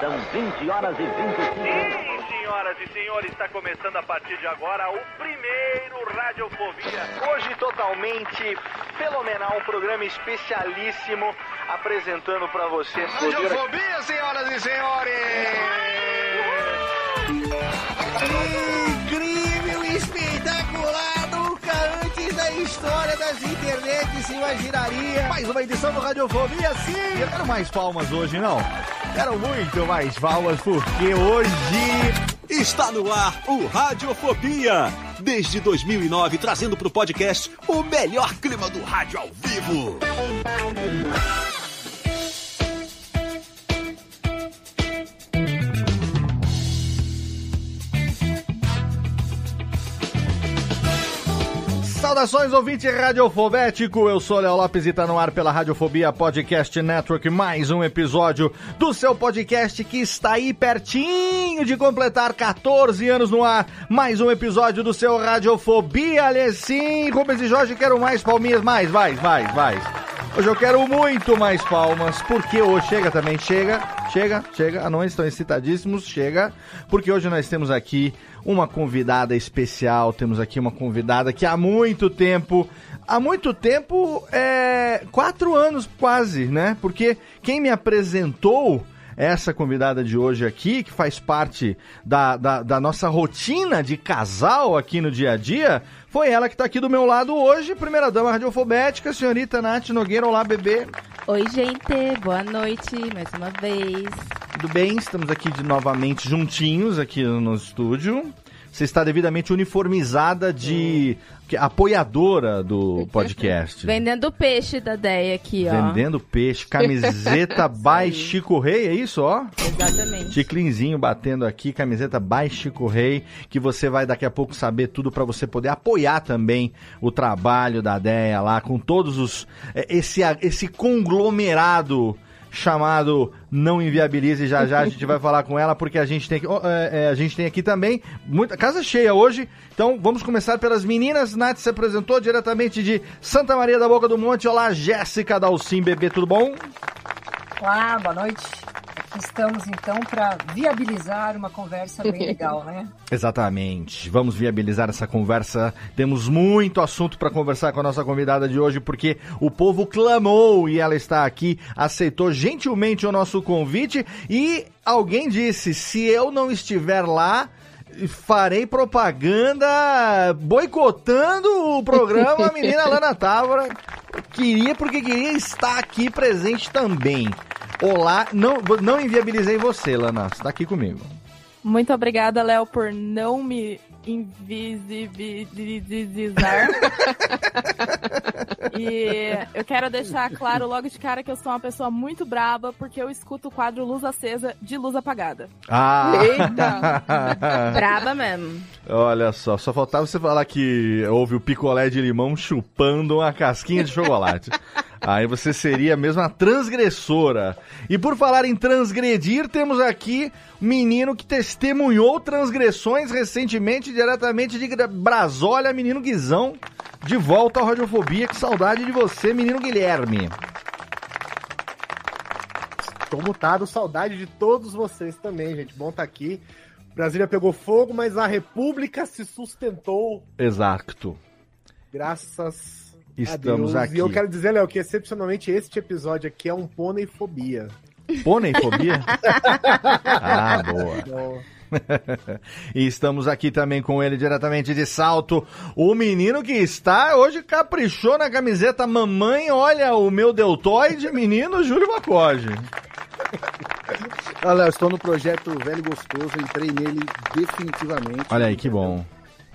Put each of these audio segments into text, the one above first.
São 20 horas e 25 Sim, senhoras e senhores, está começando a partir de agora o primeiro Radiofobia. Hoje totalmente fenomenal, um programa especialíssimo apresentando para você. Radiofobia, senhoras e senhores! Internets se imaginaria. Mais uma edição do Radiofobia, sim! Eu quero mais palmas hoje, não? Quero muito mais palmas, porque hoje Está no ar o Radiofobia. Desde 2009, trazendo para o podcast o melhor clima do rádio ao vivo. Saudações, ouvinte radiofobético. Eu sou Léo Lopes e tá no ar pela Radiofobia Podcast Network. Mais um episódio do seu podcast que está aí pertinho de completar 14 anos no ar. Mais um episódio do seu Radiofobia. Sim, Rubens e Jorge, quero mais palminhas. Mais, mais, mais, mais. Hoje eu quero muito mais palmas, porque hoje chega também, chega, chega, chega. Anões estão excitadíssimos, chega, porque hoje nós temos aqui uma convidada especial. Temos aqui uma convidada que há muito tempo, há muito tempo, é quatro anos quase, né? Porque quem me apresentou essa convidada de hoje aqui, que faz parte da, da, da, nossa rotina de casal aqui no dia a dia, foi ela que está aqui do meu lado hoje, primeira dama radiofobética, senhorita Nath Nogueira. Olá, bebê. Oi, gente, boa noite, mais uma vez. Tudo bem? Estamos aqui de novamente juntinhos aqui no estúdio. Você está devidamente uniformizada de apoiadora do podcast. Vendendo peixe da Deia aqui, ó. Vendendo peixe, camiseta by Chico Rei, é isso, ó? Exatamente. Chiclinzinho batendo aqui, camiseta by Chico Rei, que você vai daqui a pouco saber tudo para você poder apoiar também o trabalho da Deia lá, com todos os. Esse, esse conglomerado chamado Não Inviabilize. Já já a gente vai falar com ela, porque a gente tem, é, é, a gente tem aqui também muita casa cheia hoje. Então vamos começar pelas meninas. Nath se apresentou diretamente de Santa Maria da Boca do Monte. Olá, Jéssica Dalcim, bebê, tudo bom? Olá, boa noite. Aqui estamos então para viabilizar uma conversa bem legal, né? Exatamente. Vamos viabilizar essa conversa. Temos muito assunto para conversar com a nossa convidada de hoje, porque o povo clamou e ela está aqui, aceitou gentilmente o nosso convite e alguém disse: se eu não estiver lá, farei propaganda boicotando o programa. A menina Lana Távora queria porque queria estar aqui presente também. Olá, não, não inviabilizei você, Lana. Você tá aqui comigo. Muito obrigada, Léo, por não me invisibilizar. e eu quero deixar claro logo de cara que eu sou uma pessoa muito braba porque eu escuto o quadro Luz Acesa de Luz Apagada. Ah! Eita! braba mesmo. Olha só, só faltava você falar que houve o picolé de limão chupando uma casquinha de chocolate. Aí você seria mesmo uma transgressora. E por falar em transgredir, temos aqui um menino que testemunhou transgressões recentemente, diretamente de Brasólia, menino Guizão. De volta à Radiofobia, que saudade de você, menino Guilherme. Tô mutado, saudade de todos vocês também, gente. Bom estar tá aqui. Brasília pegou fogo, mas a República se sustentou. Exato. Graças Estamos Adeus. aqui. E eu quero dizer, Léo, que excepcionalmente este episódio aqui é um pônei-fobia. Pônei-fobia? ah, boa. e estamos aqui também com ele diretamente de salto. O menino que está hoje caprichou na camiseta Mamãe, olha o meu deltoide, menino Júlio Macoge. Olha, eu estou no projeto Velho Gostoso, entrei nele definitivamente. Olha aí, que bom.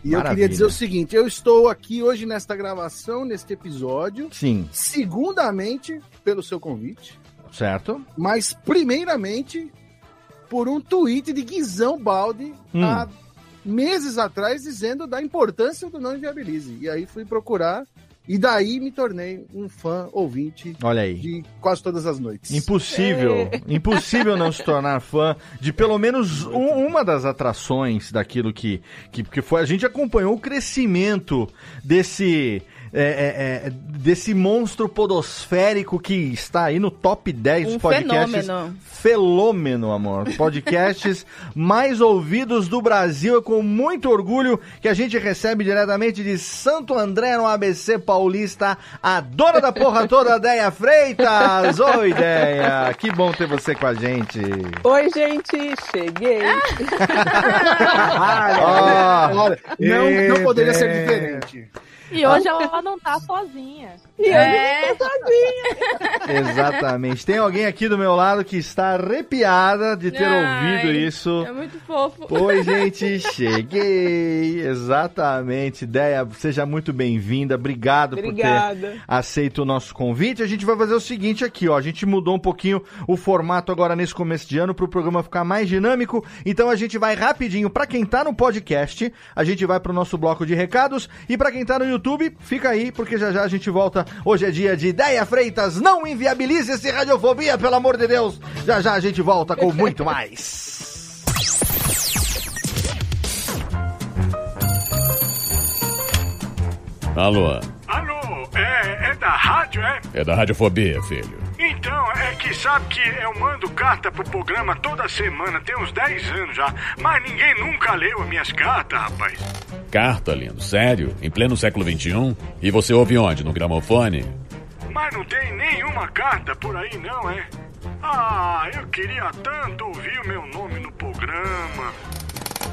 E Maravilha. eu queria dizer o seguinte: eu estou aqui hoje nesta gravação, neste episódio. Sim. Segundamente, pelo seu convite. Certo. Mas, primeiramente, por um tweet de Guizão Balde Hum. há meses atrás dizendo da importância do Não Inviabilize. E aí fui procurar e daí me tornei um fã ouvinte Olha aí. de quase todas as noites. Impossível, impossível não se tornar fã de pelo menos um- uma das atrações daquilo que, que, que foi. A gente acompanhou o crescimento desse. É, é, é, desse monstro podosférico que está aí no top 10 dos Um podcasts. fenômeno. Fenômeno, amor. Podcasts mais ouvidos do Brasil. É com muito orgulho que a gente recebe diretamente de Santo André, no ABC Paulista, a dona da porra toda, Deia Freitas. Oi, Deia. Que bom ter você com a gente. Oi, gente, cheguei. Olha, não, não poderia ser diferente. E hoje ela não tá sozinha. E É. eu não tô sozinha. Exatamente. Tem alguém aqui do meu lado que está arrepiada de ter Ai, ouvido isso. É muito fofo. Oi, gente, cheguei. Exatamente. Deia, seja muito bem-vinda. Obrigado por ter Obrigada. aceito o nosso convite. A gente vai fazer o seguinte aqui, ó. A gente mudou um pouquinho o formato agora nesse começo de ano para o programa ficar mais dinâmico. Então a gente vai rapidinho para quem tá no podcast, a gente vai pro nosso bloco de recados e para quem tá no YouTube, fica aí porque já já a gente volta. Hoje é dia de Ideia Freitas. Não inviabilize esse radiofobia, pelo amor de Deus. Já já a gente volta com muito mais. Alô, Alô, é, é da rádio, é? é da Radiofobia, filho. Então, é que sabe que eu mando carta pro programa toda semana, tem uns 10 anos já, mas ninguém nunca leu as minhas cartas, rapaz. Carta, lindo, sério? Em pleno século XXI? E você ouve onde? No gramofone? Mas não tem nenhuma carta por aí, não, é? Ah, eu queria tanto ouvir o meu nome no programa.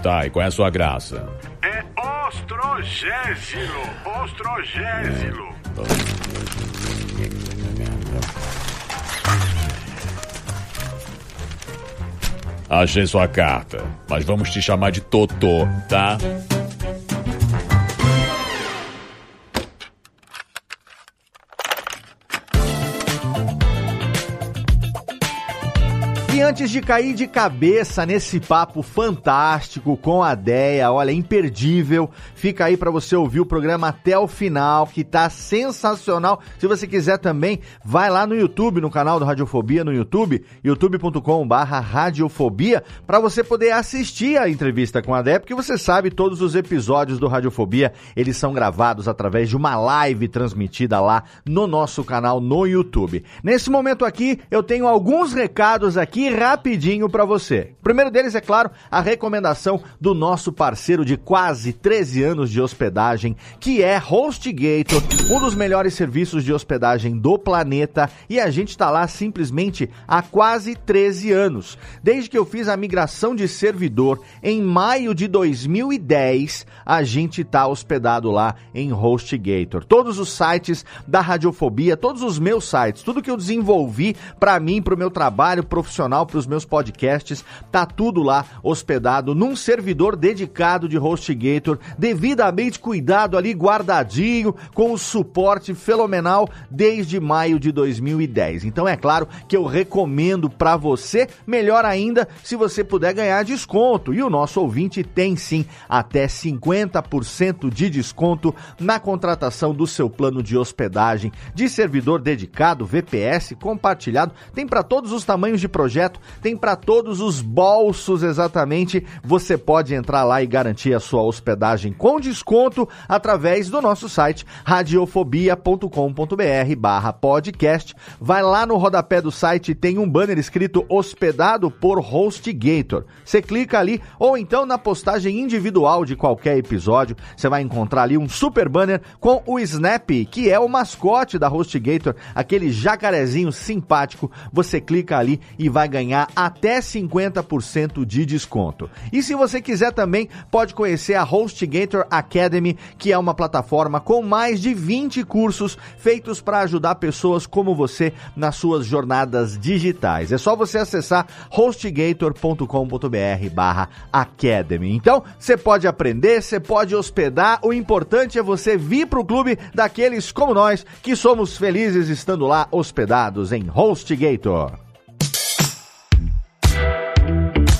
Tá, e qual é a sua graça? É Ostrogésilo, Ostrogésilo. Achei sua carta, mas vamos te chamar de Totô, tá? E antes de cair de cabeça nesse papo fantástico com a Deia, olha, imperdível, fica aí pra você ouvir o programa até o final, que tá sensacional. Se você quiser também, vai lá no YouTube, no canal do Radiofobia no YouTube, youtube.com/barra Radiofobia, pra você poder assistir a entrevista com a Deia, porque você sabe, todos os episódios do Radiofobia, eles são gravados através de uma live transmitida lá no nosso canal no YouTube. Nesse momento aqui, eu tenho alguns recados aqui rapidinho pra você. O primeiro deles é claro, a recomendação do nosso parceiro de quase 13 anos de hospedagem, que é HostGator, um dos melhores serviços de hospedagem do planeta, e a gente tá lá simplesmente há quase 13 anos. Desde que eu fiz a migração de servidor em maio de 2010, a gente tá hospedado lá em HostGator. Todos os sites da Radiofobia, todos os meus sites, tudo que eu desenvolvi pra mim, pro meu trabalho profissional, pros meus podcasts, tá tudo lá hospedado num servidor dedicado de HostGator, devidamente cuidado ali, guardadinho, com o suporte fenomenal desde maio de 2010. Então é claro que eu recomendo pra você, melhor ainda, se você puder ganhar desconto. E o nosso ouvinte tem sim até 50% de desconto na contratação do seu plano de hospedagem de servidor dedicado, VPS, compartilhado. Tem para todos os tamanhos de projeto, tem para todos os bolsos exatamente. Você pode entrar lá e garantir a sua hospedagem com desconto através do nosso site radiofobia.com.br barra podcast. Vai lá no rodapé do site, tem um banner escrito hospedado por HostGator. Você clica ali ou então na postagem individual de qualquer episódio, você vai encontrar ali um super banner com o Snap, que é o mascote da HostGator, aquele jacarezinho simpático. Você clica ali e vai ganhar até 50% de desconto. E se você quiser também, pode conhecer a HostGator Academy, que é uma plataforma com mais de 20 cursos feitos para ajudar pessoas como você nas suas jornadas digitais. É só você acessar hostgator.com.br/academy. Então, você pode aprender, você pode hospedar, o importante é você vir para o clube daqueles como nós que somos felizes estando lá hospedados em HostGator.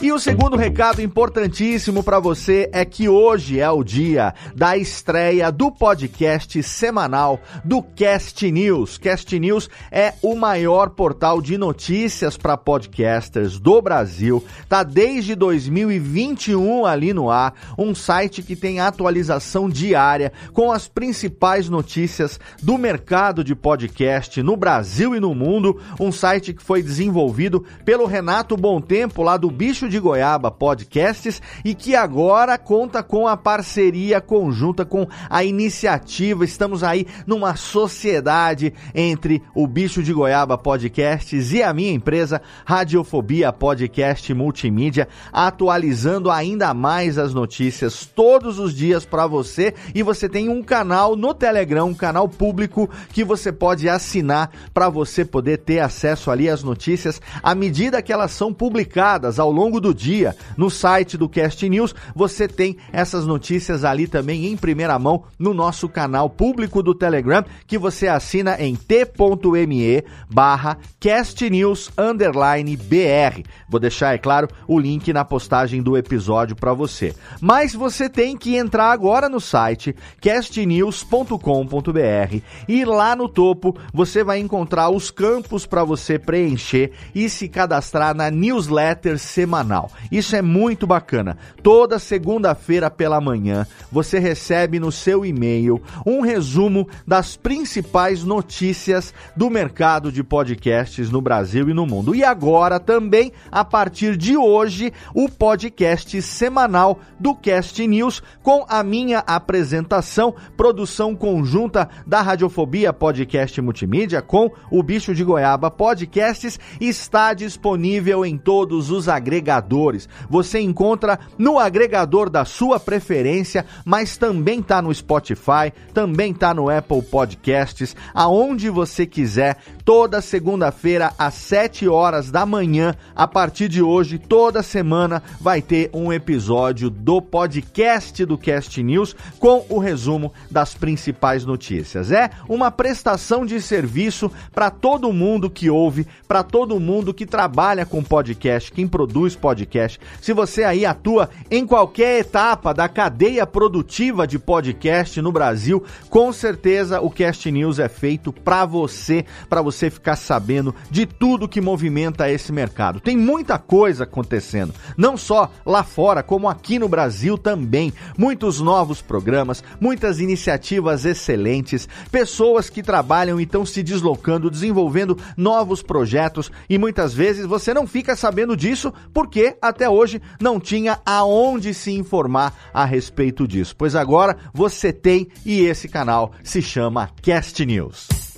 E o segundo recado importantíssimo para você é que hoje é o dia da estreia do podcast semanal do Cast News. Cast News é o maior portal de notícias para podcasters do Brasil. Tá desde 2021 ali no ar, um site que tem atualização diária com as principais notícias do mercado de podcast no Brasil e no mundo. Um site que foi desenvolvido pelo Renato Bom Tempo lá do Bicho de Goiaba Podcasts e que agora conta com a parceria conjunta com a iniciativa. Estamos aí numa sociedade entre o Bicho de Goiaba Podcasts e a minha empresa Radiofobia Podcast Multimídia, atualizando ainda mais as notícias todos os dias para você. E você tem um canal no Telegram, um canal público que você pode assinar para você poder ter acesso ali às notícias à medida que elas são publicadas ao longo do dia no site do Cast News. Você tem essas notícias ali também em primeira mão no nosso canal público do Telegram, que você assina em t.me barra castnews underline br. Vou deixar, é claro, o link na postagem do episódio para você. Mas você tem que entrar agora no site castnews.com.br e lá no topo você vai encontrar os campos para você preencher e se cadastrar na newsletter semanal. Isso é muito bacana. Toda segunda-feira pela manhã você recebe no seu e-mail um resumo das principais notícias do mercado de podcasts no Brasil e no mundo. E agora também, a partir de hoje, o podcast semanal do Cast News com a minha apresentação, produção conjunta da Radiofobia Podcast Multimídia com o Bicho de Goiaba Podcasts está disponível em todos os agregadores. Você encontra no agregador da sua preferência, mas também está no Spotify, também está no Apple Podcasts, aonde você quiser, toda segunda-feira às 7 horas da manhã, a partir de hoje, toda semana vai ter um episódio do podcast do Cast News com o resumo das principais notícias. É uma prestação de serviço para todo mundo que ouve, para todo mundo que trabalha com podcast, quem produz podcast. Se você aí atua em qualquer etapa da cadeia produtiva de podcast no Brasil, com certeza o Cast News é feito para você, para você ficar sabendo de tudo que movimenta esse mercado. Tem muita coisa acontecendo, não só lá fora, como aqui no Brasil também. Muitos novos programas, muitas iniciativas excelentes, pessoas que trabalham e estão se deslocando, desenvolvendo novos projetos e muitas vezes você não fica sabendo disso porque até hoje não tinha aonde se informar a respeito disso. Pois agora você tem e esse canal se chama Cast News.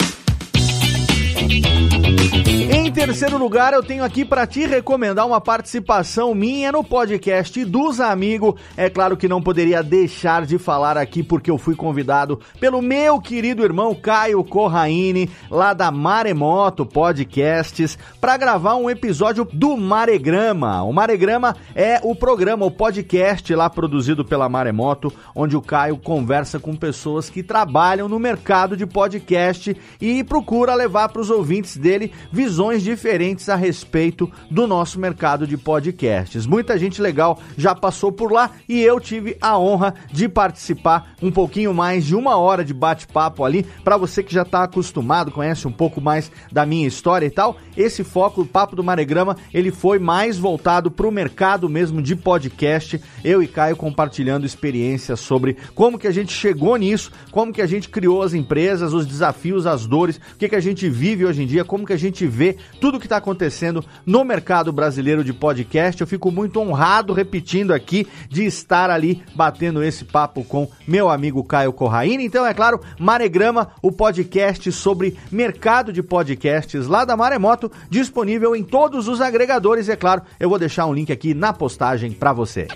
Em terceiro lugar, eu tenho aqui para te recomendar uma participação minha no podcast dos amigos. É claro que não poderia deixar de falar aqui porque eu fui convidado pelo meu querido irmão Caio Corraine, lá da Maremoto Podcasts, para gravar um episódio do Maregrama. O Maregrama é o programa, o podcast lá produzido pela Maremoto, onde o Caio conversa com pessoas que trabalham no mercado de podcast e procura levar para os ouvintes dele visões diferentes a respeito do nosso mercado de podcasts. Muita gente legal já passou por lá e eu tive a honra de participar um pouquinho mais de uma hora de bate-papo ali. Para você que já está acostumado, conhece um pouco mais da minha história e tal, esse foco, o Papo do Maregrama, ele foi mais voltado para o mercado mesmo de podcast. Eu e Caio compartilhando experiências sobre como que a gente chegou nisso, como que a gente criou as empresas, os desafios, as dores, o que, que a gente vive vive hoje em dia, como que a gente vê tudo que está acontecendo no mercado brasileiro de podcast. Eu fico muito honrado, repetindo aqui, de estar ali batendo esse papo com meu amigo Caio Corraine. Então, é claro, Maregrama, o podcast sobre mercado de podcasts lá da Maremoto, disponível em todos os agregadores. E, é claro, eu vou deixar um link aqui na postagem para você.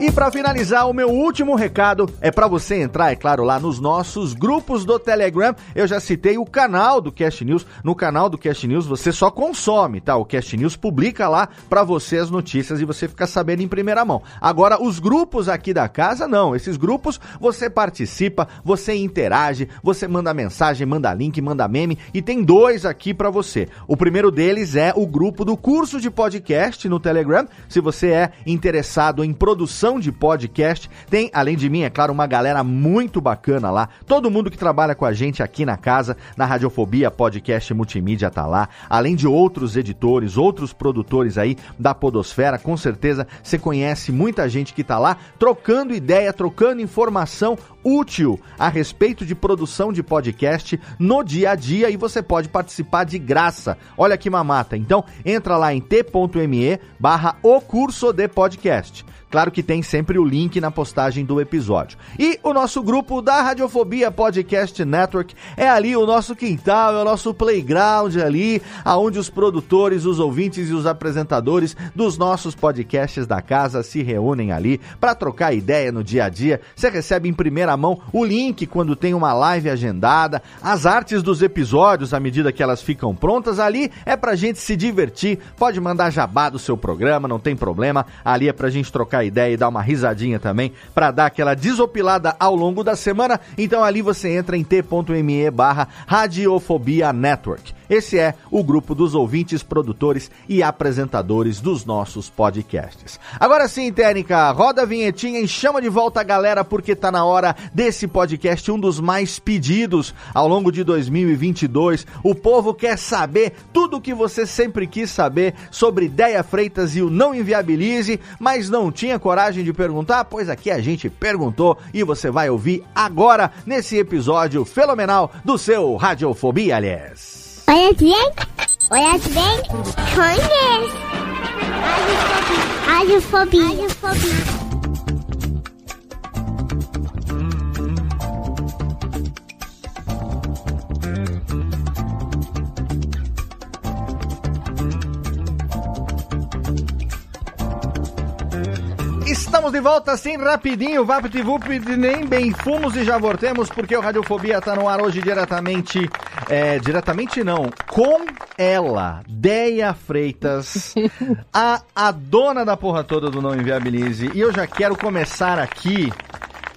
E para finalizar, o meu último recado é para você entrar, é claro, lá nos nossos grupos do Telegram. Eu já citei o canal do Cast News. No canal do Cast News você só consome, tá? O Cast News publica lá para você as notícias e você fica sabendo em primeira mão. Agora, os grupos aqui da casa, não. Esses grupos você participa, você interage, você manda mensagem, manda link, manda meme e tem dois aqui para você. O primeiro deles é o grupo do curso de podcast no Telegram. Se você é interessado em produção de podcast. Tem, além de mim, é claro, uma galera muito bacana lá. Todo mundo que trabalha com a gente aqui na casa, na Radiofobia Podcast Multimídia tá lá. Além de outros editores, outros produtores aí da Podosfera, com certeza você conhece muita gente que tá lá trocando ideia, trocando informação útil a respeito de produção de podcast no dia a dia e você pode participar de graça. Olha que mamata. Então, entra lá em t.me barra o curso de podcast. Claro que tem sempre o link na postagem do episódio. E o nosso grupo da Radiofobia Podcast Network é ali o nosso quintal, é o nosso playground ali, aonde os produtores, os ouvintes e os apresentadores dos nossos podcasts da casa se reúnem ali para trocar ideia no dia a dia. Você recebe em primeira mão o link quando tem uma live agendada, as artes dos episódios à medida que elas ficam prontas ali é pra gente se divertir. Pode mandar jabá do seu programa, não tem problema. Ali é pra gente trocar ideia e dar uma risadinha também para dar aquela desopilada ao longo da semana. Então ali você entra em t.me barra Radiofobia Network. Esse é o grupo dos ouvintes, produtores e apresentadores dos nossos podcasts. Agora sim, técnica, roda a vinhetinha e chama de volta a galera porque tá na hora desse podcast, um dos mais pedidos ao longo de 2022. O povo quer saber tudo o que você sempre quis saber sobre Ideia Freitas e o Não Inviabilize, mas não tinha coragem de perguntar? Pois aqui a gente perguntou e você vai ouvir agora nesse episódio fenomenal do seu Radiofobia, aliás. Olha bem, olha bem, conhece. Radiofobia. Radiofobia. Estamos de volta assim rapidinho, vapt-vup, nem bem fumos e já voltemos, porque o Radiofobia tá no ar hoje diretamente, é, diretamente não, com ela, Deia Freitas, a, a dona da porra toda do Não Inviabilize. E eu já quero começar aqui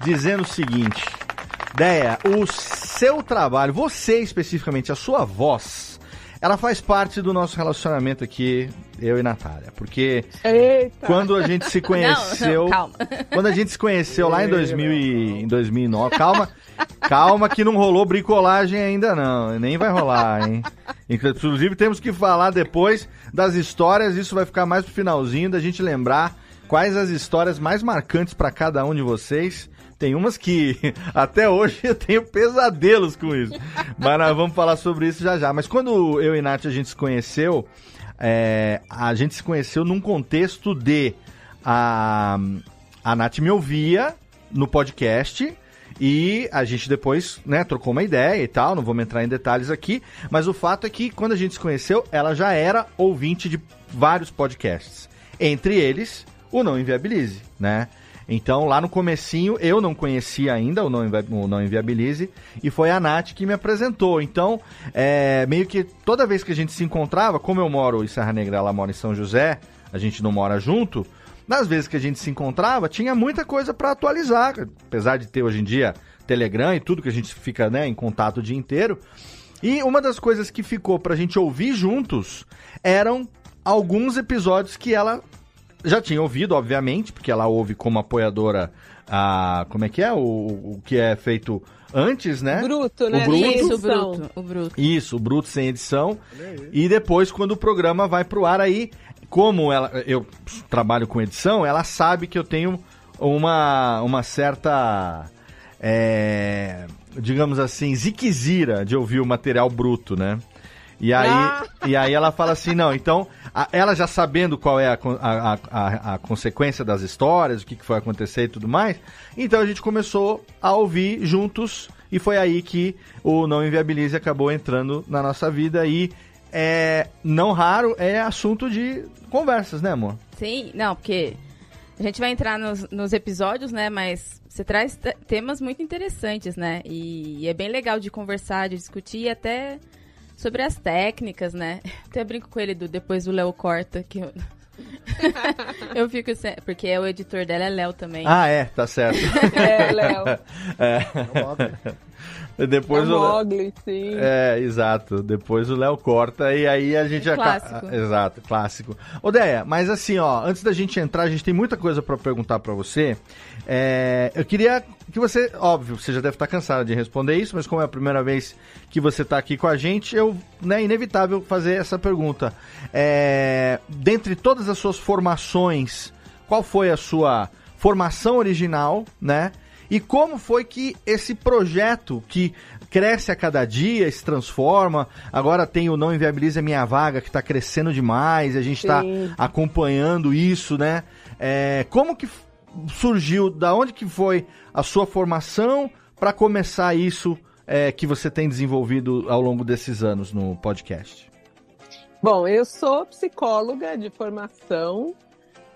dizendo o seguinte, Deia, o seu trabalho, você especificamente, a sua voz, ela faz parte do nosso relacionamento aqui, eu e Natália. Porque Eita. quando a gente se conheceu. Não, não, calma. Quando a gente se conheceu lá em, 2000 e, em 2009. Calma, calma que não rolou bricolagem ainda não. Nem vai rolar, hein? Inclusive temos que falar depois das histórias. Isso vai ficar mais pro finalzinho da gente lembrar quais as histórias mais marcantes para cada um de vocês. Tem umas que até hoje eu tenho pesadelos com isso. Mas nós vamos falar sobre isso já já. Mas quando eu e Nath a gente se conheceu, é, a gente se conheceu num contexto de a, a Nath me ouvia no podcast e a gente depois, né, trocou uma ideia e tal, não vamos entrar em detalhes aqui, mas o fato é que quando a gente se conheceu, ela já era ouvinte de vários podcasts. Entre eles, o Não Inviabilize, né? Então, lá no comecinho, eu não conhecia ainda o Não, Invi o não Inviabilize, e foi a Nath que me apresentou. Então, é, meio que toda vez que a gente se encontrava, como eu moro em Serra Negra, ela mora em São José, a gente não mora junto, nas vezes que a gente se encontrava, tinha muita coisa para atualizar, apesar de ter hoje em dia Telegram e tudo que a gente fica né, em contato o dia inteiro. E uma das coisas que ficou pra gente ouvir juntos eram alguns episódios que ela já tinha ouvido, obviamente, porque ela ouve como apoiadora a. Como é que é? O, o que é feito antes, né? Bruto, né? O bruto. Isso, o bruto. O bruto. Isso, o bruto sem edição. E depois, quando o programa vai pro ar aí, como ela, eu trabalho com edição, ela sabe que eu tenho uma, uma certa é, digamos assim, ziquezira de ouvir o material bruto, né? E aí, Ah! e aí ela fala assim, não, então, a- ela já sabendo qual é a, a, a, a- consequência das histórias, o que, que foi acontecer e tudo mais, então a gente começou a ouvir juntos e foi aí que o Não Inviabilize acabou entrando na nossa vida e é, não raro é assunto de conversas, né, amor? Sim, não, porque a gente vai entrar nos, nos episódios, né? Mas você traz te- temas muito interessantes, né? E, é bem legal de conversar, de discutir e até sobre as técnicas, né? Até brinco com ele do depois do Léo corta, que eu. eu fico sem, porque é o editor dela é Léo também. Ah, é, tá certo. É, Léo. É. Depois É o Mogli, sim. É, exato. Depois o Léo corta e aí a gente acaba. clássico. Exato, clássico. Odeia, mas assim, ó, antes da gente entrar, a gente tem muita coisa pra perguntar pra você. É, eu queria que você, óbvio, você já deve estar cansado de responder isso, mas como é a primeira vez que você tá aqui com a gente, eu, né, é inevitável fazer essa pergunta. É, dentre todas as suas formações, qual foi a sua formação original, né? E como foi que esse projeto que cresce a cada dia, se transforma, agora tem o Não Inviabilize a Minha Vaga, que está crescendo demais, a gente está acompanhando isso, né? É, como que surgiu, da onde que foi a sua formação para começar isso é, que você tem desenvolvido ao longo desses anos no podcast? Bom, eu sou psicóloga de formação,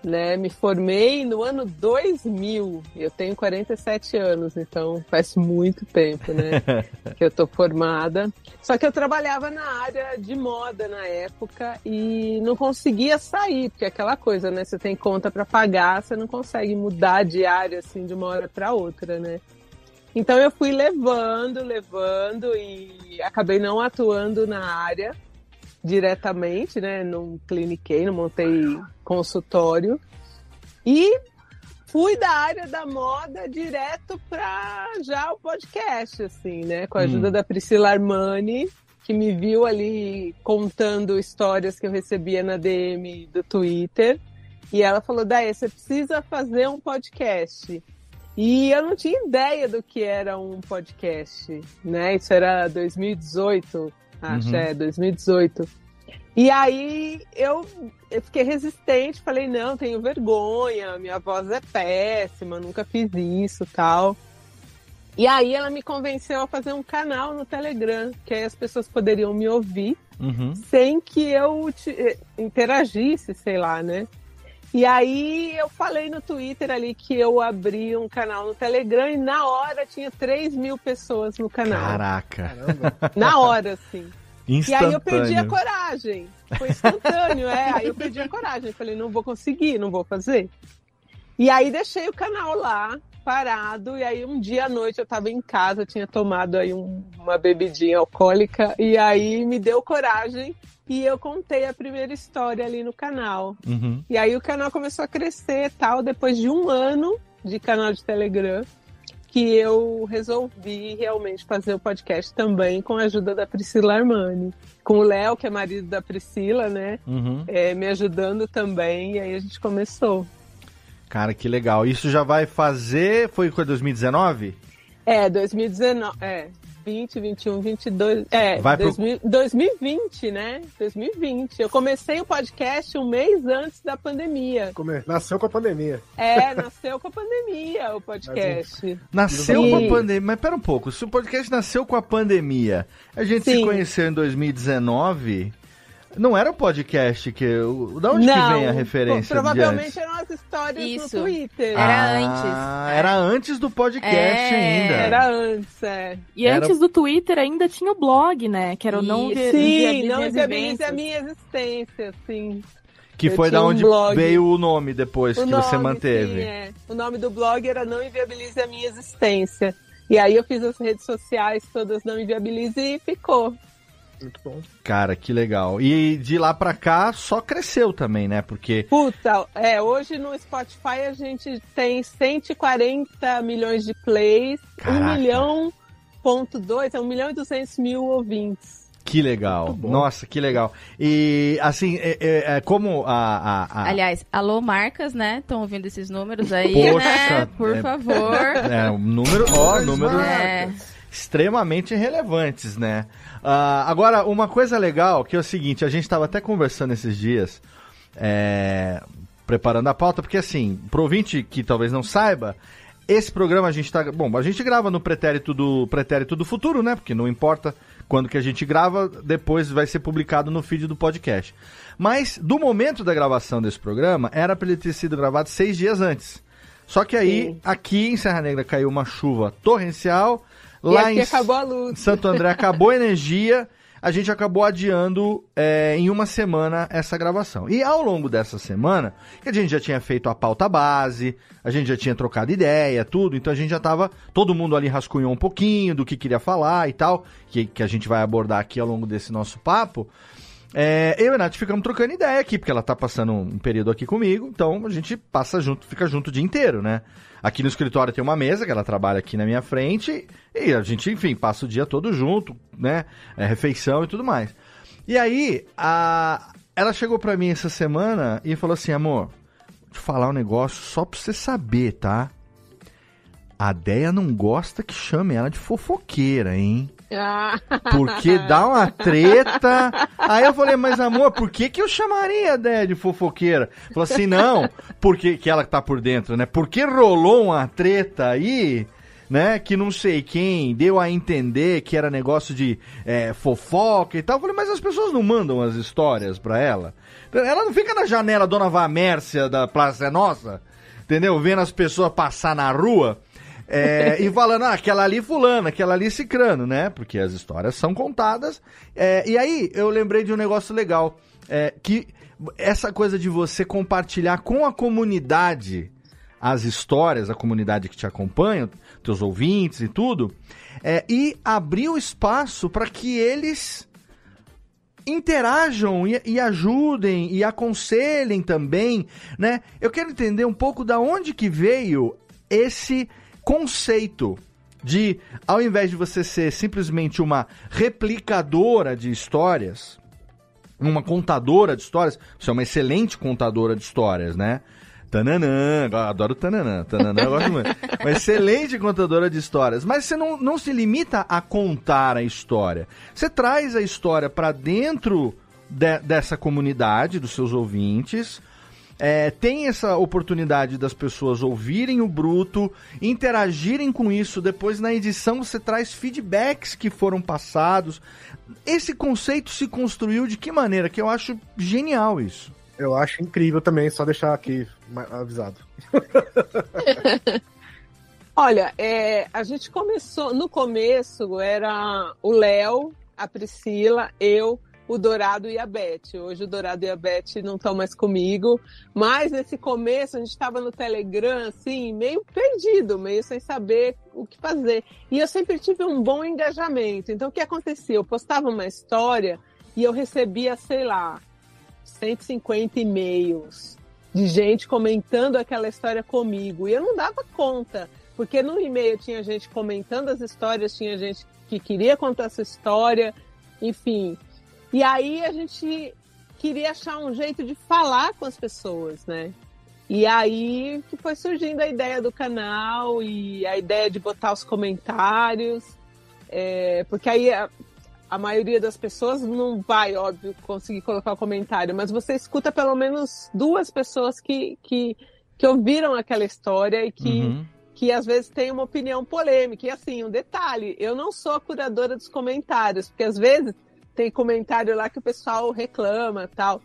né? Me formei no ano 2000. Eu tenho 47 anos, então faz muito tempo, né? que eu tô formada. Só que eu trabalhava na área de moda na época e não conseguia sair, porque é aquela coisa, né? Você tem conta para pagar, você não consegue mudar de área assim de uma hora para outra, né? Então eu fui levando, levando e acabei não atuando na área diretamente, né? Não cliniquei, não montei consultório. E fui da área da moda direto para já o podcast, assim, né? Com a ajuda Hum. da Priscila Armani, que me viu ali contando histórias que eu recebia na DM do Twitter. E ela falou: Daí, você precisa fazer um podcast. E eu não tinha ideia do que era um podcast, né? Isso era 2018, acho, Uhum. é, 2018. E aí eu, eu fiquei resistente, falei, não, tenho vergonha, minha voz é péssima, nunca fiz isso tal. E aí ela me convenceu a fazer um canal no Telegram, que aí as pessoas poderiam me ouvir Uhum. sem que eu te- eh, interagisse, sei lá, né? E aí eu falei no Twitter ali que eu abri um canal no Telegram e na hora tinha 3 mil pessoas no canal. Caraca. Na hora, assim. E aí eu perdi a coragem. Foi instantâneo, é. Aí eu perdi a coragem. Falei, não vou conseguir, não vou fazer. E aí deixei o canal lá, parado. E aí um dia à noite eu tava em casa, tinha tomado aí um- uma bebidinha alcoólica. E aí me deu coragem e eu contei a primeira história ali no canal. Uhum. E aí o canal começou a crescer e tal, depois de um ano de canal de Telegram, que eu resolvi realmente fazer o podcast também com a ajuda da Priscila Armani. Com o Léo, que é marido da Priscila, né? Uhum. é, me ajudando também, e aí a gente começou. Cara, que legal. Isso já vai fazer. Foi com 2019? É, 2019, é, 20, 21, 22, é, Vai pro- 2000 2020, né? 2020. Eu comecei o podcast um mês antes da pandemia. Come- Nasceu com a pandemia. É, nasceu com a pandemia o podcast. Nasceu E- com a pandemia. Mas pera um pouco, se o podcast nasceu com a pandemia, a gente se Sim. conheceu em 2019. Não era o podcast que. Da onde que Não, vem a referência? pro- Provavelmente de antes? eram as histórias Isso. no Twitter. Ah, Era antes do podcast É, ainda. Era antes, é. E Era- antes do Twitter ainda tinha o blog, né? Que era o não Sim, Inviabilize não Invenças. a minha existência, sim. Que Eu foi da um onde blog. veio o nome depois O que você nome, manteve. sim, é. O nome do blog era Não Inviabilize a Minha Existência. E aí eu fiz as redes sociais todas Não Inviabilize e ficou. Muito bom. Cara, que legal. E de lá pra cá só cresceu também, né? Porque. Puta, é, hoje no Spotify a gente tem 140 milhões de plays, Caraca. 1 milhão ponto dois, é 1 milhão e 200 mil ouvintes. Que legal. Nossa, que legal. E, assim, é, é- é como a... a- a- Aliás, alô marcas, né? Estão ouvindo esses números aí, Poxa, né? Por é- favor. É, um número, ó, número É. extremamente relevantes, né? Ah, agora, uma coisa legal, que é o seguinte, a gente estava até conversando esses dias, é, preparando a pauta, porque assim, pro ouvinte que talvez não saiba, esse programa a gente tá. Bom, a gente grava no pretérito do pretérito do futuro, né? Porque não importa quando que a gente grava, depois vai ser publicado no feed do podcast. Mas do momento da gravação desse programa, era para ele ter sido gravado seis dias antes. Só que aí, aqui em Serra Negra caiu uma chuva torrencial. Lá em acabou a luz. Santo André acabou a energia. A gente acabou adiando é, em uma semana essa gravação. E ao longo dessa semana, que a gente já tinha feito a pauta base, a gente já tinha trocado ideia, tudo, então a gente já tava. Todo mundo ali rascunhou um pouquinho do que queria falar e tal, que, que a gente vai abordar aqui ao longo desse nosso papo. É, eu e a Nath ficamos trocando ideia aqui, porque ela tá passando um período aqui comigo, então a gente passa junto, fica junto o dia inteiro, né? Aqui no escritório tem uma mesa que ela trabalha aqui na minha frente, e a gente, enfim, passa o dia todo junto, né? É, refeição e tudo mais. E aí, a... ela chegou pra mim essa semana e falou assim: amor, vou te falar um negócio só pra você saber, tá? A Deia não gosta que chame ela de fofoqueira, hein? Ah. Porque dá uma treta. Aí eu falei, mas amor, por que, que eu chamaria a ideia de fofoqueira? Falou assim, não, porque que ela tá por dentro, né? Porque rolou uma treta aí, né? Que não sei quem deu a entender que era negócio de é, fofoca e tal. Eu falei, mas as pessoas não mandam as histórias pra ela? Ela não fica na janela Dona Vamércia da Praça é Nossa, entendeu? Vendo as pessoas passar na rua. É, e falando, ah, aquela ali fulano, aquela ali cicrano, né? Porque as histórias são contadas. É, e aí eu lembrei de um negócio legal, é, que essa coisa de você compartilhar com a comunidade as histórias, a comunidade que te acompanha, teus ouvintes e tudo, é, e abrir o espaço para que eles interajam e, e ajudem e aconselhem também, né? Eu quero entender um pouco da onde que veio esse conceito de, ao invés de você ser simplesmente uma replicadora de histórias, uma contadora de histórias, você é uma excelente contadora de histórias, né? Tananã, adoro Tananã, Tananã eu gosto muito. Uma excelente contadora de histórias, mas você não, não se limita a contar a história. Você traz a história para dentro de- dessa comunidade, dos seus ouvintes, é, tem essa oportunidade das pessoas ouvirem o bruto, interagirem com isso. Depois, na edição, você traz feedbacks que foram passados. Esse conceito se construiu de que maneira? Que eu acho genial isso. Eu acho incrível também, só deixar aqui avisado. Olha, é, a gente começou, no começo era o Léo, a Priscila, eu, o Dourado e a Beth. Hoje o Dourado e a Beth não estão mais comigo, mas nesse começo a gente estava no Telegram, assim, meio perdido, meio sem saber o que fazer. E eu sempre tive um bom engajamento. Então o que acontecia? Eu postava uma história e eu recebia, sei lá, 150 e-mails de gente comentando aquela história comigo. E eu não dava conta, porque no e-mail tinha gente comentando as histórias, tinha gente que queria contar essa história, enfim. E aí a gente queria achar um jeito de falar com as pessoas, né? E aí que foi surgindo a ideia do canal e a ideia de botar os comentários, é, porque aí a, a maioria das pessoas não vai, óbvio, conseguir colocar o comentário, mas você escuta pelo menos duas pessoas que, que, que ouviram aquela história e que, Uhum. que às vezes tem uma opinião polêmica. E assim, um detalhe, eu não sou a curadora dos comentários, porque às vezes tem comentário lá que o pessoal reclama tal.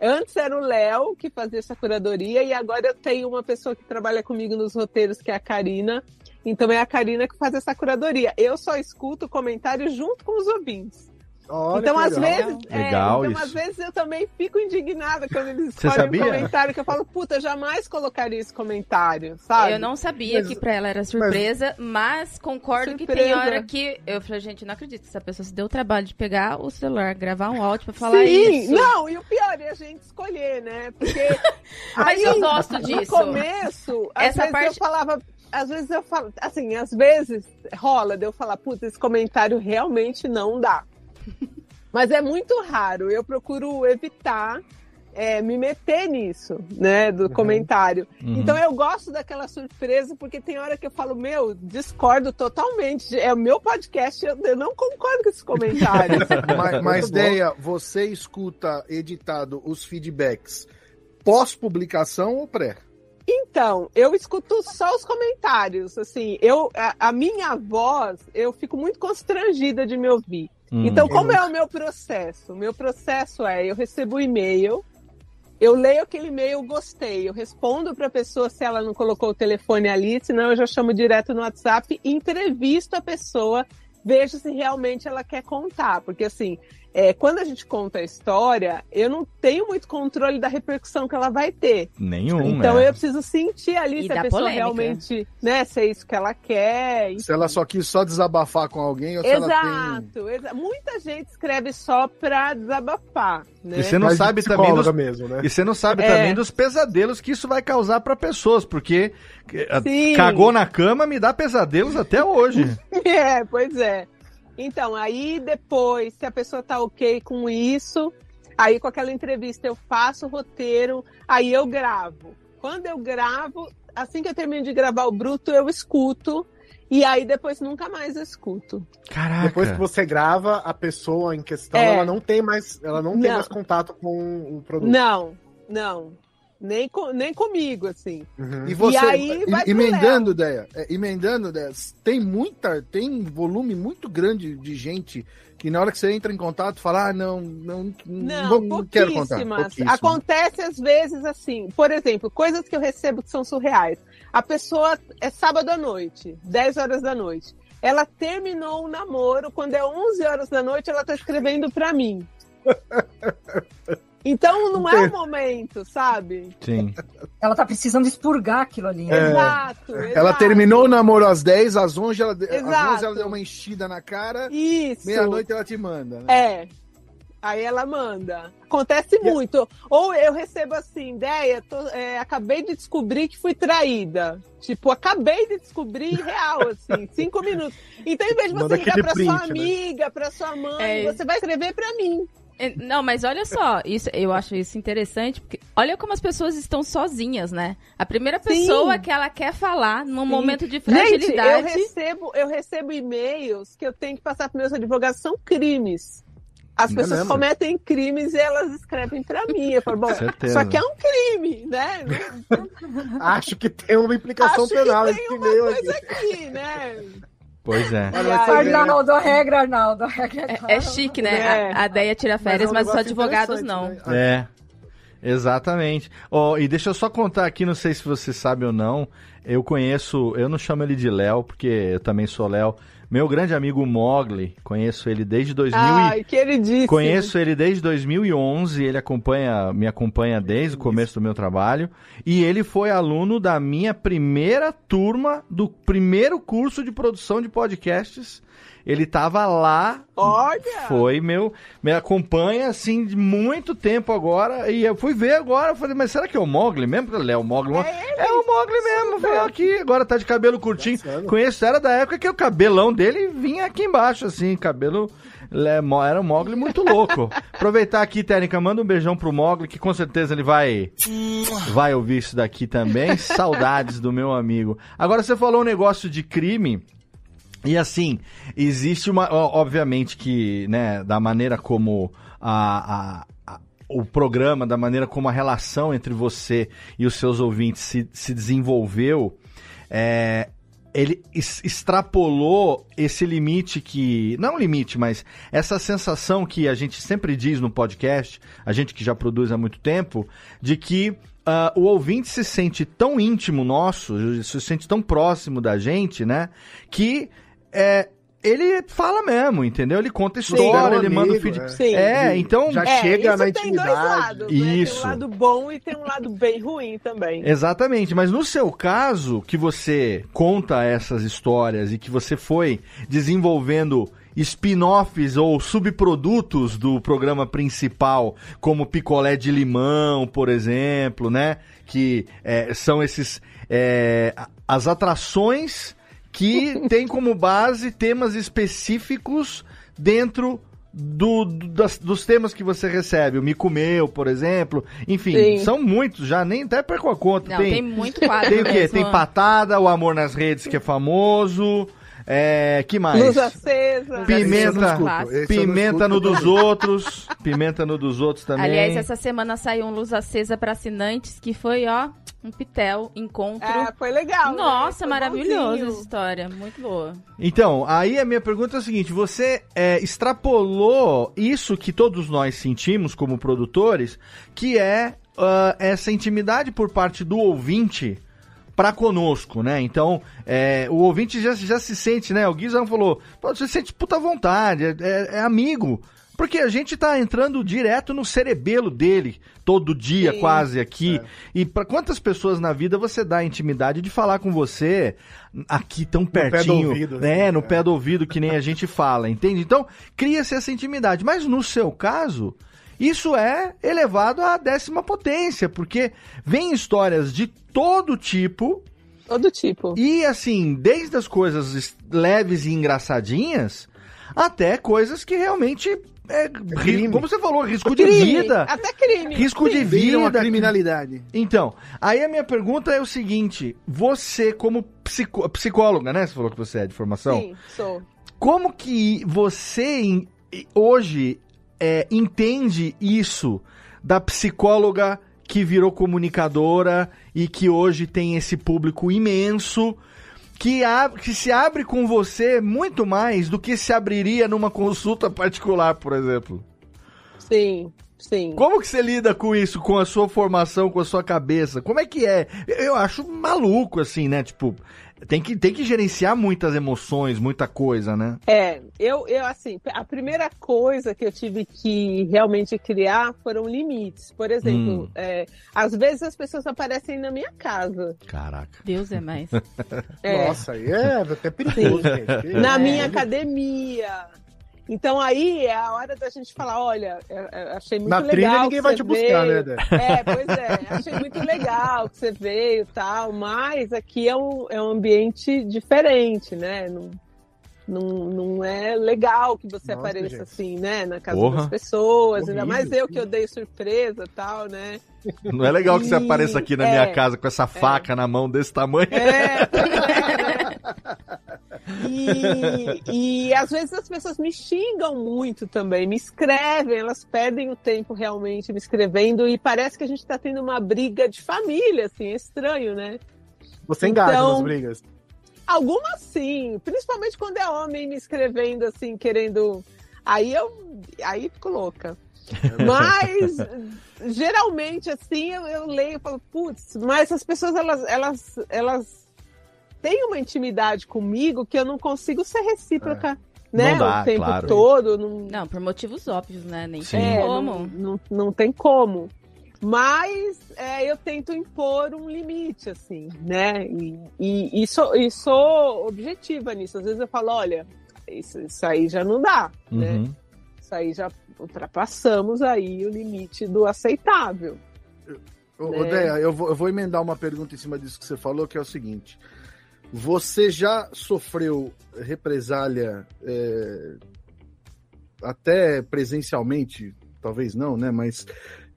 Antes era o Léo que fazia essa curadoria e agora eu tenho uma pessoa que trabalha comigo nos roteiros, que é a Karina. Então é a Karina que faz essa curadoria. Eu só escuto o comentário junto com os ouvintes. Olha então, às vezes, é, Legal então, isso. às vezes eu também fico indignada quando eles escolhem um comentário que eu falo, puta, eu jamais colocaria esse comentário, sabe? Eu não sabia Mas- que pra ela era surpresa, mas, concordo que tem Surpresa. hora que eu falei, gente, não acredito que essa pessoa se deu o trabalho de pegar o celular, gravar um áudio pra falar Sim, isso. não, e o pior é a gente escolher, né? Porque Mas eu gosto no disso. começo, às Essa vezes parte- eu falava, às vezes eu falo, assim, às vezes rola de eu falar, puta, esse comentário realmente não dá. Mas é muito raro. Eu procuro evitar é, me meter nisso, né? Do comentário. Uhum. Então eu gosto daquela surpresa, porque tem hora que eu falo, meu, discordo totalmente. É o meu podcast, eu, eu não concordo com esses comentários. mas, mas Deia, você escuta editado os feedbacks pós-publicação ou pré? Então, eu escuto só os comentários, assim, eu, a, a minha voz, eu fico muito constrangida de me ouvir. Hum. então, como é o meu processo? O meu processo é, eu recebo o e-mail, eu leio aquele e-mail, gostei, eu respondo para a pessoa se ela não colocou o telefone ali, senão eu já chamo direto no WhatsApp, entrevisto a pessoa, vejo se realmente ela quer contar, porque assim, é, quando a gente conta a história, eu não tenho muito controle da repercussão que ela vai ter. Nenhum, Então né? eu preciso sentir ali E se a pessoa polêmica. realmente, né, se é isso que ela quer. Se ela só quis só desabafar com alguém ou se ela tem... Exato, exa- muita gente escreve só pra desabafar, né? E você não Mas sabe também dos, mesmo, né? E você não sabe É. também dos pesadelos que isso vai causar pra pessoas, porque eh, Sim. cagou na cama me dá pesadelos até hoje. É, pois é. Então, aí depois, se a pessoa tá ok com isso, aí com aquela entrevista eu faço o roteiro, aí eu gravo. Quando eu gravo, assim que eu termino de gravar o bruto, eu escuto. E aí depois nunca mais escuto. Caraca. Depois que você grava, a pessoa em questão, É. ela não tem mais, ela não, tem Não. mais contato com o produto. Não, não. Nem, co- nem comigo, assim. Uhum. E você, aí vai e- emendando, Deia, é, emendando, Deia, tem muita, tem volume muito grande de gente que na hora que você entra em contato fala, ah, não, não, Não, não, quero contar. Acontece às vezes assim, por exemplo, coisas que eu recebo que são surreais. A pessoa é sábado à noite, 10 horas da noite. Ela terminou o namoro, quando é 11 horas da noite, ela tá escrevendo pra mim. Então não é o momento, sabe? Sim. Ela tá precisando expurgar aquilo ali. né? É. Exato, Ela exato. terminou o namoro às 10, às 11 ela, às Exato. 11 ela deu uma enchida na cara, Isso. meia-noite ela te manda. Né? É. Aí ela manda. Acontece muito. Ou eu recebo assim, ideia, tô- é, acabei de descobrir que fui traída. Tipo, acabei de descobrir real, assim, cinco minutos. Então, em vez de Manda você ligar aquele pra print, sua né? amiga, pra sua mãe, É. você vai escrever pra mim. É, Não, mas olha só, isso, eu acho isso interessante, porque olha como as pessoas estão sozinhas, né? A primeira Sim. pessoa que ela quer falar num Sim. momento de Gente, eu fragilidade. recebo, eu recebo e-mails que eu tenho que passar para meus advogados, são crimes. As É pessoas cometem crimes e elas escrevem pra mim. Eu falo, bom, isso aqui é um crime, né? Acho que tem uma implicação Acho penal que esse tem uma e-mail coisa aqui. aqui, né? Pois é. Aí- Arnaldo, a regra, Arnaldo. a regra é É, é chique, né? É. A, a Deia tira férias, é um mas, os advogados não. né? É. Exatamente. Ó, e deixa eu só contar aqui, não sei se você sabe ou não. Eu conheço, eu não chamo ele de Léo, porque eu também sou Léo. Meu grande amigo Mogli, conheço ele desde 2000 e- Ai, queridíssimo. Conheço ele desde 2011, ele acompanha, me acompanha desde o começo do meu trabalho, e ele foi aluno da minha primeira turma do primeiro curso de produção de podcasts. Ele tava lá, Olha! foi meu, me acompanha assim de muito tempo agora, e eu fui ver agora, eu falei, mas será que é o Mogli mesmo? Falei, É o Mogli, é, o Mogli mesmo, foi aqui, agora tá de cabelo curtinho. Conheço, era da época que o cabelão dele vinha aqui embaixo, assim, cabelo é, era um Mogli muito louco. Aproveitar aqui, Técnica, manda um beijão pro Mogli, que com certeza ele vai vai ouvir isso daqui também. Saudades do meu amigo. Agora você falou um negócio de crime. E assim, existe uma. Obviamente que, né, da maneira como a, a- a- o programa, da maneira como a relação entre você e os seus ouvintes se, se desenvolveu, é, ele es- extrapolou esse limite que. Não limite, mas essa sensação que a gente sempre diz no podcast, a gente que já produz há muito tempo, de que ah, o ouvinte se sente tão íntimo nosso, se sente tão próximo da gente, né? Que é, ele fala mesmo, entendeu? Ele conta história, é ele manda o amigo, feed. é. Sim. É, então. Já É, chega isso na tem dois intimidade. lados, né? Tem Isso. um lado bom e tem um lado bem ruim também. Exatamente, mas no seu caso, que você conta essas histórias e que você foi desenvolvendo spin-offs ou subprodutos do programa principal, como picolé de limão, por exemplo, né? Que é, são esses. é, as atrações que têm como base temas específicos dentro do, do- das- dos temas que você recebe. O Me Comeu, por exemplo. Enfim, Sim. são muitos já, nem até perco a conta. Não, tem muito quadro Tem o quê? mesmo. Tem Patada, O Amor nas Redes, que é famoso. É, que mais? Luz acesa. Pimenta, Esse pimenta no dos outros. Pimenta no dos outros também. Aliás, essa semana saiu um Luz Acesa para assinantes, que foi, ó, um pitel, encontro. É, foi legal. né? Nossa, Foi maravilhoso bonzinho. essa história. Muito boa. Então, aí a minha pergunta é a seguinte: você é, extrapolou isso que todos nós sentimos como produtores, que é ah, essa intimidade por parte do ouvinte para conosco, né? Então, é, o ouvinte já, já se sente, né? O Guizão falou, "Pô, você sente puta vontade, é, é- é amigo. Porque a gente tá entrando direto no cerebelo dele, todo dia, Sim. quase aqui. E para quantas pessoas na vida você dá a intimidade de falar com você aqui tão pé do pertinho, ouvido, né? assim, no pé do ouvido, que nem a gente fala, entende? Então, cria-se essa intimidade. Mas no seu caso, isso é elevado à décima potência, porque vem histórias de todo tipo. Todo tipo. E assim, desde as coisas es- leves e engraçadinhas, até coisas que realmente. É, ri- como você falou, risco de Crime, vida. Até crime. Risco de Viram a vida. criminalidade. Então, aí a minha pergunta é o seguinte: você, como psicó- psicóloga, né? Você falou que você é de formação. Sim, sou. Como que você hoje é, entende isso da psicóloga que virou comunicadora e que hoje tem esse público imenso? Que, ab- que se abre com você muito mais do que se abriria numa consulta particular, por exemplo. Sim, sim. Como que você lida com isso, com a sua formação, com a sua cabeça? Como é que é? Eu acho maluco, assim, né? Tipo, tem que, tem que gerenciar muitas emoções, muita coisa, né? É, eu, eu assim, a primeira coisa que eu tive que realmente criar foram limites. Por exemplo, Hum. é, às vezes as pessoas aparecem na minha casa. Caraca. Deus é mais. É. Nossa, aí é até perigoso, gente. Na minha academia. Então aí é a hora da gente falar, olha, é, é, achei muito Na legal. trilha ninguém que vai te buscar, veio. né, Dé? É, pois é, achei muito legal que você veio e tal, mas aqui é um, é um ambiente diferente, né? Não, não, não é legal que você Nossa, apareça gente. assim, né? Na casa Porra. das pessoas, ainda Horrível. mais eu que odeio surpresa e tal, né? Não é legal que você apareça aqui na é, minha casa com essa faca na mão desse tamanho. É, pois é, né? E, e às vezes as pessoas me xingam muito também, me escrevem, elas perdem o tempo realmente me escrevendo e parece que a gente está tendo uma briga de família, assim, é estranho, né? Você engaja Então- nas brigas. Algumas sim, principalmente quando é homem me escrevendo assim, querendo. Aí eu. Aí fico louca. Mas geralmente assim eu, eu leio e falo, putz, mas as pessoas elas, elas, elas têm uma intimidade comigo que eu não consigo ser recíproca, né? Não dá, o tempo claro. todo. Não, Não, por motivos óbvios, né? Nem é, tem não, como. não, não tem como. Mas é, eu tento impor um limite, assim, né? E, e, e sou, e sou objetiva nisso. Às vezes eu falo, olha, isso, isso aí já não dá, né? Uhum. Isso aí já ultrapassamos aí o limite do aceitável. Ô, né? eu vou, eu vou emendar uma pergunta em cima disso que você falou, que é o seguinte. Você já sofreu represália é, até presencialmente, talvez não, né? Mas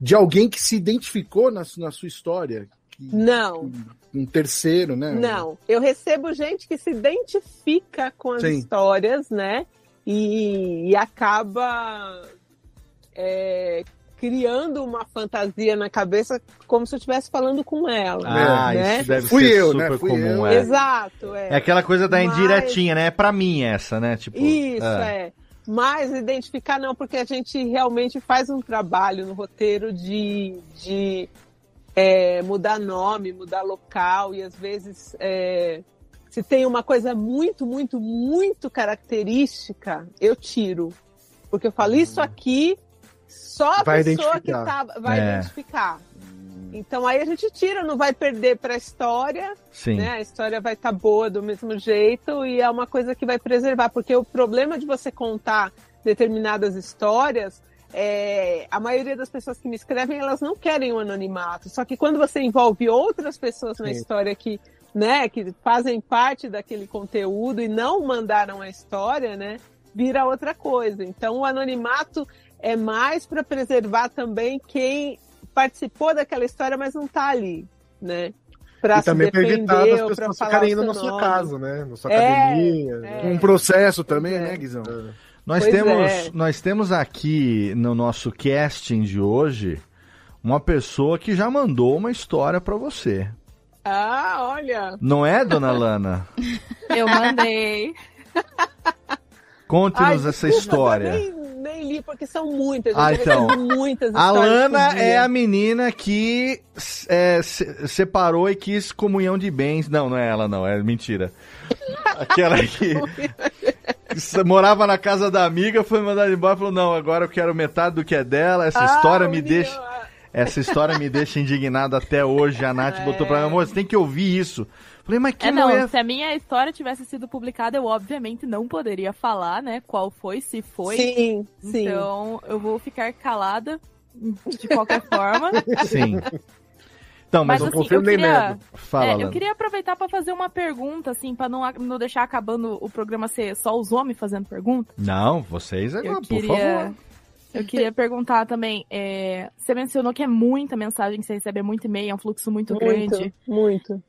de alguém que se identificou na, na sua história? Que- Não. Um terceiro, né? Não, eu recebo gente que se identifica com as Sim. histórias, né? E, e acaba é, criando uma fantasia na cabeça como se eu estivesse falando com ela. Ah, né? isso deve Fui ser eu, super né? Fui comum. eu. É. Exato, é. É aquela coisa da Mas- indiretinha, né? É pra mim essa, né? Tipo, Isso, é. Mas identificar não, porque a gente realmente faz um trabalho no roteiro de, de é, mudar nome, mudar local, e às vezes é, se tem uma coisa muito, muito, muito característica, eu tiro. Porque eu falo, isso aqui só a Vai pessoa que tá, vai É. identificar. Então aí a gente tira, não vai perder para a história, Sim. né? A história vai estar boa do mesmo jeito e é uma coisa que vai preservar, porque o problema de você contar determinadas histórias é, a maioria das pessoas que me escrevem elas não querem o anonimato. Só que quando você envolve outras pessoas na Sim. história que, né, que fazem parte daquele conteúdo e não mandaram a história, né? vira outra coisa. Então, o anonimato é mais para preservar também quem participou daquela história, mas não está ali, né? Pra e também para evitar as pessoas falar ficarem indo na sua nome. casa, né? Na sua É, academia. é. Um processo também, né, Guizão? Nós Pois temos, é. nós temos aqui no nosso casting de hoje uma pessoa que já mandou uma história pra você. Ah, olha. Não é, dona Lana? Eu mandei. Conte-nos essa história. Eu nem, li, porque são muitas. Ah, então. muitas A histórias Lana por dia. é a menina que é, se- separou e quis comunhão de bens. Não, não é ela, não, é mentira. Aquela que, morava na casa da amiga, foi mandada embora e falou: Não, agora eu quero metade do que é dela. Essa Ah, história me deixa. Essa história me deixa indignado até hoje. A Nath botou pra mim, amor, você tem que ouvir isso. Falei, mas que É, não, mulher. se a minha história tivesse sido publicada, eu obviamente não poderia falar, né, qual foi, se foi. Sim, sim. Então, eu vou ficar calada de qualquer forma. Sim. Então, mas, Mas, não assim, eu queria, Fala, é, eu queria aproveitar pra fazer uma pergunta, assim, pra não, não deixar acabando o programa ser só os homens fazendo pergunta. Não, vocês agora, Eu por queria, favor. eu queria perguntar também, é, você mencionou que é muita mensagem que você recebe, é muito e-mail, é um fluxo muito, Muito, grande. muito.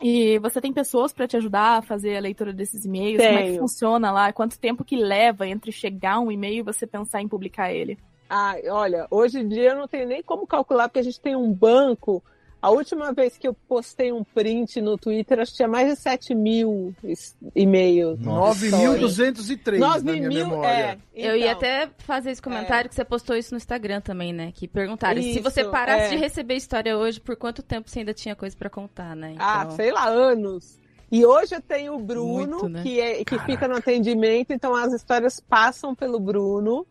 E você tem pessoas pra te ajudar a fazer a leitura desses e-mails? Como é que Tenho. funciona lá? Quanto tempo que leva entre chegar um e-mail e você pensar em publicar ele? Ah, olha, hoje em dia eu não tenho nem como calcular, porque a gente tem um banco. A última vez que eu postei um print no Twitter, acho que tinha mais de 7 mil e-mails. 9.203 na 9 minha mil, memória. é. Eu ia Então, até fazer esse comentário que você postou isso no Instagram também, né? Que perguntaram se Isso, você parasse é. de receber história hoje, por quanto tempo você ainda tinha coisa pra contar, né? Ah, Então- sei lá, anos. E hoje eu tenho o Bruno, Muito, né? que, é, que fica no atendimento, então as histórias passam pelo Bruno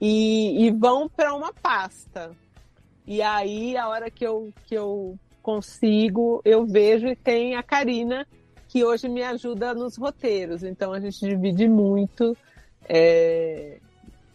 e, e vão para uma pasta. E aí, a hora que eu, que eu consigo, eu vejo e tem a Karina, que hoje me ajuda nos roteiros. Então a gente divide muito, é,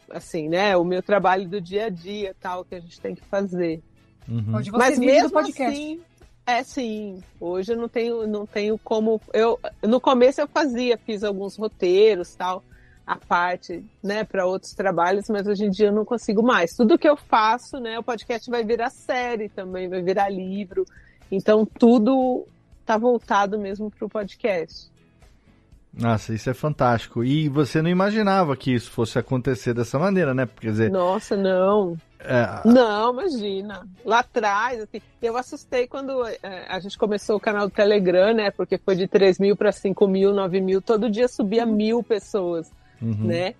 assim, né? O meu trabalho do dia a dia, tal, que a gente tem que fazer. Uhum. Onde você Mas mesmo podcast. assim, é sim. Hoje eu não tenho, não tenho como. Eu no começo eu fazia, fiz alguns roteiros, tal, a parte, né, para outros trabalhos, mas hoje em dia eu não consigo mais. Tudo que eu faço, né, o podcast vai virar série também, vai virar livro. Então tudo tá voltado mesmo para o podcast. Nossa, isso é fantástico. E você não imaginava que isso fosse acontecer dessa maneira, né? Quer dizer, Nossa, não. é, Não, imagina. Lá atrás, assim, eu assustei quando é, a gente começou o canal do Telegram, né? Porque foi de 3 mil para 5 mil, 9 mil, todo dia subia mil pessoas, Uhum. né?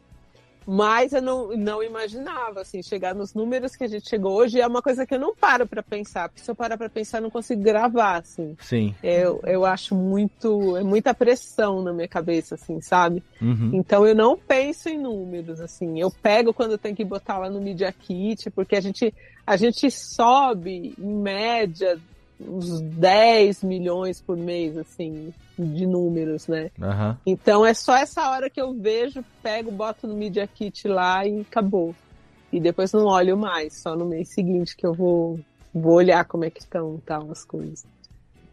Mas eu não, não imaginava, assim, chegar nos números que a gente chegou hoje é uma coisa que eu não paro para pensar, porque se eu parar para pensar, eu não consigo gravar, assim. sim. Eu, eu acho muito, é muita pressão na minha cabeça, assim, sabe? Uhum. Então eu não penso em números, assim. Eu pego quando tem que botar lá no Media Kit, porque a gente, a gente sobe, em média, uns 10 milhões por mês, assim, de números, né? Aham. Então é só essa hora que eu vejo, pego, boto no Media Kit lá e acabou. E depois não olho mais, só no mês seguinte que eu vou, vou olhar como é que estão tal, as coisas.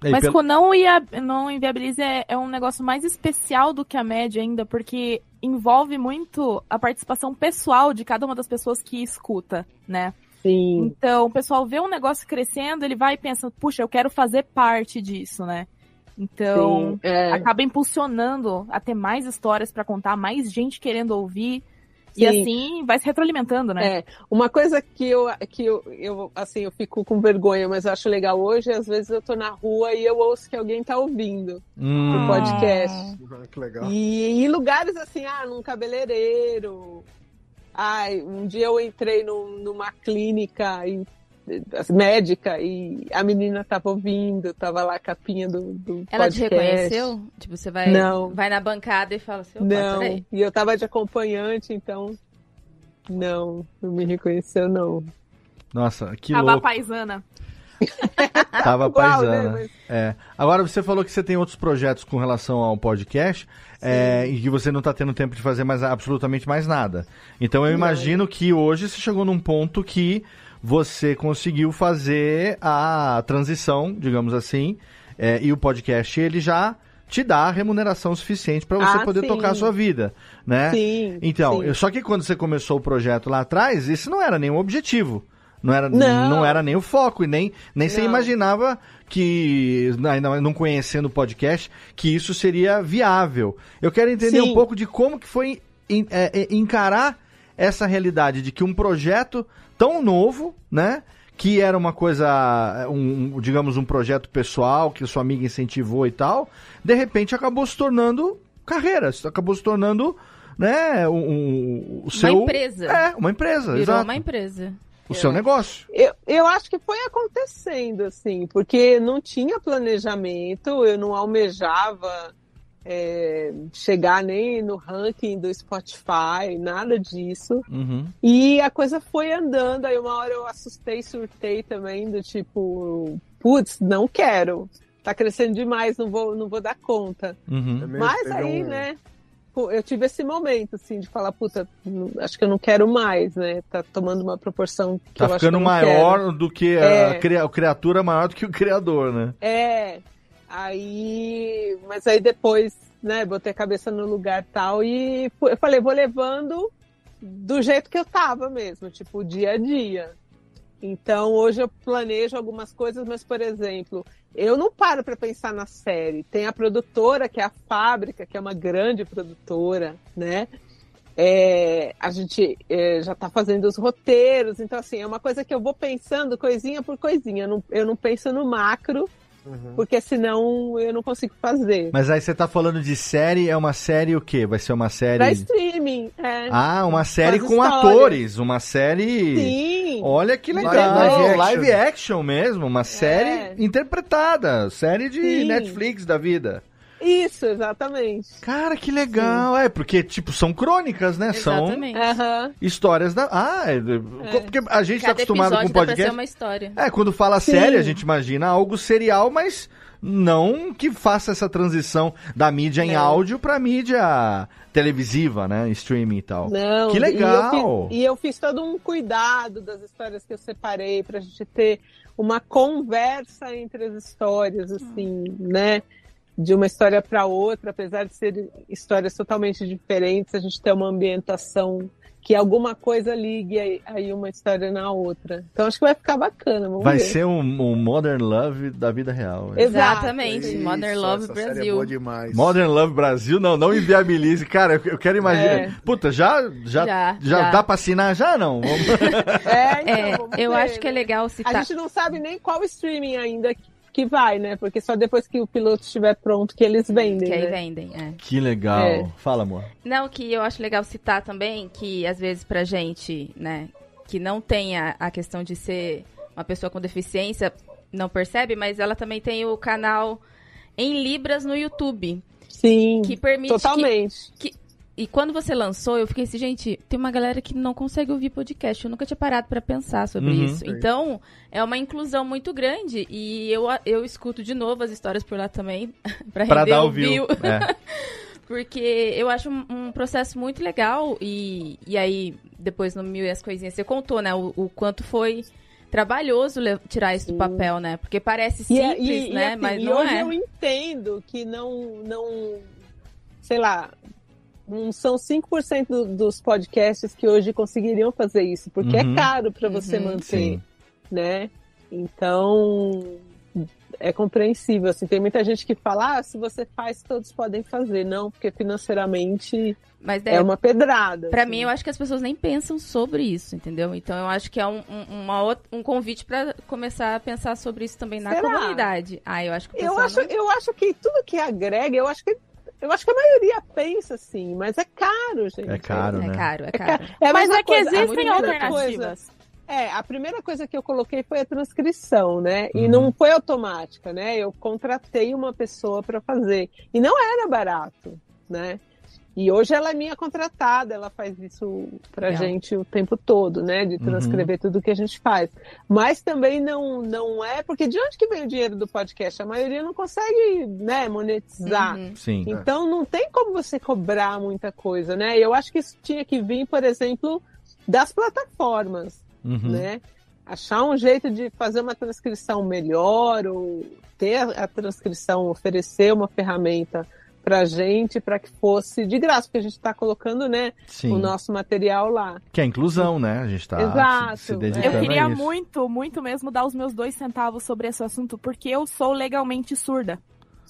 E Mas pelo- com não, ia, não inviabiliza é, é um negócio mais especial do que a média ainda, porque envolve muito a participação pessoal de cada uma das pessoas que escuta, né? Sim. Então, o pessoal vê um negócio crescendo, ele vai e pensa, puxa, eu quero fazer parte disso, né? Então, Sim, é. acaba impulsionando a ter mais histórias pra contar, mais gente querendo ouvir. E Sim. assim vai se retroalimentando, né? É, uma coisa que eu, que eu, eu, assim, eu fico com vergonha, mas eu acho legal hoje, às vezes eu tô na rua e eu ouço que alguém tá ouvindo Hum. o podcast. Ah, que legal. E em lugares assim, ah, num cabeleireiro. Ai, um dia eu entrei num- numa clínica e- médica e a menina tava ouvindo, tava lá a capinha do, do Ela te podcast. reconheceu? Tipo, você vai, Não. vai na bancada e fala assim, Não, peraí. e eu tava de acompanhante, então não, não me reconheceu não. Nossa, que Tava louco. paisana. Tava paisana. né, mas- É. Agora, você falou que você tem outros projetos com relação ao podcast é, e que você não tá tendo tempo de fazer mais absolutamente mais nada. Então, eu Não. imagino que hoje você chegou num ponto que você conseguiu fazer a transição, digamos assim, é, e o podcast ele já te dá remuneração suficiente para você Ah, poder sim. tocar a sua vida, né? Sim, Então, sim. só que quando você começou o projeto lá atrás, isso não era nenhum objetivo. Não era, Não. não era nem o foco, e nem, nem você imaginava que, ainda não conhecendo o podcast, que isso seria viável. Eu quero entender Sim. um pouco de como que foi é, é, encarar essa realidade de que um projeto tão novo, né? Que era uma coisa, um, digamos, um projeto pessoal que sua amiga incentivou e tal, de repente acabou se tornando carreira, acabou se tornando, né, um, um- o seu... empresa. É, uma empresa, Virou exato. uma empresa. O seu negócio. Eu, eu acho que foi acontecendo, assim, porque não tinha planejamento, eu não almejava é, chegar nem no ranking do Spotify, nada disso. Uhum. E a coisa foi andando, aí uma hora eu assustei, surtei também, do tipo, putz, não quero. Tá crescendo demais, não vou, não vou dar conta. Uhum. Mas teve aí, um- né, pô, eu tive esse momento, assim, de falar, puta, acho que eu não quero mais, né? Tá tomando uma proporção que Tá eu acho que eu ficando não maior quero. do que É. a, cria- a criatura maior do que o criador, né? É, aí, mas aí depois, né, botei a cabeça no lugar tal, e eu falei, vou levando do jeito que eu tava mesmo, tipo, dia a dia. Então, hoje eu planejo algumas coisas, mas, por exemplo, eu não paro para pensar na série. Tem a produtora, que é a Fábrica, que é uma grande produtora, né? É, a gente é, já está fazendo os roteiros, então, assim, é uma coisa que eu vou pensando coisinha por coisinha. Eu não, eu não penso no macro, porque senão eu não consigo fazer. Mas aí você tá falando de série, é uma série o quê? Vai ser uma série. Pra streaming, é. Ah, uma série Com as com histórias. atores, uma série. Sim. Olha que legal, Live live action. action, mesmo, uma série interpretada, série de Sim. Netflix da vida. Isso, exatamente. Cara, que legal, é, porque, tipo, são crônicas, né? Exatamente. São histórias da. Ah, é, porque a gente tá Cada acostumado com dá podcast. ser uma história. É, quando fala Sim. série, a gente imagina algo serial, mas não que faça essa transição da mídia em Não. áudio pra mídia televisiva, né? Streaming e tal. Não, que e legal! eu, fiz, e eu fiz todo um cuidado das histórias que eu separei pra gente ter uma conversa entre as histórias, assim, né? De uma história para outra, apesar de serem histórias totalmente diferentes, a gente tem uma ambientação que alguma coisa ligue aí, uma história na outra. Então acho que vai ficar bacana. Vamos Vai ver. ser um, um Modern Love da vida real. né? Exatamente. Isso, Modern Love essa série é Brasil. boa demais. Modern Love Brasil, não, não inviabilize. Cara, eu, eu quero imaginar. É. Puta, já, já, Já, já, já. dá pra assinar? Já não. Vamos- É, então, É, vamos eu ver, acho que é né? legal citar. A gente não sabe nem qual streaming ainda que, que vai, né? Porque só depois que o piloto estiver pronto que eles vendem. Que aí né? vendem, é. que legal. É. Fala, amor. Não, que eu acho legal citar também que, às vezes, pra gente, né, que não tem a, a questão de ser uma pessoa com deficiência, não percebe, mas ela também tem o canal em Libras no YouTube. Sim, que permite que- totalmente. Que, e quando você lançou, eu fiquei assim, gente, tem uma galera que não consegue ouvir podcast. Eu nunca tinha parado pra pensar sobre Uhum. isso. Sim. Então, é uma inclusão muito grande. E eu, eu escuto de novo as histórias por lá também, pra, Pra dar o view. view. É. Porque eu acho um, um processo muito legal. E, e aí, depois no Mil e as Coisinhas, você contou, né? O, o quanto foi trabalhoso tirar isso do papel, né? Porque parece E, é- simples, e- e né? assim, Mas e não hoje é. eu entendo que não, não, sei lá, não são 5% do- dos podcasts que hoje conseguiriam fazer isso, porque Uhum. é caro para você Uhum. manter, Sim. né? Então é compreensível. Assim, tem muita gente que fala, ah, se você faz, todos podem fazer. Não, porque financeiramente Mas é uma pedrada. Pra assim. mim, eu acho que as pessoas nem pensam sobre isso, entendeu? Então, eu acho que é um, um, uma um convite pra começar a pensar sobre isso também na Será? comunidade. Ah, eu acho que Eu acho, não- eu acho que tudo que agrega, eu acho que eu acho que a maioria pensa assim, mas é caro, gente. É caro, É né? caro, é É caro. caro. É a Mas é que coisa, existem alternativas. coisa- é, a primeira coisa que eu coloquei foi a transcrição, né? E Uhum. não foi automática, né? Eu contratei uma pessoa para fazer. E não era barato, né? E hoje ela é minha contratada, ela faz isso pra Legal. gente o tempo todo, né? De transcrever tudo que a gente faz. Mas também não, não é, porque de onde que vem o dinheiro do podcast? A maioria não consegue, né, monetizar. Uhum. Sim. Então não tem como você cobrar muita coisa, né? Eu acho que isso tinha que vir, por exemplo, das plataformas, Uhum. né? achar um jeito de fazer uma transcrição melhor ou ter a transcrição, oferecer uma ferramenta para gente para que fosse de graça, porque a gente está colocando, né, Sim. o nosso material lá. Que é inclusão, né? A gente tá Exato. se, se dedicando Eu queria a isso. muito, muito mesmo dar os meus dois centavos sobre esse assunto, porque eu sou legalmente surda.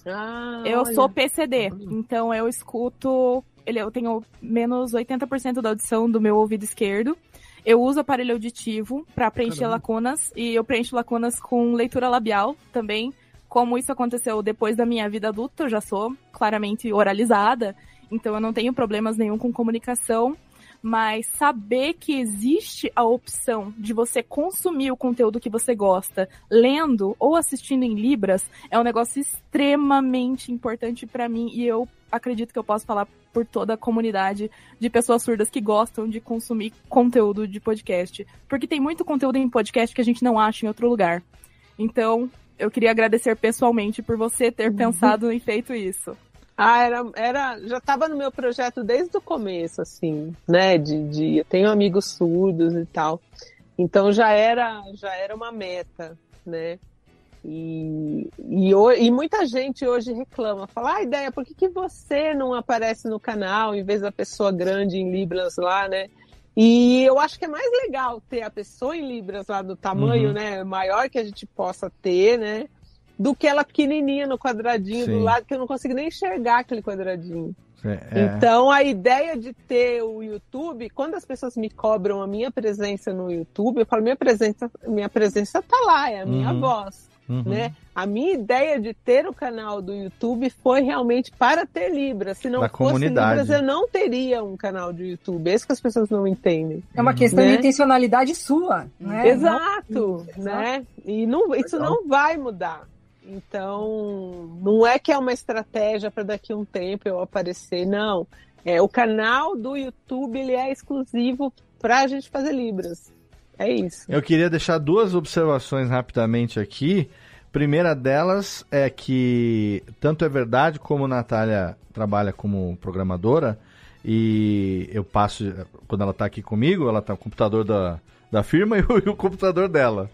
Ah, Eu olha. sou PCD, então eu escuto. Ele, eu tenho menos 80% da audição do meu ouvido esquerdo. Eu uso aparelho auditivo para preencher Caramba. lacunas e eu preencho lacunas com leitura labial também. Como isso aconteceu depois da minha vida adulta, eu já sou claramente oralizada, então eu não tenho problemas nenhum com comunicação. Mas saber que existe a opção de você consumir o conteúdo que você gosta lendo ou assistindo em Libras é um negócio extremamente importante para mim e eu acredito que eu posso falar por toda a comunidade de pessoas surdas que gostam de consumir conteúdo de podcast. Porque tem muito conteúdo em podcast que a gente não acha em outro lugar. Então, eu queria agradecer pessoalmente por você ter pensado e feito isso. Ah, era, era, já estava no meu projeto desde o começo, assim, né? De, de eu tenho amigos surdos e tal. Então já era, já era uma meta, né? E, e, e muita gente hoje reclama, fala, ah, ideia, por que, que você não aparece no canal em vez da pessoa grande em Libras lá, né? E eu acho que é mais legal ter a pessoa em Libras lá do tamanho, Uhum. né, maior que a gente possa ter, né? Do que ela pequenininha no quadradinho do Sim. lado, que eu não consigo nem enxergar aquele quadradinho. É, é. Então, a ideia de ter o YouTube, quando as pessoas me cobram a minha presença no YouTube, eu falo, minha presença, minha presença tá lá, é a minha Uhum. voz. Uhum. Né? A minha ideia de ter o canal do YouTube foi realmente para ter Libras. Se não Da fosse comunidade. Libras, eu não teria um canal de YouTube. É isso que as pessoas não entendem. É uma questão Né? de intencionalidade sua, né? Exato, né? E não, isso não vai mudar. Então, não é que é uma estratégia para daqui a um tempo eu aparecer, não. É o canal do YouTube ele é exclusivo para a gente fazer libras. É isso. Eu queria deixar duas observações rapidamente aqui. Primeira delas é que tanto é verdade como a Natália trabalha como programadora e eu passo, quando ela está aqui comigo, ela tá no computador da, da firma e o, e o computador dela.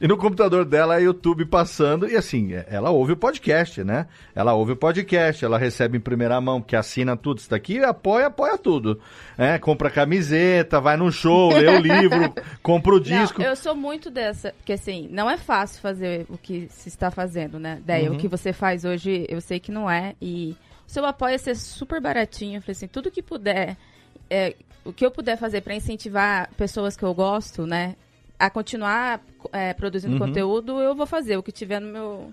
E no computador dela é YouTube passando, e assim, ela ouve o podcast, né? Ela ouve o podcast, ela recebe em primeira mão, porque assina tudo. Isso daqui apoia, apoia tudo. É, compra camiseta, vai no show, lê o livro, compra o disco. Não, eu sou muito dessa, porque assim, não é fácil fazer o que se está fazendo, né? Daí Uhum. o que você faz hoje, eu sei que não é. E o seu apoio é ser super baratinho. Eu falei assim, tudo que puder, é, o que eu puder fazer para incentivar pessoas que eu gosto, né? A continuar é, produzindo Uhum. conteúdo, eu vou fazer o que tiver no meu,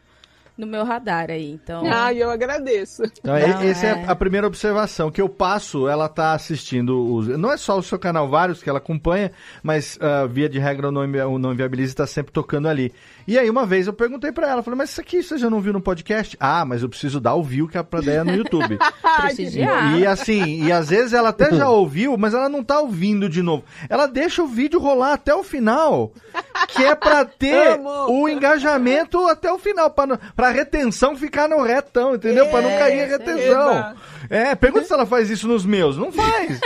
no meu radar aí. Então. Ah, e eu agradeço. Então, Não, essa é. é. a primeira observação que eu passo. Ela tá assistindo os. Não é só o seu canal, vários que ela acompanha, mas ah, via de regra o não, Invi- o não inviabiliza está sempre tocando ali. E aí uma vez eu perguntei pra ela, falei, mas isso aqui você já não viu no podcast? Ah, mas eu preciso dar o view que é pra ideia no YouTube. E, e assim, e às vezes ela até já ouviu, mas ela não tá ouvindo de novo. Ela deixa o vídeo rolar até o final, que é pra ter o engajamento até o final, pra, não- pra retenção ficar no retão, entendeu? Pra não cair a retenção. Eba. É, pergunta se ela faz isso nos meus. Não faz.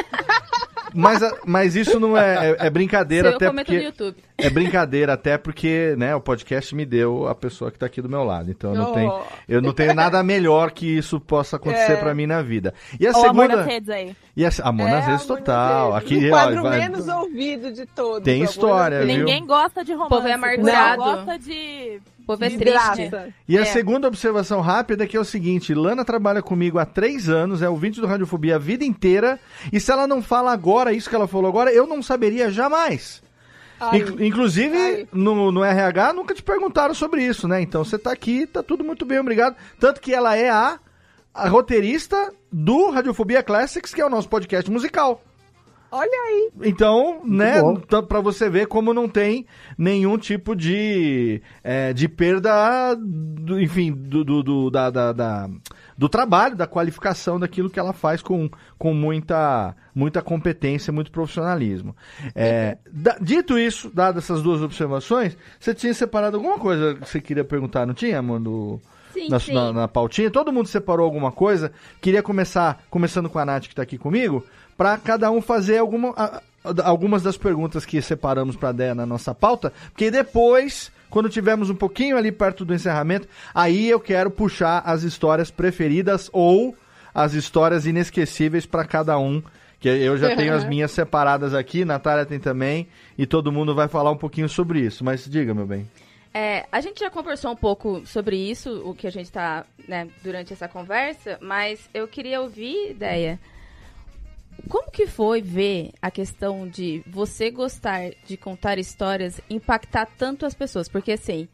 Mas, a- mas isso não é, é, é brincadeira Se eu até comento porque... no YouTube. É brincadeira até porque, né, o podcast me deu a pessoa que tá aqui do meu lado. Então eu não Oh. tenho, eu não tenho nada melhor que isso possa acontecer É. pra mim na vida. E a segunda aí. E a, amor nas redes total. Aqui, o quadro ó, vai- menos ouvido de todos. Tem história, viu? Ninguém gosta de romance. povo é amargurado. Não, gosta de... Povo é de triste. graça. E a É. segunda observação rápida é que é o seguinte: Lana trabalha comigo há três anos, é ouvinte do Radiofobia a vida inteira, e se ela não fala agora isso que ela falou agora, eu não saberia jamais. Inc- inclusive, No, no RH nunca te perguntaram sobre isso, né? Então você tá aqui, tá tudo muito bem, obrigado. Tanto que ela é a, a roteirista do Radiofobia Classics, que é o nosso podcast musical. Olha aí. Então, né, bom. tá- pra você ver como não tem nenhum tipo de, é, de perda, do- enfim, do, do, do- da, da- da- do trabalho, da qualificação daquilo que ela faz com, com muita, muita competência, muito profissionalismo. É, da- dito isso, dadas essas duas observações, você tinha separado alguma coisa que você queria perguntar, não tinha, Amando? Sim, na, sim. na- na pautinha, todo mundo separou alguma coisa. Queria começar, começando com a Nath que tá aqui comigo, para cada um fazer alguma. a- algumas das perguntas que separamos para Déia na nossa pauta, porque depois, quando tivermos um pouquinho ali perto do encerramento, aí eu quero puxar as histórias preferidas ou as histórias inesquecíveis para cada um. Que eu já tenho as minhas separadas aqui, Natália tem também, e todo mundo vai falar um pouquinho sobre isso. Mas diga, meu bem. É, a gente já conversou um pouco sobre isso, o que a gente está né, durante essa conversa, mas eu queria ouvir ideia. Como que foi ver a questão de você gostar de contar histórias impactar tanto as pessoas? Porque, assim,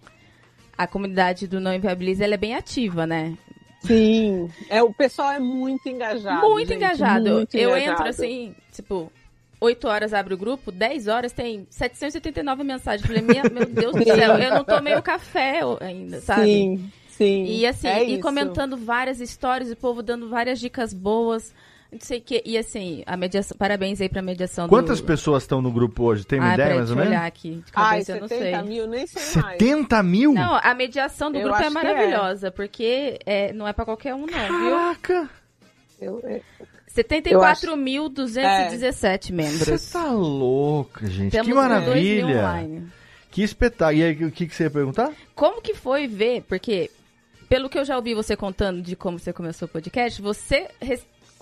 a comunidade do Não Inviabiliza ela é bem ativa, né? Sim, é, o pessoal é muito engajado. Muito gente, engajado. muito eu engajado. entro assim, tipo, 8 horas abre o grupo, 10 horas tem 789 mensagens. Falei, minha, meu Deus do céu, eu não tomei o café ainda, sabe? Sim, sim. E assim, é e isso. comentando várias histórias, o povo dando várias dicas boas. Não sei o que. E assim, a mediação. Parabéns aí pra mediação Quantas do. pessoas estão no grupo hoje? Tem uma Ah, ideia, mais ou menos? olhar aqui. De Ai, cabeça, eu não 70 sei. mil, nem sei mais. 70 mil? Não, a mediação do Eu grupo é é. maravilhosa, porque é, não é pra qualquer um, não, Caraca! É, viu? Eu acho- 74.217 membros. Você tá louca, gente. Temos que maravilha. Que espetáculo. E aí, o que, que você ia perguntar? Como que foi ver? Porque, pelo que eu já ouvi você contando de como você começou o podcast, você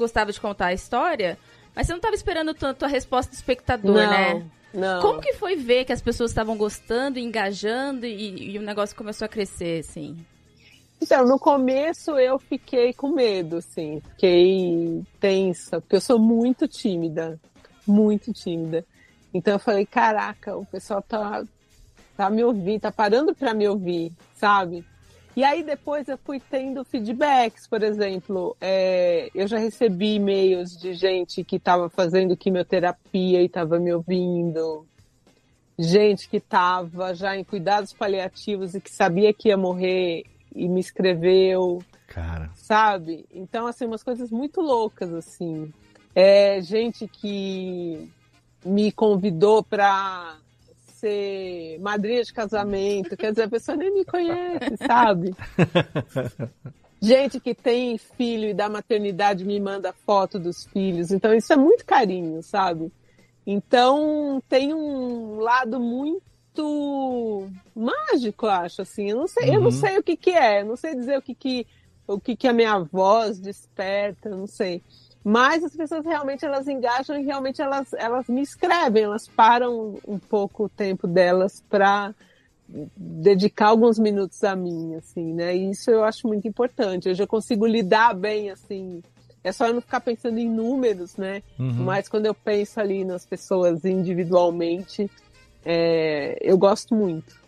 gostava de contar a história, mas você não estava esperando tanto a resposta do espectador, Não, né? não. Como que foi ver que as pessoas estavam gostando, engajando e, e o negócio começou a crescer, assim? Então, no começo eu fiquei com medo, assim, fiquei tensa, porque eu sou muito tímida, muito tímida. Então eu falei, caraca, o pessoal tá, tá me ouvindo, tá parando para me ouvir, sabe? E aí depois eu fui tendo feedbacks, por exemplo, é, eu já recebi e-mails de gente que estava fazendo quimioterapia e estava me ouvindo, gente que estava já em cuidados paliativos e que sabia que ia morrer e me escreveu, Cara. sabe? Então, assim, umas coisas muito loucas, assim. É gente que me convidou para ser madrinha de casamento, quer dizer, a pessoa nem me conhece, sabe? Gente que tem filho e da maternidade me manda foto dos filhos, então isso é muito carinho, sabe? Então tem um lado muito mágico, acho assim. Eu não sei, eu não Uhum. sei o que que é, não sei dizer o que que o que que a minha voz desperta, não sei. Mas as pessoas realmente elas engajam e realmente elas elas me escrevem, elas param um pouco o tempo delas para dedicar alguns minutos a mim, assim, né? E isso eu acho muito importante. Hoje eu consigo lidar bem, assim. É só eu não ficar pensando em números, né? Uhum. Mas quando eu penso ali nas pessoas individualmente, é, eu gosto muito.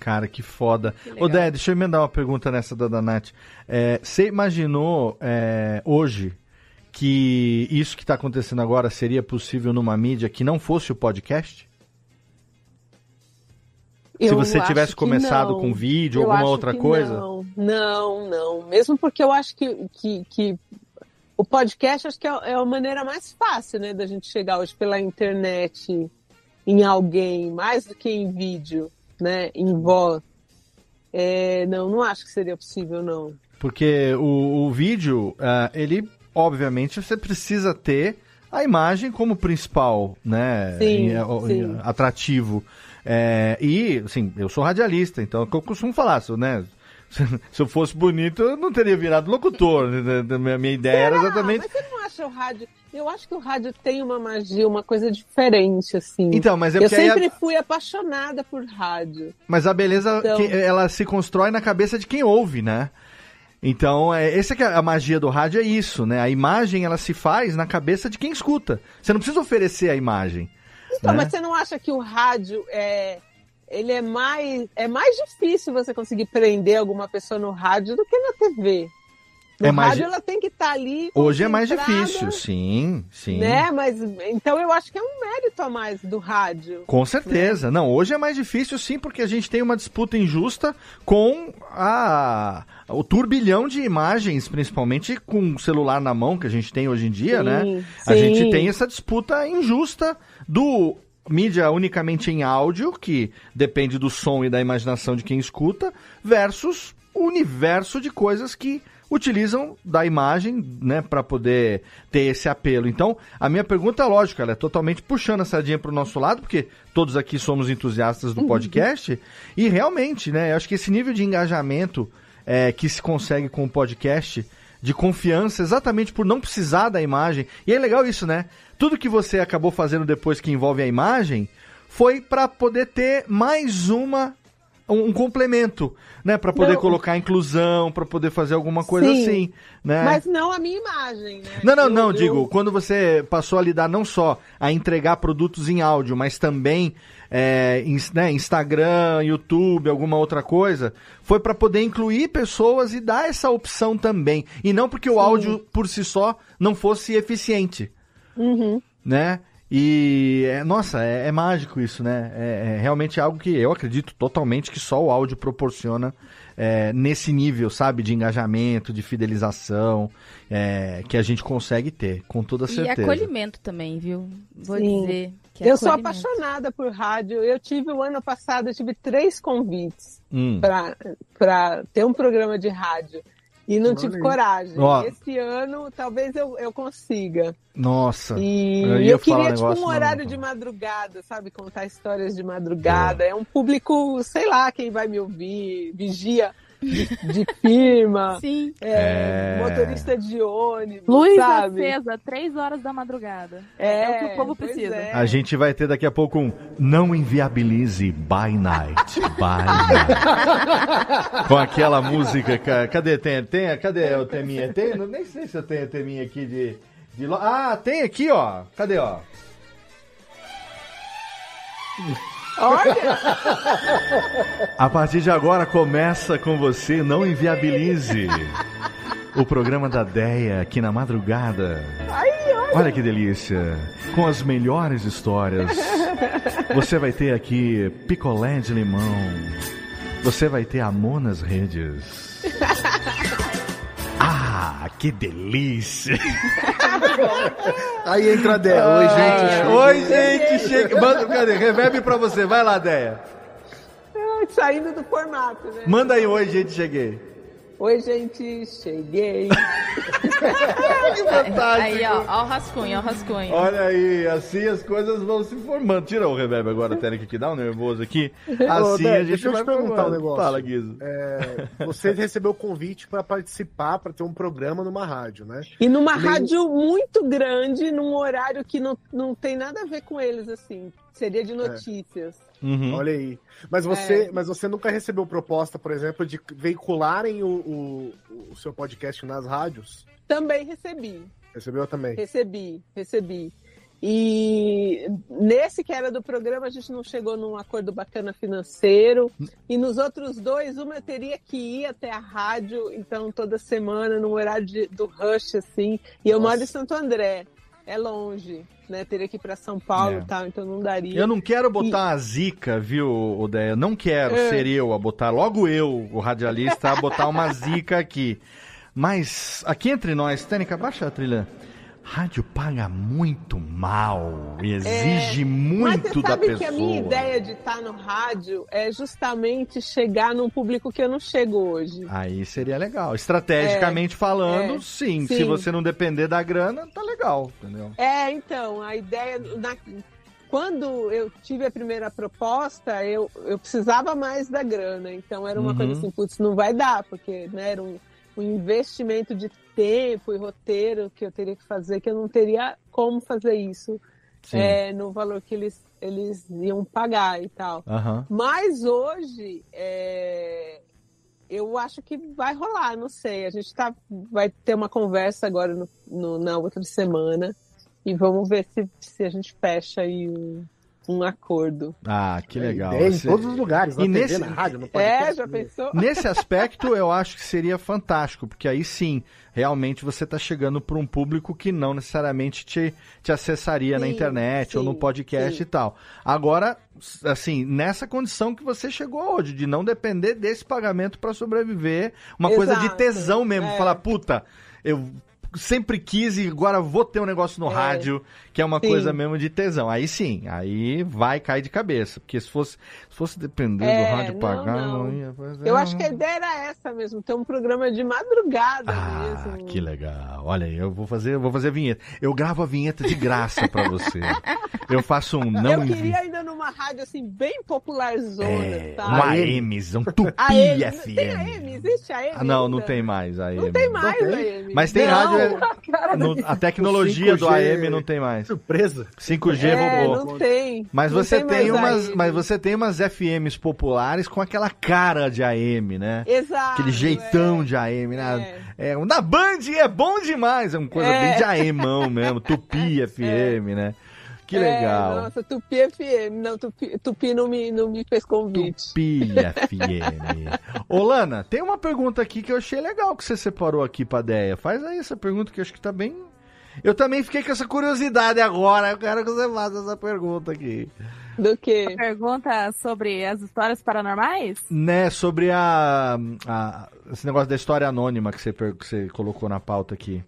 Cara, que foda. Ô, Dé, deixa eu emendar uma pergunta nessa da, da Nath. É, você imaginou é, hoje que isso que está acontecendo agora seria possível numa mídia que não fosse o podcast? Se Eu você acho tivesse começado não. com vídeo, Eu alguma outra coisa? Não, não, não. Mesmo porque eu acho que, que, que o podcast acho que é, é a maneira mais fácil, né, da gente chegar hoje pela internet em alguém, mais do que em vídeo, né, em voz. É, não, não acho que seria possível, não. Porque o, o vídeo, ah, ele, obviamente, você precisa ter a imagem como principal, né? Sim, ó, sim. atrativo. É, e, assim, eu sou radialista, então é o que eu costumo falar, né? Se eu fosse bonito, eu não teria virado locutor. né? Da- Minha, minha ideia era exatamente. Mas você não acha o rádio... Eu acho que o rádio tem uma magia, uma coisa diferente, assim. Então, mas é Eu aí a- sempre fui apaixonada por rádio. Mas a beleza, Então- que- ela se constrói na cabeça de quem ouve, né? Então, é, essa que é a magia do rádio, é isso, né? A imagem, ela se faz na cabeça de quem escuta. Você não precisa oferecer a imagem. Então, né? mas você não acha que o rádio é ele é mais é mais difícil você conseguir prender alguma pessoa no rádio do que na TV. No É mais rádio di- ela tem que estar ali Hoje é mais difícil, sim, sim. né? Mas então eu acho que é um mérito a mais do rádio. Com certeza. Não, hoje é mais difícil sim, porque a gente tem uma disputa injusta com a o turbilhão de imagens, principalmente com o celular na mão que a gente tem hoje em dia, Sim, né? A sim. gente tem essa disputa injusta do mídia unicamente em áudio, que depende do som e da imaginação de quem escuta, versus o universo de coisas que utilizam da imagem, né, para poder ter esse apelo. Então, a minha pergunta é lógica, ela é totalmente puxando a sardinha para o nosso lado, porque todos aqui somos entusiastas do podcast, e realmente, né, eu acho que esse nível de engajamento é, que se consegue com o podcast, de confiança, exatamente por não precisar da imagem, e é legal isso, né? Tudo que você acabou fazendo depois que envolve a imagem foi para poder ter mais uma um, um complemento, né, para poder Não. colocar inclusão, para poder fazer alguma coisa Sim. assim, né? Mas não a minha imagem, né? Não, não, Eu- não, eu- digo, quando você passou a lidar não só a entregar produtos em áudio, mas também é, né, Instagram, YouTube, alguma outra coisa, foi para poder incluir pessoas e dar essa opção também. E não porque o áudio por si só não fosse eficiente, Uhum. né? E, é, nossa, é, é mágico isso, né? É, é realmente algo que eu acredito totalmente que só o áudio proporciona é, nesse nível, sabe? De engajamento, de fidelização, é, que a gente consegue ter, com toda E certeza. acolhimento também, viu? Vou Sim. dizer. Que é eu sou apaixonada por rádio. Eu tive o ano passado, eu tive três convites Hum. para ter um programa de rádio. E não Olha tive coragem. Ó. Esse ano talvez eu, eu consiga. Nossa. E eu eu, queria um tipo um horário não. de madrugada, sabe? Contar histórias de madrugada. É um público, sei lá, quem vai me ouvir, vigia de, de firma, Sim. é, É. motorista de ônibus, Luz sabe? acesa, três horas da madrugada. É, o que o povo precisa. é. A gente vai ter daqui a pouco um Não Inviabilize By Night. By Night. Com aquela música. ca- Cadê? Tem, tem, cadê o teminha? Tem? Não- Nem sei se eu tenho teminha aqui de. de lo- Ah, tem aqui, ó. Cadê, ó? Olha! A partir de agora começa com você, não inviabilize. O programa da Deia aqui na madrugada. Olha que delícia. Com as melhores histórias. Você vai ter aqui picolé de limão. Você vai ter amor nas redes. Ah, que delícia. Aí entra a Dé. Oi, gente. Ah, Oi, gente. Chega. Manda, cadê? Reverb pra você. Vai lá, Deia. Ai, Saindo do formato, né? Manda aí, oi, gente. Cheguei. Oi, gente, cheguei. que fantástico. Aí, ó, ó o rascunho, ó o rascunho. Olha aí, assim as coisas vão se formando. Tira o reverb agora, Tênica, que dá um nervoso aqui. Assim Ô, Dé, a gente deixa eu vai te perguntar formando. um negócio. Fala, Guizo. É, você recebeu o convite para participar, para ter um programa numa rádio, né? E numa Nem- rádio muito grande, num horário que não, não tem nada a ver com eles, assim. Seria de notícias. Uhum. Olha aí. Mas você, É. mas você nunca recebeu proposta, por exemplo, de veicularem o, o, o seu podcast nas rádios? Também recebi. Recebeu também? Recebi, recebi. E nesse que era do programa, a gente não chegou num acordo bacana financeiro. E nos outros dois, uma eu teria que ir até a rádio, então toda semana, no horário de- do rush, assim. E eu moro em Santo André. É longe, né? Teria que ir para São Paulo É. e tal, então não daria. Eu não quero botar a zica, viu, Odeia? Não quero É. ser eu a botar, logo eu, o radialista, a botar uma zica aqui. Mas, aqui entre nós, Tênica, baixa a trilha. Rádio paga muito mal e exige É, Mas muito você da sabe pessoa. que a minha ideia de estar no rádio é justamente chegar num público que eu não chego hoje. Aí seria legal. Estrategicamente É, falando, é, sim. Se sim. você não depender da grana, tá legal, entendeu? É, então, a ideia. na- Quando eu tive a primeira proposta, eu, eu precisava mais da grana. Então era uma Uhum. coisa assim, putz, não vai dar, porque né, era um, um investimento de tempo e roteiro que eu teria que fazer, que eu não teria como fazer isso é, no valor que eles, eles iam pagar e tal. Aham. Mas hoje, é, eu acho que vai rolar, não sei. A gente tá, vai ter uma conversa agora no- no- na outra semana e vamos ver se, se a gente fecha aí um, um acordo. Ah, que legal. É, em todos os lugares, na E TV, nesse- na rádio, no É, podcast. já pensou? Nesse aspecto, eu acho que seria fantástico, porque aí sim, realmente você está chegando para um público que não necessariamente te, te acessaria na Sim, internet ou no sim, podcast sim. e tal. Agora, assim, nessa condição que você chegou hoje, de não depender desse pagamento para sobreviver, uma coisa de Exato, tesão mesmo, é. falar, puta, eu sempre quis e agora vou ter um negócio no É. rádio, que é uma Sim. coisa mesmo de tesão. Aí sim, aí vai cair de cabeça. Porque se fosse, se fosse depender É, do rádio não, pagar, não, não. ia fazer. Eu acho que a ideia era essa mesmo, ter um programa de madrugada Ah, mesmo. que legal. Olha aí, eu vou fazer, eu vou fazer a vinheta. Eu gravo a vinheta de graça pra você. Eu faço um não eu queria ainda numa rádio assim, bem popularzona, É, sabe? um AM, um Tupi AM, Tem FM. AM? Existe AM? Ah, não, não ainda? tem mais AM. Não tem mais AM. Mas tem Não. rádio. É- no- a tecnologia do 5G AM não tem mais. Surpresa. 5G É, roubou. não tem. Mas Não você tem, mais umas, AM. mas você tem umas FMs populares com aquela cara de AM, né? Exato. Aquele jeitão de AM, né? É, um da Band é bom demais, é uma coisa É. bem de AMão mesmo, Tupi FM, né? Que É, legal. nossa, Tupi FM. Não, Tupi, Tupi não, me, não me fez convite. Tupi FM. Ô, Lana, tem uma pergunta aqui que eu achei legal que você separou aqui pra Deia. Faz aí essa pergunta que eu acho que tá bem. Eu também fiquei com essa curiosidade agora. Eu quero que você faça essa pergunta aqui. Do que? Pergunta sobre as histórias paranormais? Né, sobre a, a- esse negócio da história anônima que você, que você colocou na pauta aqui.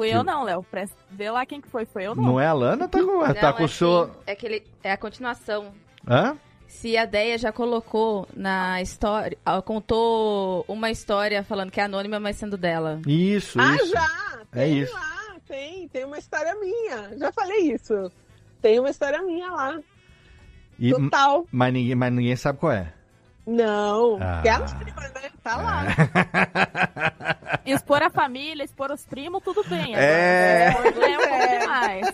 Fui Que- eu não, Léo. Vê lá quem que foi. Foi eu não. Não, é a Lana? Tá com, Não, tá com é o seu. que- é que ele é a continuação. Hã? Se a Deia já colocou na história, contou uma história falando que é anônima, mas sendo dela. Isso, Ah, isso. já! É Tem isso. lá, tem. Tem uma história minha. Já falei isso. Tem uma história minha lá. E- Total. Mas ninguém, mas ninguém sabe qual é. Não. Ah. Que ela né? Tá lá. Expor a família, expor os primos, tudo bem. É. Agora, expor é um pouco mais.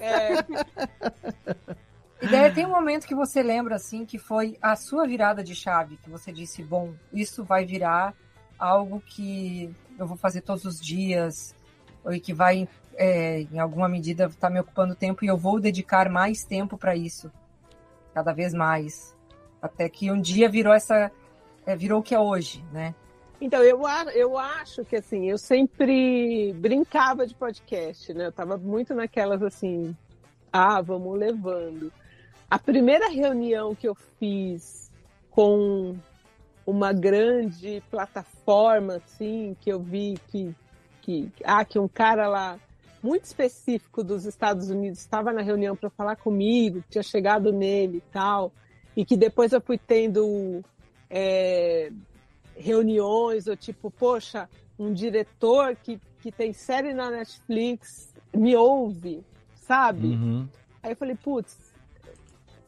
E daí tem um momento que você lembra, assim, que foi a sua virada de chave, que você disse, bom, isso vai virar algo que eu vou fazer todos os dias, ou que vai, é, em alguma medida, estar me ocupando tempo e eu vou dedicar mais tempo para isso, cada vez mais. Até que um dia virou essa, é, virou o que é hoje, né? Então, eu, eu acho que assim, eu sempre brincava de podcast, né? Eu tava muito naquelas assim, ah, vamos levando. A primeira reunião que eu fiz com uma grande plataforma, assim, que eu vi que, que, ah, que um cara lá muito específico dos Estados Unidos estava na reunião para falar comigo, tinha chegado nele e tal, e que depois eu fui tendo é, reuniões, ou tipo, poxa, um diretor que, que tem série na Netflix me ouve, sabe? Uhum. Aí eu falei, putz,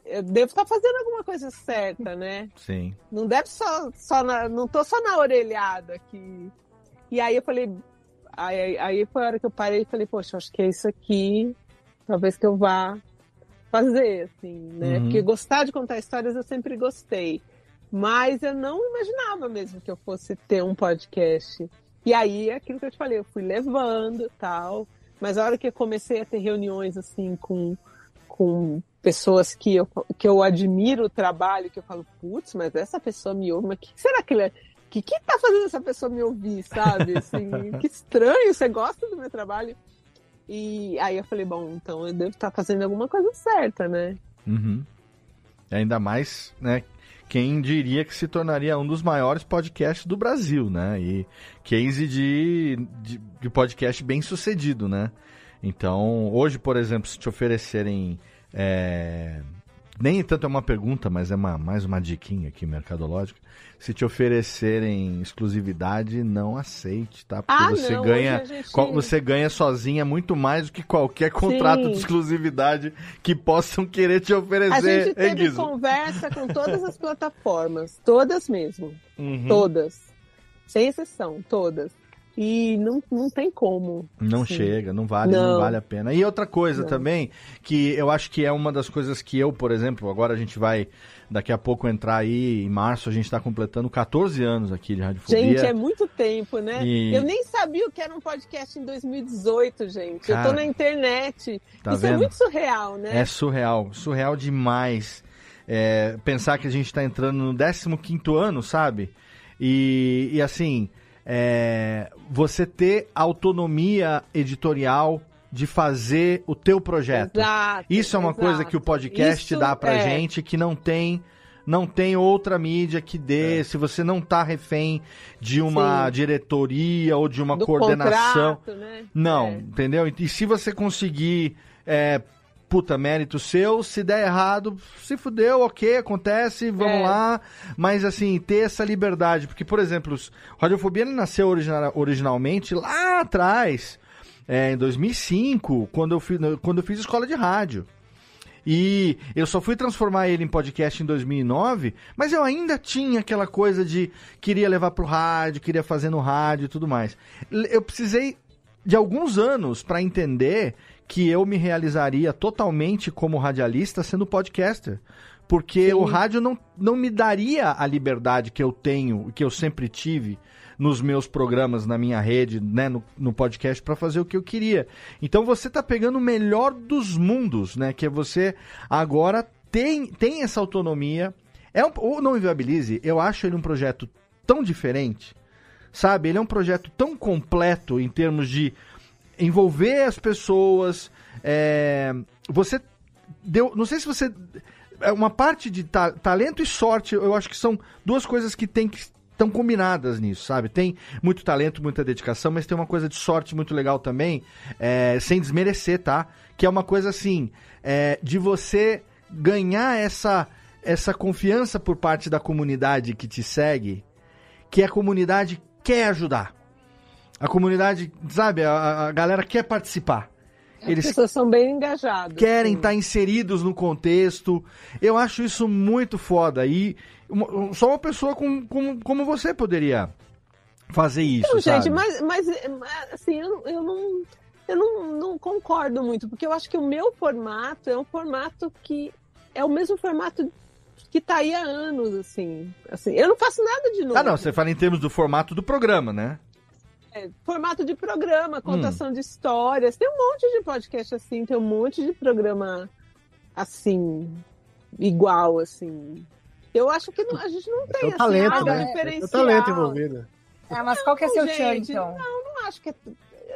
eu devo estar fazendo alguma coisa certa, né? Sim. Não deve só, só na, não tô só na orelhada aqui. E aí eu falei, aí, aí foi a hora que eu parei e falei, poxa, acho que é isso aqui, talvez que eu vá fazer, assim, né? Uhum. Porque gostar de contar histórias eu sempre gostei. Mas eu não imaginava mesmo que eu fosse ter um podcast. E aí, é aquilo que eu te falei, eu fui levando tal. Mas a hora que eu comecei a ter reuniões assim com, com pessoas que eu, que eu admiro o trabalho, que eu falo, putz, mas essa pessoa me ouve, mas o que será que ele é? que que tá fazendo essa pessoa me ouvir, sabe? Assim, que estranho, você gosta do meu trabalho? E aí eu falei, bom, então eu devo estar fazendo alguma coisa certa, né? Uhum. Ainda mais, né? Quem diria que se tornaria um dos maiores podcasts do Brasil, né? E case de, de, de podcast bem sucedido, né? Então, hoje, por exemplo, se te oferecerem. é, nem tanto é uma pergunta, mas é uma, mais uma diquinha aqui mercadológica. Se te oferecerem exclusividade, não aceite, tá? Porque Ah, você não, ganha. a gente- qual- Você ganha sozinha muito mais do que qualquer contrato Sim. de exclusividade que possam querer te A oferecer. gente hein, teve conversa com todas as plataformas, todas mesmo. Uhum. Todas. Sem exceção, todas. E não, não tem como. Não Sim. chega, não vale, não. Não. vale a pena. E outra coisa Não. também, que eu acho que é uma das coisas que eu, por exemplo, agora a gente vai daqui a pouco entrar aí, em março, a gente está completando 14 anos aqui de Radiofobia. Gente, é muito tempo, né? E- Eu nem sabia o que era um podcast em 2018, gente. eu Cara, tô na internet. tá Isso é vendo? muito surreal, né? É surreal, surreal demais. É, pensar que a gente está entrando no 15 ano, sabe? E, e assim, é, você ter autonomia editorial de fazer o teu projeto. Exato, Isso é uma exato. coisa que o podcast Isso dá pra é. gente que não tem não tem outra mídia que dê, se você não tá refém de uma Sim. diretoria ou de uma Do coordenação. contrato, né? Não, É. entendeu? E se você conseguir, é, puta, mérito seu, se der errado, se fudeu, ok, acontece, vamos É. lá. Mas assim, ter essa liberdade. Porque, por exemplo, Radiofobia nasceu origina- originalmente lá atrás, é, em 2005, quando eu, fiz, quando eu fiz escola de rádio. E eu só fui transformar ele em podcast em 2009, mas eu ainda tinha aquela coisa de queria levar pro rádio, queria fazer no rádio e tudo mais. Eu precisei de alguns anos para entender que eu me realizaria totalmente como radialista sendo podcaster. Porque o rádio não, não me daria a liberdade que eu tenho, que eu sempre tive nos meus programas, na minha rede, né, no, no podcast, para fazer o que eu queria. Então você tá pegando o melhor dos mundos, né? Que é você agora tem, tem essa autonomia. É um, o Não Inviabilize, eu acho ele um projeto tão diferente, sabe? Ele é um projeto tão completo em termos de envolver as pessoas. é, você deu. Não sei se você. É uma parte de ta- talento e sorte, eu acho que são duas coisas que tem que estão combinadas nisso, sabe? Tem muito talento, muita dedicação, mas tem uma coisa de sorte muito legal também, é, sem desmerecer, tá? Que é uma coisa assim, é, de você ganhar essa, essa confiança por parte da comunidade que te segue, que a comunidade quer ajudar. A comunidade, sabe, a, a galera quer participar. As pessoas são bem engajadas. querem estar inseridos no contexto. Eu acho isso muito foda. E uma- só uma pessoa com, com- como você poderia fazer isso, Não, sabe? gente, mas, mas assim, eu, não- eu não. Eu não, não concordo muito, porque eu acho que o meu formato é um formato que é o mesmo formato que tá aí há anos, assim. assim eu não faço nada de novo. Ah, não, você fala em termos do formato do programa, né? É, formato de programa, contação de histórias. Tem um monte de podcast assim, tem um monte de programa assim, igual, assim. Eu acho que não- a gente não tem Tem assim, talento, ah, um né? Tem o diferencial. talento envolvido. É, mas qual que é seu tchan, então? Não, não acho que é.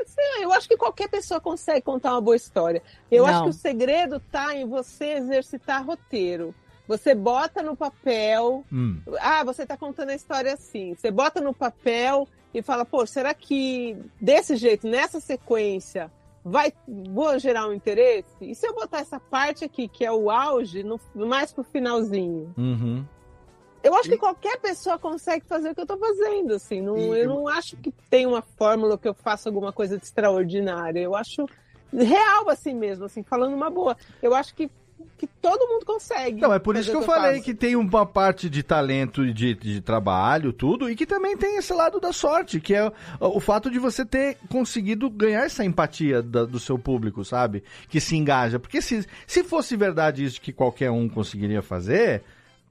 assim, eu acho que qualquer pessoa consegue contar uma boa história. Eu Não. acho que o segredo tá em você exercitar roteiro. Você bota no papel. Hum. Ah, você tá contando a história assim. Você bota no papel e fala, pô, será que desse jeito, nessa sequência, vai vou gerar um interesse? E se eu botar essa parte aqui, que é o auge, no, mais pro finalzinho? Uhum. Eu acho que qualquer pessoa consegue fazer o que eu tô fazendo, assim. Não, E- eu não acho que tem uma fórmula que eu faça alguma coisa de extraordinária. Eu acho real assim mesmo, assim, falando uma boa. Eu acho que, que todo mundo consegue. Não, é por isso que eu falei que tem uma parte de talento e de, de trabalho, tudo, e que também tem esse lado da sorte, que é o, o fato de você ter conseguido ganhar essa empatia da- do seu público, sabe? Que se engaja. Porque se, se fosse verdade isso que qualquer um conseguiria fazer,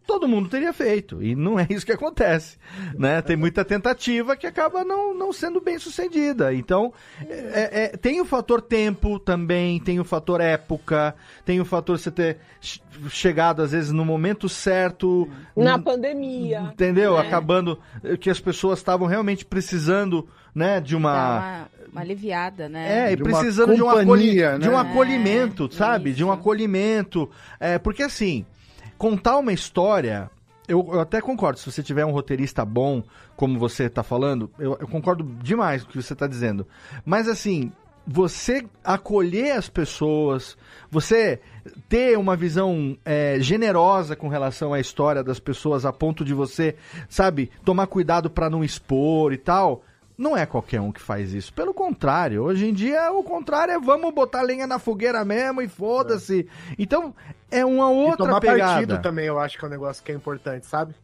todo mundo teria feito. E não é isso que acontece. Né? Tem muita tentativa que acaba não, não sendo bem sucedida. Então, é- é- tem o fator tempo também, tem o fator época, tem o fator você ter che- chegado, às vezes, no momento certo. Na pandemia. Entendeu? né? Acabando eh, que as pessoas estavam realmente precisando, né, de uma. uma, uma aliviada, né? É, e De uma precisando de um, acolhi- companhia, de um né? acolhimento, É, sabe? De um acolhimento. É, porque assim, contar uma história. Eu, eu até concordo, se você tiver um roteirista bom, como você tá falando, eu, eu concordo demais com o que você tá dizendo. Mas assim, você acolher as pessoas, você ter uma visão é, generosa com relação à história das pessoas, a ponto de você, sabe, tomar cuidado pra não expor e tal. Não é qualquer um que faz isso. Pelo contrário, hoje em dia o contrário é vamos botar lenha na fogueira mesmo e foda-se. Então, é uma E outra tomar pegada. partido também, eu acho que é um negócio que é importante, sabe?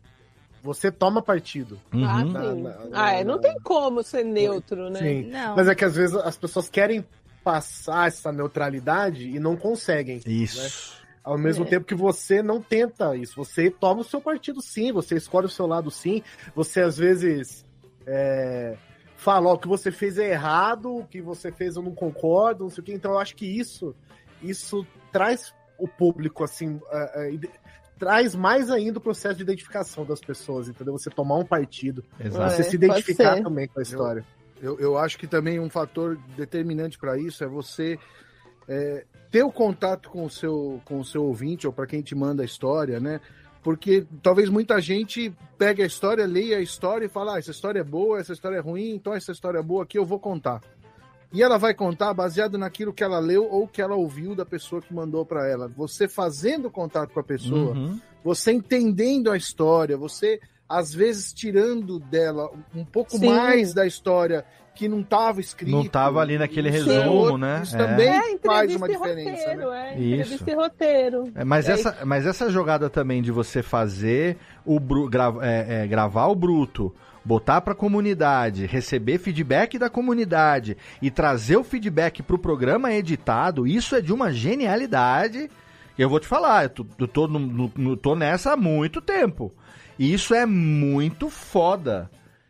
Você toma partido. Uhum. Ah, Na- na- Ah, é, não na- tem como ser neutro, né? Sim. Não. Mas é que às vezes as pessoas querem passar essa neutralidade e não conseguem. Isso. Ao mesmo É. tempo que você não tenta isso. Você toma o seu partido sim, você escolhe o seu lado sim. Você às vezes é, fala, ó, o que você fez é errado, o que você fez eu não concordo, não sei o quê. Então eu acho que isso, isso traz o público, assim, é, ide- traz mais ainda o processo de identificação das pessoas, entendeu? Você tomar um partido, Exato. você É, se identificar também com a história. Eu, eu acho que também um fator determinante para isso é você é, ter o contato com o seu, com o seu ouvinte ou para quem te manda a história, né? Porque talvez muita gente pegue a história, leia a história e fala: ah, essa história é boa, essa história é ruim, então essa história é boa aqui eu vou contar. E ela vai contar baseado naquilo que ela leu ou que ela ouviu da pessoa que mandou para ela. Você fazendo contato com a pessoa, Uhum. você entendendo a história, você às vezes tirando dela um pouco Sim. mais da história que não estava escrito. Não tava ali naquele Isso resumo, é- né? Isso É. também É, faz uma diferença. roteiro, né? é. Isso. E roteiro. É, mas, É essa, mas essa jogada também de você fazer o bru- gra- é, é, gravar o bruto, botar pra comunidade, receber feedback da comunidade e trazer o feedback pro programa editado, isso é de uma genialidade. Eu vou te falar, eu tô, eu tô, no- no- tô nessa há muito tempo. E isso é muito foda.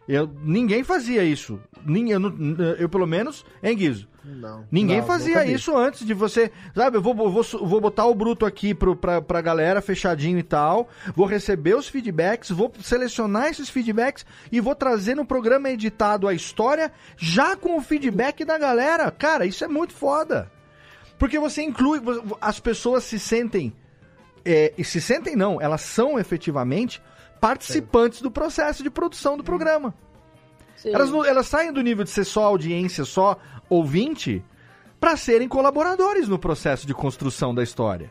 Eu, ninguém fazia isso. Ninguém, eu, eu, pelo menos, hein, Guizo? Não. Ninguém Não, fazia isso antes de você. Sabe, eu vou, vou, vou botar o bruto aqui pro, pra, pra galera fechadinho e tal. Vou receber os feedbacks, vou selecionar esses feedbacks e vou trazer no programa editado a história já com o feedback da galera. Cara, isso é muito foda. Porque você inclui. As pessoas se sentem. é, e se sentem, não, elas são efetivamente participantes do processo de produção do programa. Sim. Elas, elas saem do nível de ser só audiência, só ouvinte, pra serem colaboradores no processo de construção da história.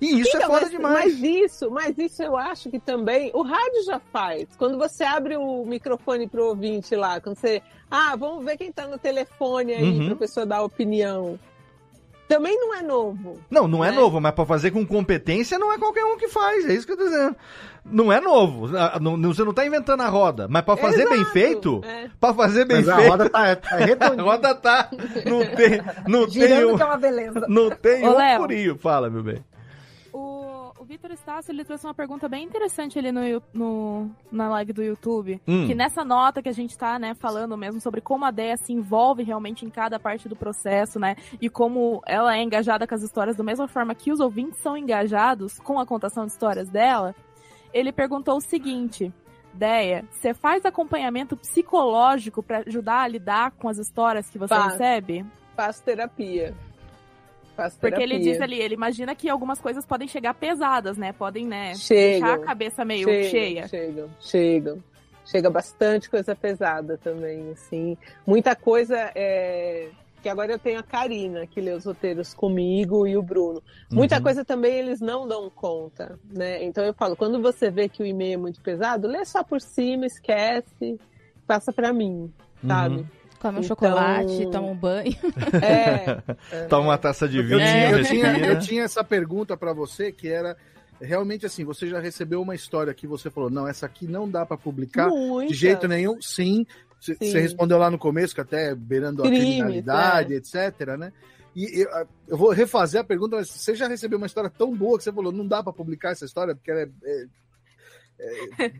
E isso é Então, foda mas, demais. Mas isso, mas isso eu acho que também o rádio já faz. Quando você abre o microfone pro ouvinte lá, quando você. Ah, vamos ver quem tá no telefone aí Uhum. pra pessoa dar opinião. Também não é novo. Não, não é né? novo, mas pra fazer com competência não é qualquer um que faz, é isso que eu tô dizendo. Não é novo, não- não- você não tá inventando a roda, mas pra fazer bem Exato, feito, é. pra fazer bem Mas a feito, roda tá, tá redondinha. a roda tá, não tem, não tem Girando um, que é uma beleza. não tem Ô, um Léo. furinho, fala, meu bem. Vitor Estácio, ele trouxe uma pergunta bem interessante ali no, no- na live do YouTube. Hum. Que nessa nota que a gente tá, né, falando mesmo sobre como a Deia se envolve realmente em cada parte do processo, né? E como ela é engajada com as histórias da mesma forma que os ouvintes são engajados com a contação de histórias dela. Ele perguntou o seguinte. Deia, você faz acompanhamento psicológico pra ajudar a lidar com as histórias que você Faço. recebe? Faço terapia. Faço Porque ele diz ali, ele imagina que algumas coisas podem chegar pesadas, né? Podem, né, Chegam. deixar a cabeça meio Chegam, cheia. Chegam, chegam. Chega bastante coisa pesada também, assim. Muita coisa é... Que agora eu tenho a Karina, que lê os roteiros comigo, e o Bruno. Muita Uhum. coisa também eles não dão conta, né? Então eu falo, quando você vê que o e-mail é muito pesado, lê só por cima, esquece, passa pra mim, sabe? Come um Então- chocolate, toma um banho. É, Toma uma taça de Eu vinho, tinha, eu tinha- eu tinha essa pergunta pra você que era realmente assim, você já recebeu uma história que você falou, não, essa aqui não dá pra publicar Muitas. de jeito nenhum. Sim, você respondeu lá no começo que até beirando a Crimes, criminalidade, é. etc, né? E eu, eu vou refazer a pergunta, mas você já recebeu uma história tão boa que você falou, não dá pra publicar essa história porque ela é, é- é,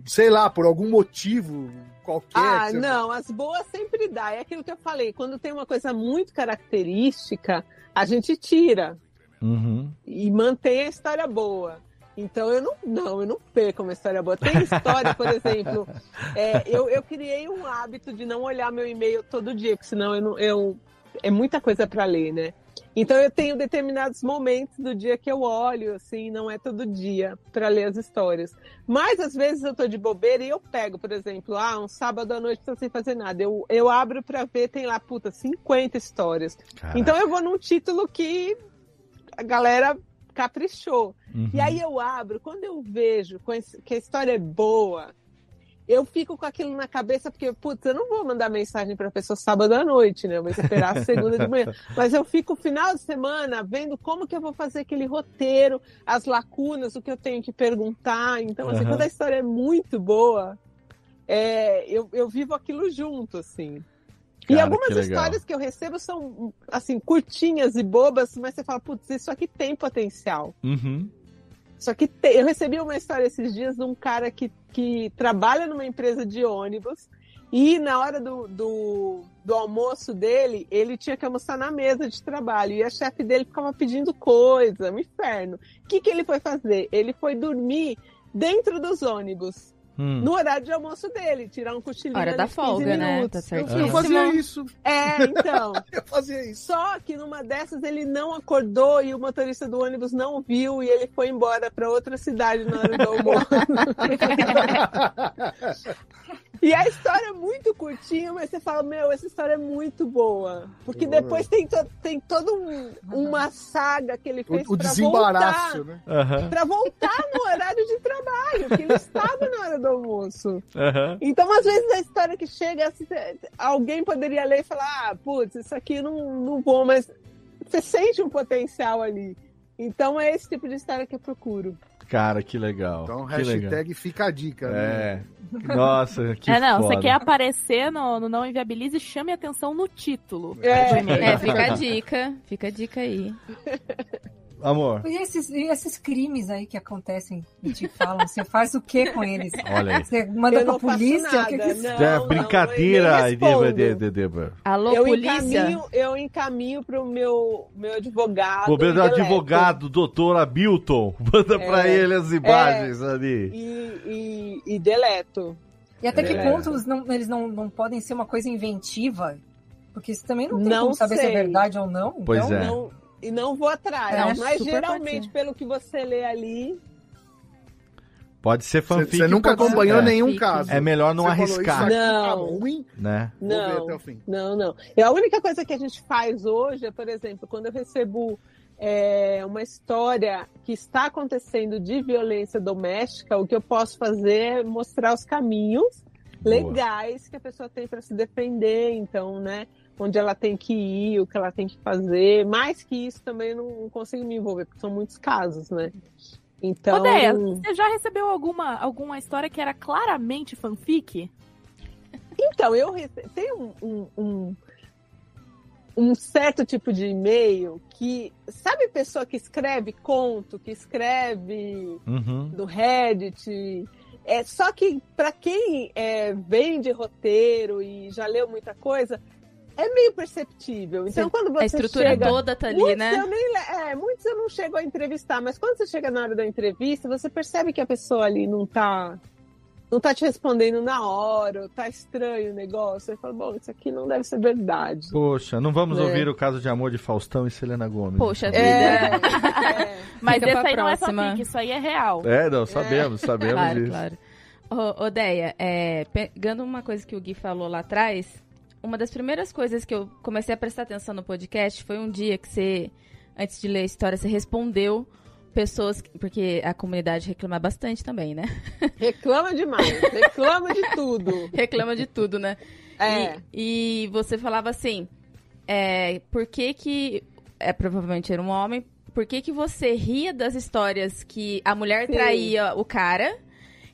sei lá, por algum motivo qualquer. Ah, não, as boas sempre dá. É aquilo que eu falei. Quando tem uma coisa muito característica, a gente tira Uhum. e mantém a história boa. Então eu não, não, eu não perco uma história boa. Tem história, por exemplo, é, eu, eu criei um hábito de não olhar meu e-mail todo dia, porque senão eu não, eu é muita coisa para ler, né? Então eu tenho determinados momentos do dia que eu olho, assim, não é todo dia para ler as histórias. Mas às vezes eu tô de bobeira e eu pego, por exemplo, ah, um sábado à noite tô sem fazer nada. Eu, eu abro para ver, tem lá, puta, 50 histórias. Caraca. Então eu vou num título que a galera caprichou. Uhum. E aí eu abro, quando eu vejo que a história é boa, eu fico com aquilo na cabeça, porque, putz, eu não vou mandar mensagem pra pessoa sábado à noite, né? Eu vou esperar a segunda de manhã. Mas eu fico o final de semana vendo como que eu vou fazer aquele roteiro, as lacunas, o que eu tenho que perguntar. Então, assim, Aham. quando a história é muito boa, é, eu, eu vivo aquilo junto, assim. e Cara, algumas que histórias que eu recebo são, assim, curtinhas e bobas, mas você fala, putz, isso aqui tem potencial. Uhum. Só que te- eu recebi uma história esses dias de um cara que, que trabalha numa empresa de ônibus e na hora do, do, do almoço dele, ele tinha que almoçar na mesa de trabalho e a chefe dele ficava pedindo coisa, um inferno. O que, que ele foi fazer? Ele foi dormir dentro dos ônibus. Hum. no horário de almoço dele, tirar um cochilinho Hora da de 15 folga, né? Tá certo. Eu fazia isso. É, então. Eu fazia isso. Só que numa dessas ele não acordou e o motorista do ônibus não viu e ele foi embora para outra cidade na hora do almoço. e a história é muito curtinha, mas você fala, meu, essa história é muito boa. Porque Boa. depois tem, to tem toda um, uma saga que ele fez O, o pra desembaraço, voltar. né? Aham. Pra voltar no horário de trabalho, porque ele estava na hora do almoço. Aham. Então, às vezes, a história que chega, assim, alguém poderia ler e falar: ah, putz, isso aqui não, não vou, mas você sente um potencial ali. Então, é esse tipo de história que eu procuro. Cara, que legal. Então, que legal. hashtag fica a dica. né? É. Nossa, que é, não, foda. você quer aparecer no, no Não Inviabilize, chame atenção no título. É. É, fica a dica. Fica a dica aí. Amor, E esses, e esses crimes aí que acontecem e te falam, você faz o que com eles? olha aí. Você manda Eu pra polícia? O que que... não, é brincadeira, de, Alô, eu polícia? encaminho, eu encaminho pro meu, meu advogado. Do e deleto. advogado, doutor Abilton. Manda pra É. ele as imagens ali. E, e, e deleto. E até que É. ponto eles, não, eles não, não podem ser uma coisa inventiva? Porque isso também não tem Não como saber se é sei. verdade ou não. Pois então, é. Não, e não vou atrás. É, mas geralmente, pelo que você lê ali, Pode ser fanfic. você nunca acompanhou é. nenhum caso. É melhor não Você arriscar. "Isso aqui tá Não. ruim, Né? Não. até o fim. Não, não. E a única coisa que a gente faz hoje é, por exemplo, quando eu recebo é, uma história que está acontecendo de violência doméstica, o que eu posso fazer é mostrar os caminhos Boa. legais que a pessoa tem para se defender, então, né? Onde ela tem que ir, o que ela tem que fazer. Mais que isso também eu não consigo me envolver, porque são muitos casos, né? Então. Odeia, você já recebeu alguma, alguma história que era claramente fanfic? Então, eu rece... tem um, um, um, um certo tipo de e-mail que. Sabe pessoa que escreve conto, que escreve Uhum. no Reddit? É, só que para quem é, vem de roteiro e já leu muita coisa, é meio perceptível. Então, Sim, quando você a estrutura chega... toda tá ali, muitos né? Eu nem, é, muitos eu não chego a entrevistar, mas quando você chega na hora da entrevista, você percebe que a pessoa ali não tá não tá te respondendo na hora, tá estranho o negócio. Você fala, bom, isso aqui não deve ser verdade. Poxa, não vamos É. ouvir o caso de amor de Faustão e Selena Gomes. Poxa vida. É, Mas pra aí não é próxima. fanfic, isso aí é real. É, não, sabemos, sabemos Claro, disso. claro. Ô, Odeia, é, pegando uma coisa que o Gui falou lá atrás, uma das primeiras coisas que eu comecei a prestar atenção no podcast foi um dia que você, antes de ler a história, você respondeu pessoas, que- porque a comunidade reclama bastante também, né? reclama demais, reclama de tudo. reclama de tudo, né? É. E, e você falava assim, é, por que que, é, provavelmente era um homem, por que que você ria das histórias que a mulher Sim. traía o cara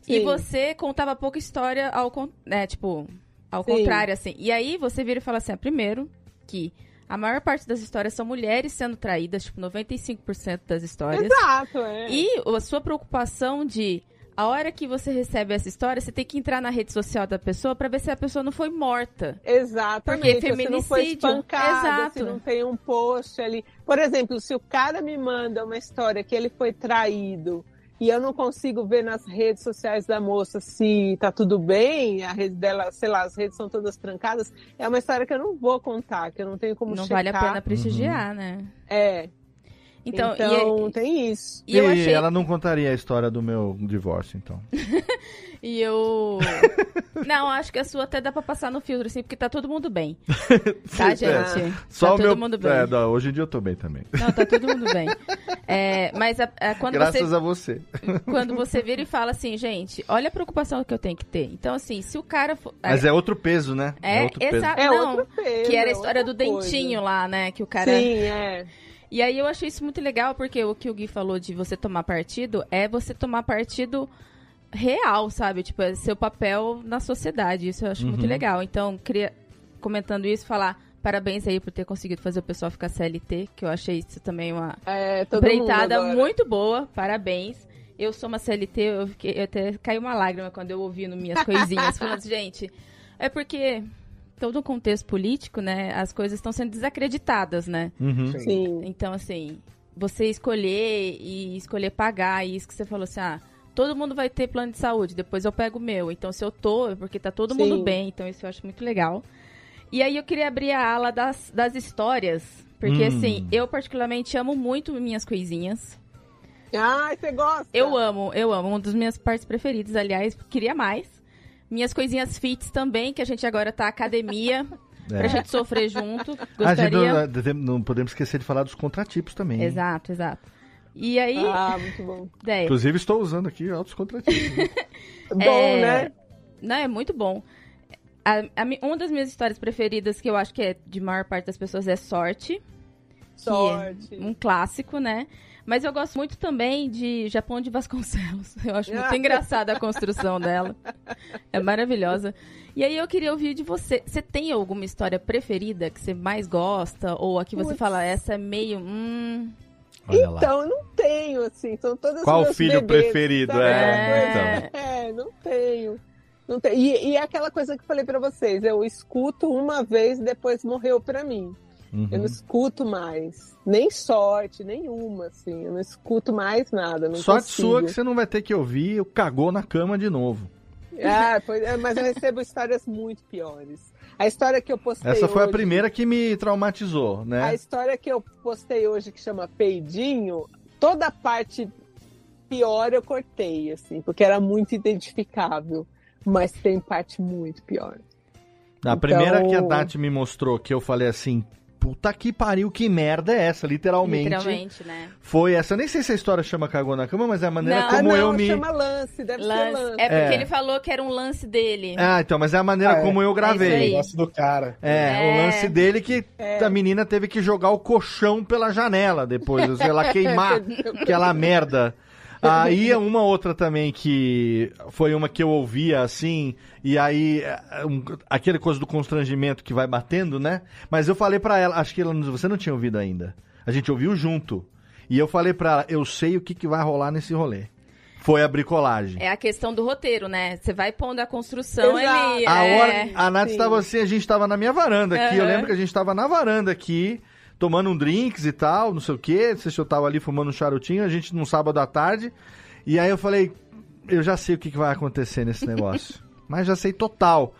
e Sim. você contava pouca história ao, né, tipo, ao Sim. contrário, assim. E aí você vira e fala assim, ah, primeiro, que a maior parte das histórias são mulheres sendo traídas, tipo, 95% das histórias. Exato, é. E a sua preocupação de a hora que você recebe essa história, você tem que entrar na rede social da pessoa pra ver se a pessoa não foi morta. Exatamente. Porque Se não foi feminicídio, espancada, exato. se não tem um post ali. Por exemplo, se o cara me manda uma história que ele foi traído e eu não consigo ver nas redes sociais da moça se tá tudo bem, a rede dela, sei lá, as redes são todas trancadas, é uma história que eu não vou contar, que eu não tenho como não checar. vale a pena prestigiar, né? É. Então, Então, e, tem isso. e eu achei ela não contaria a história do meu divórcio, então. E eu. Não, acho que a sua até dá pra passar no filtro, assim, porque tá todo mundo bem. Tá, É, gente? Só tá o todo meu... mundo bem. É, não, hoje em dia eu tô bem também. Não, tá todo mundo bem. É, mas a- a- quando Graças você. a você. Quando você vira e fala assim, gente, olha a preocupação que eu tenho que ter. Então, assim, se o cara. For... Mas é outro peso, né? É, outro peso. É não, outro peso, que era a é história do coisa. dentinho lá, né? Que o cara. Sim, é. E aí eu achei isso muito legal, porque o que o Gui falou de você tomar partido é você tomar partido real, sabe? Tipo, é seu papel na sociedade. Isso eu acho muito Uhum. legal. Então, queria, comentando isso, falar parabéns aí por ter conseguido fazer o pessoal ficar CLT, que eu achei isso também uma É, empreitada muito boa. Parabéns. Eu sou uma CLT, eu, fiquei, eu até caiu uma lágrima quando eu ouvi no minhas coisinhas, falando, gente, é porque todo o contexto político, né, as coisas estão sendo desacreditadas, né? Uhum. Sim. Então, assim, você escolher e escolher pagar, e isso que você falou assim, ah, todo mundo vai ter plano de saúde, depois eu pego o meu. Então, se eu tô, é porque tá todo Sim. mundo bem. Então, isso eu acho muito legal. E aí, eu queria abrir a ala das, das histórias. Porque, Hum. assim, eu particularmente amo muito minhas coisinhas. Ai, você gosta? Eu amo, eu amo. Uma das minhas partes preferidas, aliás, queria mais. Minhas coisinhas fits também, que a gente agora tá academia. É. Pra gente sofrer junto. A gente Gostaria. não, não podemos esquecer de falar dos contratipos também. hein? Exato, exato. E aí. Ah, muito bom. É, Inclusive, estou usando aqui altos contratipos. Bom, é, né? Não, é muito bom. A, a uma das minhas histórias preferidas, que eu acho que é de maior parte das pessoas, é Sorte. que Sorte. é um clássico, né? Mas eu gosto muito também de Japão de Vasconcelos. Eu acho muito Ah. engraçada a construção dela. É maravilhosa. E aí eu queria ouvir de você. Você tem alguma história preferida que você mais gosta? Ou a que você fala, essa é meio. Hum. Então, eu não tenho, assim, são todas Qual meus filho bebês, preferido? sabe? É, Coisa- É, não tenho. Não tenho. E, e é aquela coisa que eu falei pra vocês, eu escuto uma vez depois morreu pra mim. Uhum. Eu não escuto mais. Nem sorte, nenhuma, assim. Eu não escuto mais nada. Não Sorte consigo. sua que você não vai ter que ouvir o cagou na cama de novo. Ah, pois é, mas eu recebo histórias muito piores. A história que eu postei Essa foi a hoje- primeira que me traumatizou, A né? história que eu postei hoje, que chama Peidinho, toda a parte pior eu cortei, assim, porque era muito identificável. Mas tem parte muito pior. A primeira que a Então- Nath me mostrou, que eu falei assim, puta que pariu, que merda é essa, literalmente. Literalmente, né? Foi essa. Eu nem sei se a história chama cagou na cama, mas é a maneira Não. como ah, não, eu me. chama lance, deve ser Lance. lance. É porque É. ele falou que era um lance dele. Ah, então, mas é a maneira Ah, é. como eu É gravei. isso Gosto do cara. É, É. o lance dele que É. a menina teve que jogar o colchão pela janela depois, sei lá, queimar aquela merda. Aí uma outra também que foi uma que eu ouvia assim, e aí é, um- aquele coisa do constrangimento que vai batendo, né? Mas eu falei pra ela, acho que ela, você não tinha ouvido ainda. A gente ouviu junto. E eu falei pra ela, eu sei o que, que vai rolar nesse rolê. Foi a bricolagem. É a questão do roteiro, né? Você vai pondo a construção Exato. ali. A é... hora, a Nath estava assim, a gente estava na minha varanda aqui. Eu Aham. lembro que a gente estava na varanda aqui, tomando um drinks e tal, não sei o quê. Não sei se eu tava ali fumando um charutinho, a gente num sábado à tarde. E aí eu falei, eu já sei o que, que vai acontecer nesse negócio. Mas já sei total.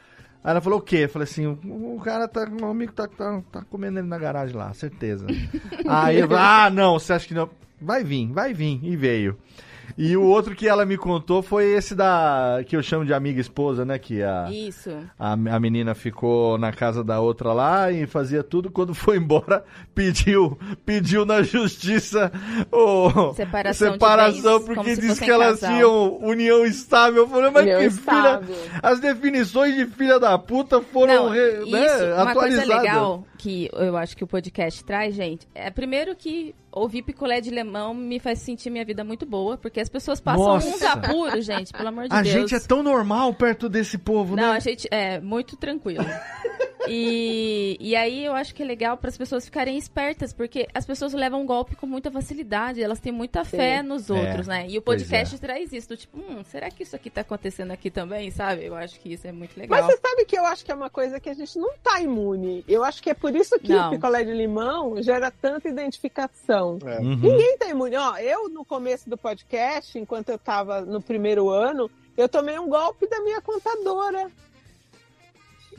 Aí ela falou o quê? Eu falei assim, o, o cara tá, meu amigo tá, tá, tá comendo ele na garagem lá, certeza. aí eu falei, ah, não, você acha que não? Vai vir, vai vir. E veio. E o outro que ela me contou foi esse da. que eu chamo de amiga esposa, né? Que a, Isso. a, a menina ficou na casa da outra lá e fazia tudo. Quando foi embora, pediu, pediu na justiça o Separação separação porque disse que elas casal. tinham união estável. Eu falei, mas União que estável. filha. As definições de filha da puta foram Não, re- isso, né, uma coisa atualizadas. legal que eu acho que o podcast traz, gente, é primeiro que ouvir picolé de limão me faz sentir minha vida muito boa, porque as pessoas passam Nossa. uns apuros, gente, pelo amor de A Deus. gente é tão normal perto desse povo, Não, né? a gente é muito tranquilo. E, e aí eu acho que é legal para as pessoas ficarem espertas, porque as pessoas levam um golpe com muita facilidade, elas têm muita fé nos outros, É, né? E o pois podcast traz isso, do tipo, hum, será que isso aqui tá acontecendo aqui também, sabe? Eu acho que isso é muito legal. Mas você sabe que eu acho que é uma coisa que a gente não tá imune. Eu acho que é por isso que Não. o picolé de limão gera tanta identificação. É. Uhum. Ninguém tá imune. Ó, eu, no começo do podcast, enquanto eu tava no primeiro ano, eu tomei um golpe da minha contadora.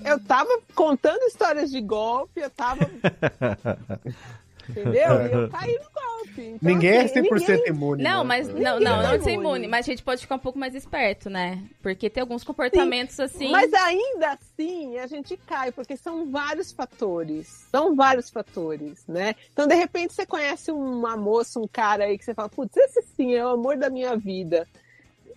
Eu tava contando histórias de golpe, eu tava. Entendeu? E eu caí no golpe. Então, Ninguém é assim, 100% ninguém- imune. Não, né? mas não, não, não é de ser imune. imune, mas a gente pode ficar um pouco mais esperto, né? Porque tem alguns comportamentos assim. Mas ainda assim, a gente cai, porque são vários fatores. São vários fatores, né? Então, de repente, você conhece uma moça, um cara aí que você fala, putz, esse sim é o amor da minha vida.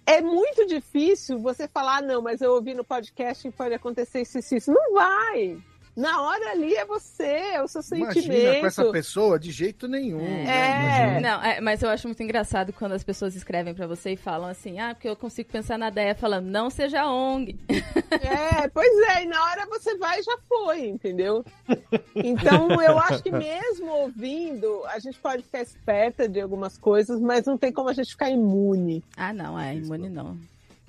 É muito difícil você falar, "Ah, não, mas eu ouvi no podcast que pode acontecer isso, isso, isso. Não vai. Na hora ali é você, é o seu sentimento. Imagina com essa pessoa de jeito nenhum. né? É. Não, é, mas eu acho muito engraçado quando as pessoas escrevem pra você e falam assim, ah, porque eu consigo pensar na ideia falando, não seja ONG. É, pois é, e na hora você vai e já foi, entendeu? Então eu acho que mesmo ouvindo, a gente pode ficar esperta de algumas coisas, mas não tem como a gente ficar imune. Ah, não, é imune não.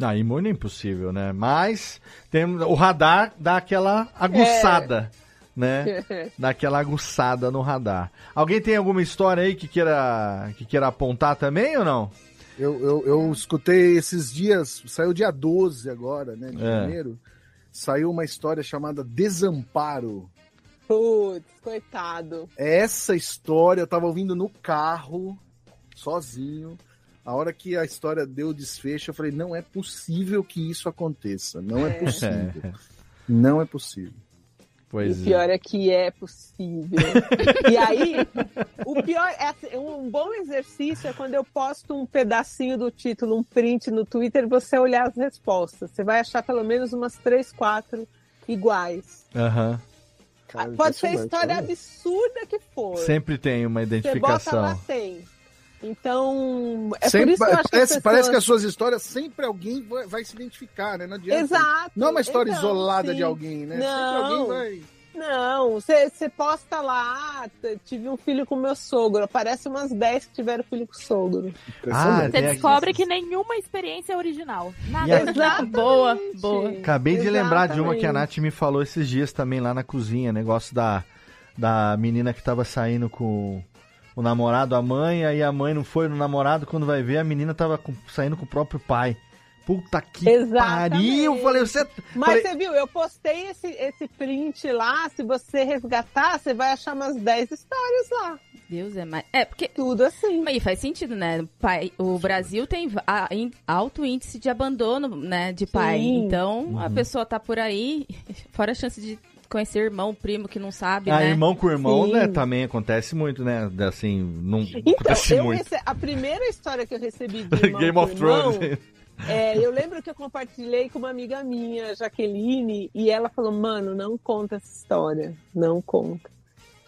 Não, imune é impossível, né? Mas tem, o radar dá aquela aguçada, né? Dá aquela aguçada no radar. Alguém tem alguma história aí que queira, que queira apontar também ou não? Eu, eu, eu escutei esses dias, saiu dia 12 agora, né, de É. janeiro, saiu uma história chamada Desamparo. Putz, coitado. Essa história eu tava ouvindo no carro, sozinho. A hora que a história deu desfecho, eu falei, não é possível que isso aconteça. Não é, É. possível. Não é possível. Pois E o pior é que é possível. e aí, o pior é assim, um bom exercício é quando eu posto um pedacinho do título, um print no Twitter, você olhar as respostas. Você vai achar pelo menos umas três, quatro iguais. Aham. Pode ser impressionante, história absurda que for. Sempre tem uma Você bota identificação. lá, tem. Então, é Sempre- por isso que eu acho parece, que as parece que as pessoas... suas histórias sempre alguém vai, vai se identificar, né? Não adianta. Exato. Não é uma história Então, isolada sim. de alguém, né? Não. Sempre alguém vai. Não, você posta lá, tive um filho com meu sogro. Aparece umas 10 que tiveram filho com o sogro. Ah, Você descobre que nenhuma experiência é original. Nada. Exatamente. Boa, boa. Acabei de lembrar de uma que a. Nath me falou esses dias também lá na cozinha, negócio da, da menina que tava saindo com o namorado, a mãe, aí a mãe não foi no namorado, quando vai ver a menina tava com- saindo com o próprio pai. Puta que Exatamente. pariu! Falei, você... Mas falei, você viu, eu postei esse, esse print lá. Se você resgatar, você vai achar umas 10 histórias lá. Deus é mais. É, porque. Tudo assim. Mas faz sentido, né? O, pai, o Brasil tem a- alto índice de abandono, né? De pai. Sim. Então, a Uhum. pessoa tá por aí, fora a chance de conhecer irmão, primo que não sabe, ah, né? irmão com irmão, Sim. né? Também acontece muito, né? Assim, não Então, acontece eu muito. rece- a primeira história que eu recebi de irmão Game of irmão, Thrones. é, eu lembro que eu compartilhei com uma amiga minha, Jaqueline, e ela falou, mano, não conta essa história, não conta.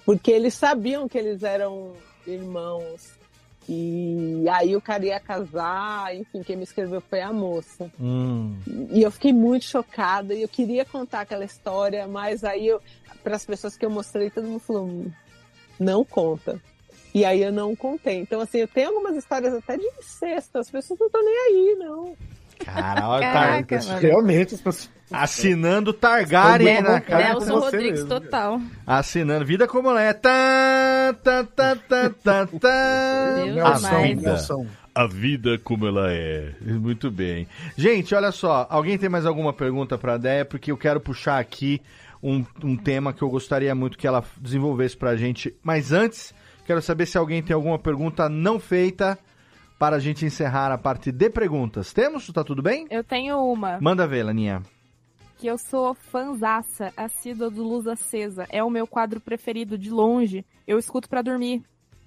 Porque eles sabiam que eles eram irmãos. E aí o cara ia casar, enfim, quem me escreveu foi a moça. Hum. E eu fiquei muito chocada e eu queria contar aquela história, mas aí para as pessoas que eu mostrei, todo mundo falou: "Hum, não conta. E aí eu não contei. Então, assim, eu tenho algumas histórias até de incesto, as pessoas não estão nem aí, não. Cara, olha, Caraca, tá. Realmente, as pessoas. Assinando Targaryen na cara. Nelson Rodrigues, mesmo. total. Assinando Vida Como Ela É. Tá, tá, tá, tá, tá, tá. Deus A Nelson, vida. Nelson. A vida como ela é. Muito bem. Gente, olha só. Alguém tem mais alguma pergunta pra Déia? Porque eu quero puxar aqui um, um tema que eu gostaria muito que ela desenvolvesse pra gente. Mas antes, quero saber se alguém tem alguma pergunta não feita para a gente encerrar a parte de perguntas. Temos? Tá tudo bem? Eu tenho uma, Manda ver, Laninha. que eu sou fanzaça, assídua do Luz Acesa. É o meu quadro preferido, de longe. Eu escuto pra dormir.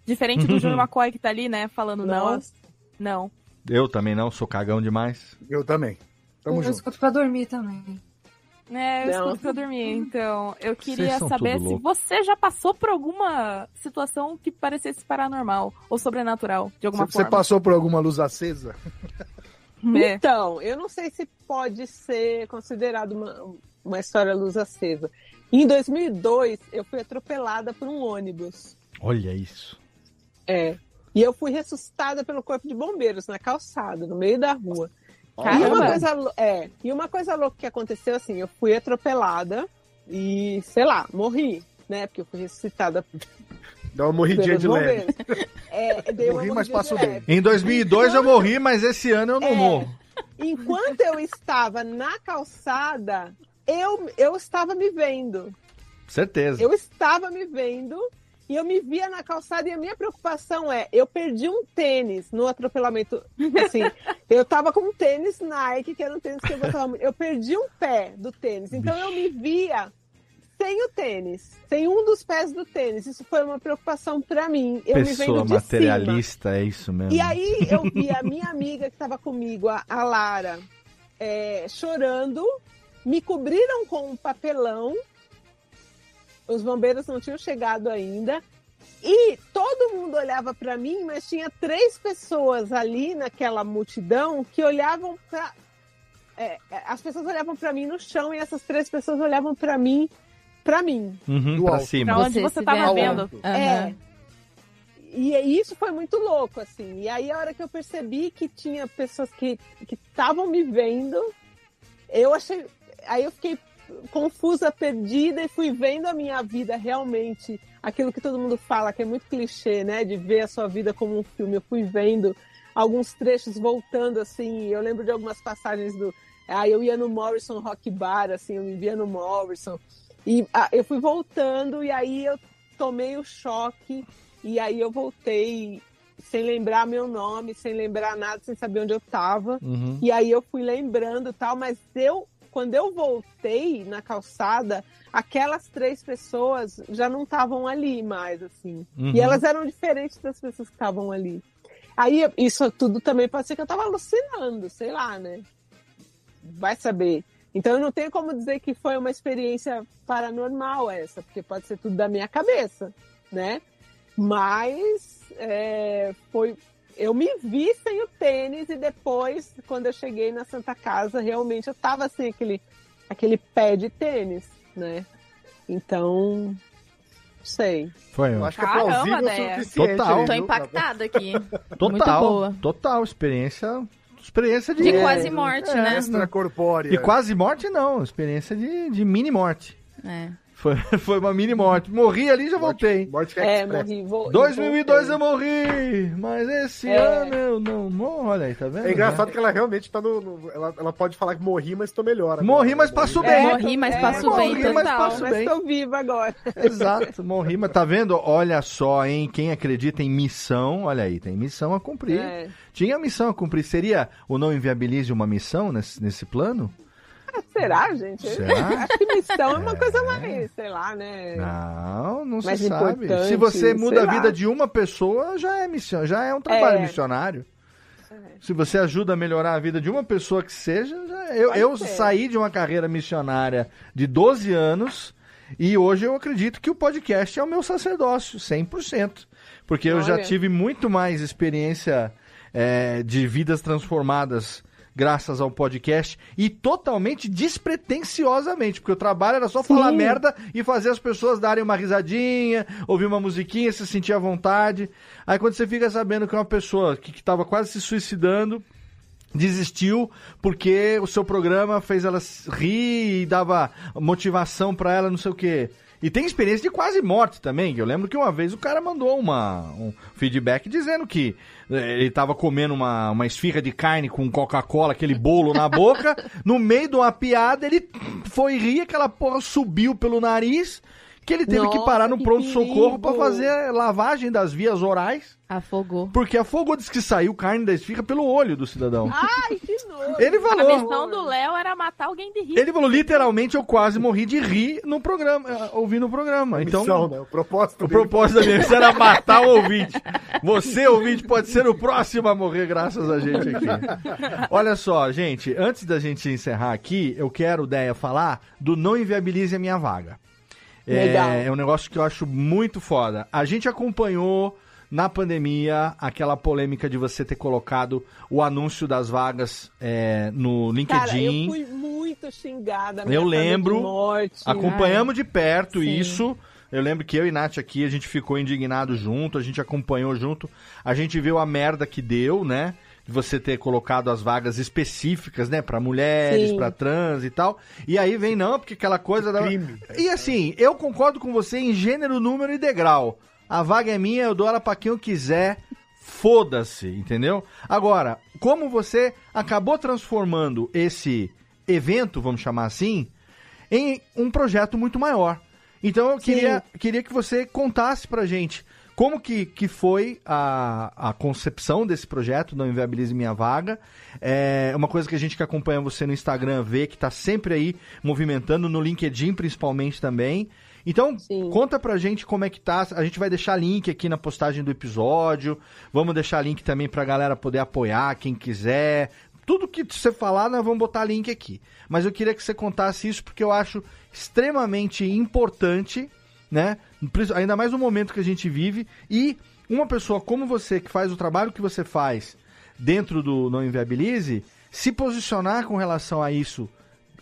Diferente do Júnior McCoy que tá ali, né, falando Nossa. não. Não. Eu também não, sou cagão demais. Eu também. Tamo eu junto. escuto pra dormir também. É, eu Não. escuto pra dormir. Então, eu queria saber se você já passou por alguma situação que parecesse paranormal ou sobrenatural, de alguma Você, você forma. passou por alguma luz acesa? É. Então, eu não sei se pode ser considerado uma, uma história luz acesa. Em 2002, eu fui atropelada por um ônibus. Olha isso. É. E eu fui ressuscitada pelo corpo de bombeiros na calçada, no meio da rua. E Caramba. uma, coisa, é, e uma coisa louca que aconteceu assim, eu fui atropelada e, sei lá, morri, né? Porque eu fui ressuscitada Dá uma morridinha de leve. É, dei uma Morri, mas passo bem. Em 2002 eu morri, mas esse ano eu não É. morro. Enquanto eu estava na calçada, eu, eu estava me vendo. Certeza. Eu estava me vendo e eu me via na calçada e a minha preocupação é, eu perdi um tênis no atropelamento, assim, eu tava com um tênis Nike, que era um tênis que eu gostava muito, eu perdi um pé do tênis, então eu me via sem o tênis, sem um dos pés do tênis, isso foi uma preocupação pra mim, eu me Pessoa vendo de materialista, é isso mesmo. cima. E aí eu vi a minha amiga que estava comigo, a, a Lara, é, chorando, me cobriram com um papelão, os bombeiros não tinham chegado ainda. E todo mundo olhava para mim, mas tinha três pessoas ali naquela multidão que olhavam para. as pessoas olhavam para mim no chão e essas três pessoas olhavam para mim, para mim. Uhum, Do pra alto. cima. Pra onde Você você se tava vê vendo? É. E isso foi muito louco, assim. E aí, a hora que eu percebi que tinha pessoas que estavam me vendo, eu achei. Aí eu fiquei confusa, perdida e fui vendo a minha vida realmente. Aquilo que todo mundo fala, que é muito clichê, né? De ver a sua vida como um filme. Eu fui vendo alguns trechos voltando, assim. Eu lembro de algumas passagens do. Aí eu ia no Morrison Rock Bar, assim, eu me via no Morrison. E ah, eu fui voltando, e aí eu tomei o choque, e aí eu voltei sem lembrar meu nome, sem lembrar nada, sem saber onde eu tava. Uhum. E aí eu fui lembrando tal, mas eu, quando eu voltei na calçada, aquelas três pessoas já não estavam ali mais, assim. Uhum. E elas eram diferentes das pessoas que estavam ali. Aí isso tudo também pode ser que eu tava alucinando, sei lá, né? Vai saber. Então eu não tenho como dizer que foi uma experiência paranormal essa, porque pode ser tudo da minha cabeça, né? Mas é, foi. Eu me vi sem o tênis e depois, quando eu cheguei na Santa Casa, realmente eu tava sem aquele, aquele pé de tênis, né? Então, sei. Foi, eu acho que é plausível o suficiente. Total. Tô impactada aqui. Total. Muito boa. Total. Experiência. Experiência de. De quase morte, né? Extracorpórea. E quase morte, não. Experiência de, de mini morte. É. Foi, foi uma mini morte. Morri ali e já voltei. Morte É, morri. Vou, 2002 eu morri, mas esse É. ano eu não morro. Olha aí, tá vendo? É engraçado que ela realmente tá no. no- ela, ela pode falar que morri, mas tô melhor. Morri, mas passo bem. Morri, mas É, passo morri, bem, mas total. passo Mas bem. tô viva agora. Exato, morri, mas tá vendo? Olha só, hein? Quem acredita em missão, olha aí, tem missão a cumprir. É. Tinha missão a cumprir. Seria o não inviabilize uma missão nesse, nesse plano? Será, gente? Será? Acho que missão é uma coisa mais, sei lá, né? Não, não Mais se sabe. Se você muda a sei lá. vida de uma pessoa, já é missão, já é um trabalho É. missionário. Se você ajuda a melhorar a vida de uma pessoa que seja, já- eu, eu saí de uma carreira missionária de 12 anos e hoje eu acredito que o podcast é o meu sacerdócio, 100%. Porque eu já Olha. tive muito mais experiência é, de vidas transformadas graças ao podcast e totalmente despretensiosamente, porque o trabalho era só falar Sim. merda e fazer as pessoas darem uma risadinha, ouvir uma musiquinha, se sentir à vontade. Aí quando você fica sabendo que uma pessoa que, que tava quase se suicidando, desistiu porque o seu programa fez ela rir e dava motivação pra ela, não sei o quê. E tem experiência de quase morte também, que eu lembro que uma vez o cara mandou uma, um feedback dizendo que eh, ele tava comendo uma, uma esfirra de carne com Coca-Cola, aquele bolo na boca, no meio de uma piada ele foi rir, aquela porra subiu pelo nariz, que ele teve que Nossa, parar no que pronto-socorro perigo. fazer lavagem das vias orais. Afogou. Porque afogou, disse que saiu carne da esfirra pelo olho do cidadão. Ai, que nojo. Ele A falou. missão do Léo era matar alguém de rir. Ele falou, literalmente, eu quase morri de rir no programa, eh, ouvindo o programa. Então, Missão, né? O propósito o dele. propósito da minha missão era matar o ouvinte. Você, ouvinte, pode ser o próximo a morrer graças a gente aqui. Olha só, gente, antes da gente encerrar aqui, eu quero, Deia, falar do Não Inviabilize a Minha Vaga. É, é um negócio que eu acho muito foda. A gente acompanhou na pandemia aquela polêmica de você ter colocado o anúncio das vagas é, no Cara, eu LinkedIn. fui muito xingada. Eu lembro, de Morte, Acompanhamos de perto Sim. isso. Eu lembro que eu e Nath aqui, a gente ficou indignado junto, a gente acompanhou junto. A gente viu a merda que deu, né? De você ter colocado as vagas específicas, né? Pra mulheres, Sim. pra trans e tal. E aí vem, não, porque aquela coisa da. E assim, eu concordo com você em gênero, número e degrau. A vaga é minha, eu dou ela pra quem eu quiser. Foda-se, entendeu? Agora, como você acabou transformando esse evento, vamos chamar assim, em um projeto muito maior. Então eu Sim. queria, queria que você contasse pra gente como que, que foi a, a concepção desse projeto, Não Inviabilize Minha Vaga. É uma coisa que a gente que acompanha você no Instagram vê, que tá sempre aí movimentando, no LinkedIn principalmente também. Então, Sim. conta pra gente como é que tá. A gente vai deixar link aqui na postagem do episódio. Vamos deixar link também pra galera poder apoiar, quem quiser. Tudo que você falar, nós vamos botar link aqui. Mas eu queria que você contasse isso porque eu acho extremamente importante, né? Ainda mais no momento que a gente vive. E uma pessoa como você, que faz o trabalho que você faz dentro do Não Inviabilize, se posicionar com relação a isso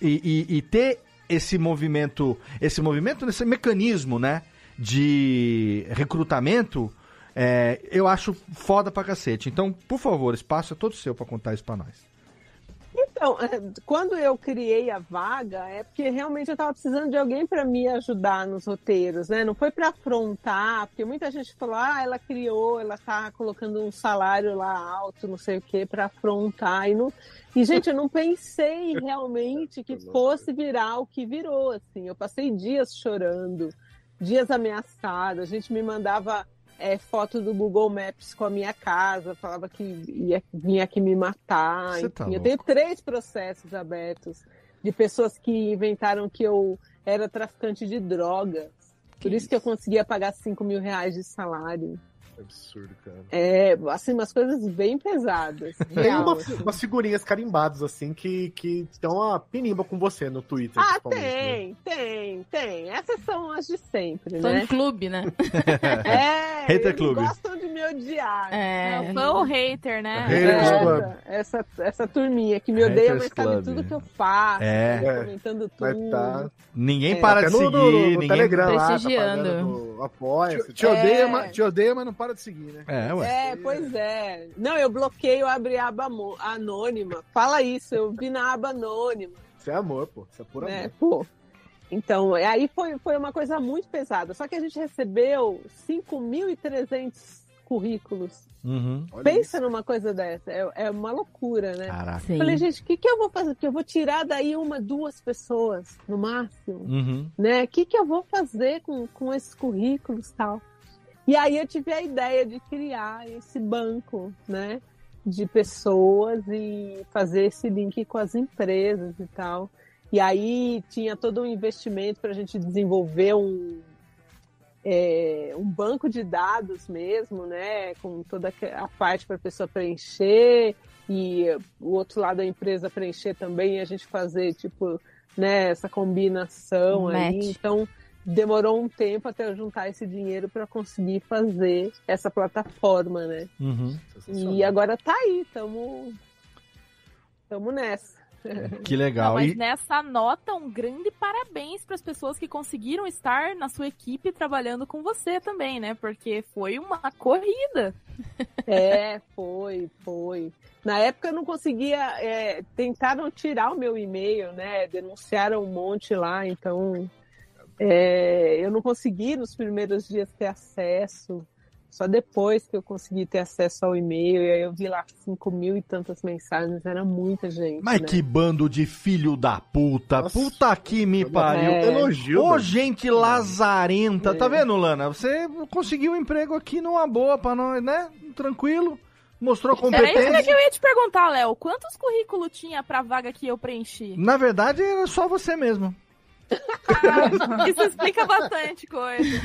e, e- e ter esse movimento, esse movimento, esse mecanismo, né, de recrutamento, é, eu acho foda pra cacete. Então, por favor, espaço é todo seu pra contar isso pra nós. Então, é, quando eu criei a vaga, é porque realmente eu estava precisando de alguém para me ajudar nos roteiros, né? Não foi para afrontar, porque muita gente falou, ah, ela criou, ela tá colocando um salário lá alto, não sei o quê, para afrontar. E, não... e, gente, eu não pensei realmente que fosse virar o que virou, assim. Eu passei dias chorando, dias ameaçada, a gente me mandava é, foto do Google Maps com a minha casa, falava que ia, vinha aqui me matar. Tá eu tenho três processos abertos de pessoas que inventaram que eu era traficante de drogas. Por isso que eu conseguia pagar 5 mil reais de salário. Absurdo, cara. É, assim, umas coisas bem pesadas. Tem real, uma- assim. umas figurinhas carimbadas, assim, que, que dão uma pinimba com você no Twitter. Ah, né? tem, tem, tem. Essas são as de sempre, Fã né? clube, né? É, Hater eles clube. gostam de me odiar. É, fã ou hater, né? Essa, Club. essa, essa turminha que me odeia, Haters mas sabe Club. tudo que eu faço, É. né, É. comentando Mas tudo. tá- Ninguém É, para Até de no- seguir, no- no ninguém... Telegram lá, tá Prestigiando. pagando do Apoia. Te, te odeia, mas, te odeia, mas não para de seguir, né? É, ué. É, pois é. Não, eu bloqueio, abri a aba anônima. Fala isso, eu vi na aba anônima. Isso é amor, pô. Isso é puro né? amor. Pô. Então, é, aí foi, foi uma coisa muito pesada. Só que a gente recebeu 5.300 currículos. Uhum. Pensa numa coisa dessa. É, é uma loucura, né? Caraca. Sim. Falei, gente, o que, que eu vou fazer? Que eu vou tirar daí uma, duas pessoas, no máximo. Uhum. né? O que, que eu vou fazer com, com esses currículos e tal? E aí eu tive a ideia de criar esse banco, né? De pessoas e fazer esse link com as empresas e tal. E aí tinha todo um investimento para a gente desenvolver um, é, um banco de dados mesmo, né? Com toda a parte para a pessoa preencher e o outro lado da empresa preencher também e a gente fazer, tipo, né, essa combinação Um aí. match. Então, demorou um tempo até eu juntar esse dinheiro para conseguir fazer essa plataforma, né? Uhum. E agora tá aí, estamos tamo nessa. Que legal. Não, mas E- nessa nota, um grande parabéns para as pessoas que conseguiram estar na sua equipe trabalhando com você também, né? Porque foi uma corrida. É, foi, foi. Na época eu não conseguia. é, tentaram tirar o meu e-mail, né? Denunciaram um monte lá, então é, eu não consegui nos primeiros dias ter acesso. Só depois que eu consegui ter acesso ao e-mail, e aí eu vi lá 5 mil e tantas mensagens, era muita gente. Mas né? que bando de filho da puta. puta que me pariu. É. Elogio, Ô, gente lazarenta. É. Tá vendo, Lana? Você conseguiu um emprego aqui numa boa pra nós, né? Tranquilo. Mostrou Era isso que competência. eu ia te perguntar, Léo. Quantos currículos tinha pra vaga que eu preenchi? Na verdade, era só você mesmo. Isso explica bastante coisa.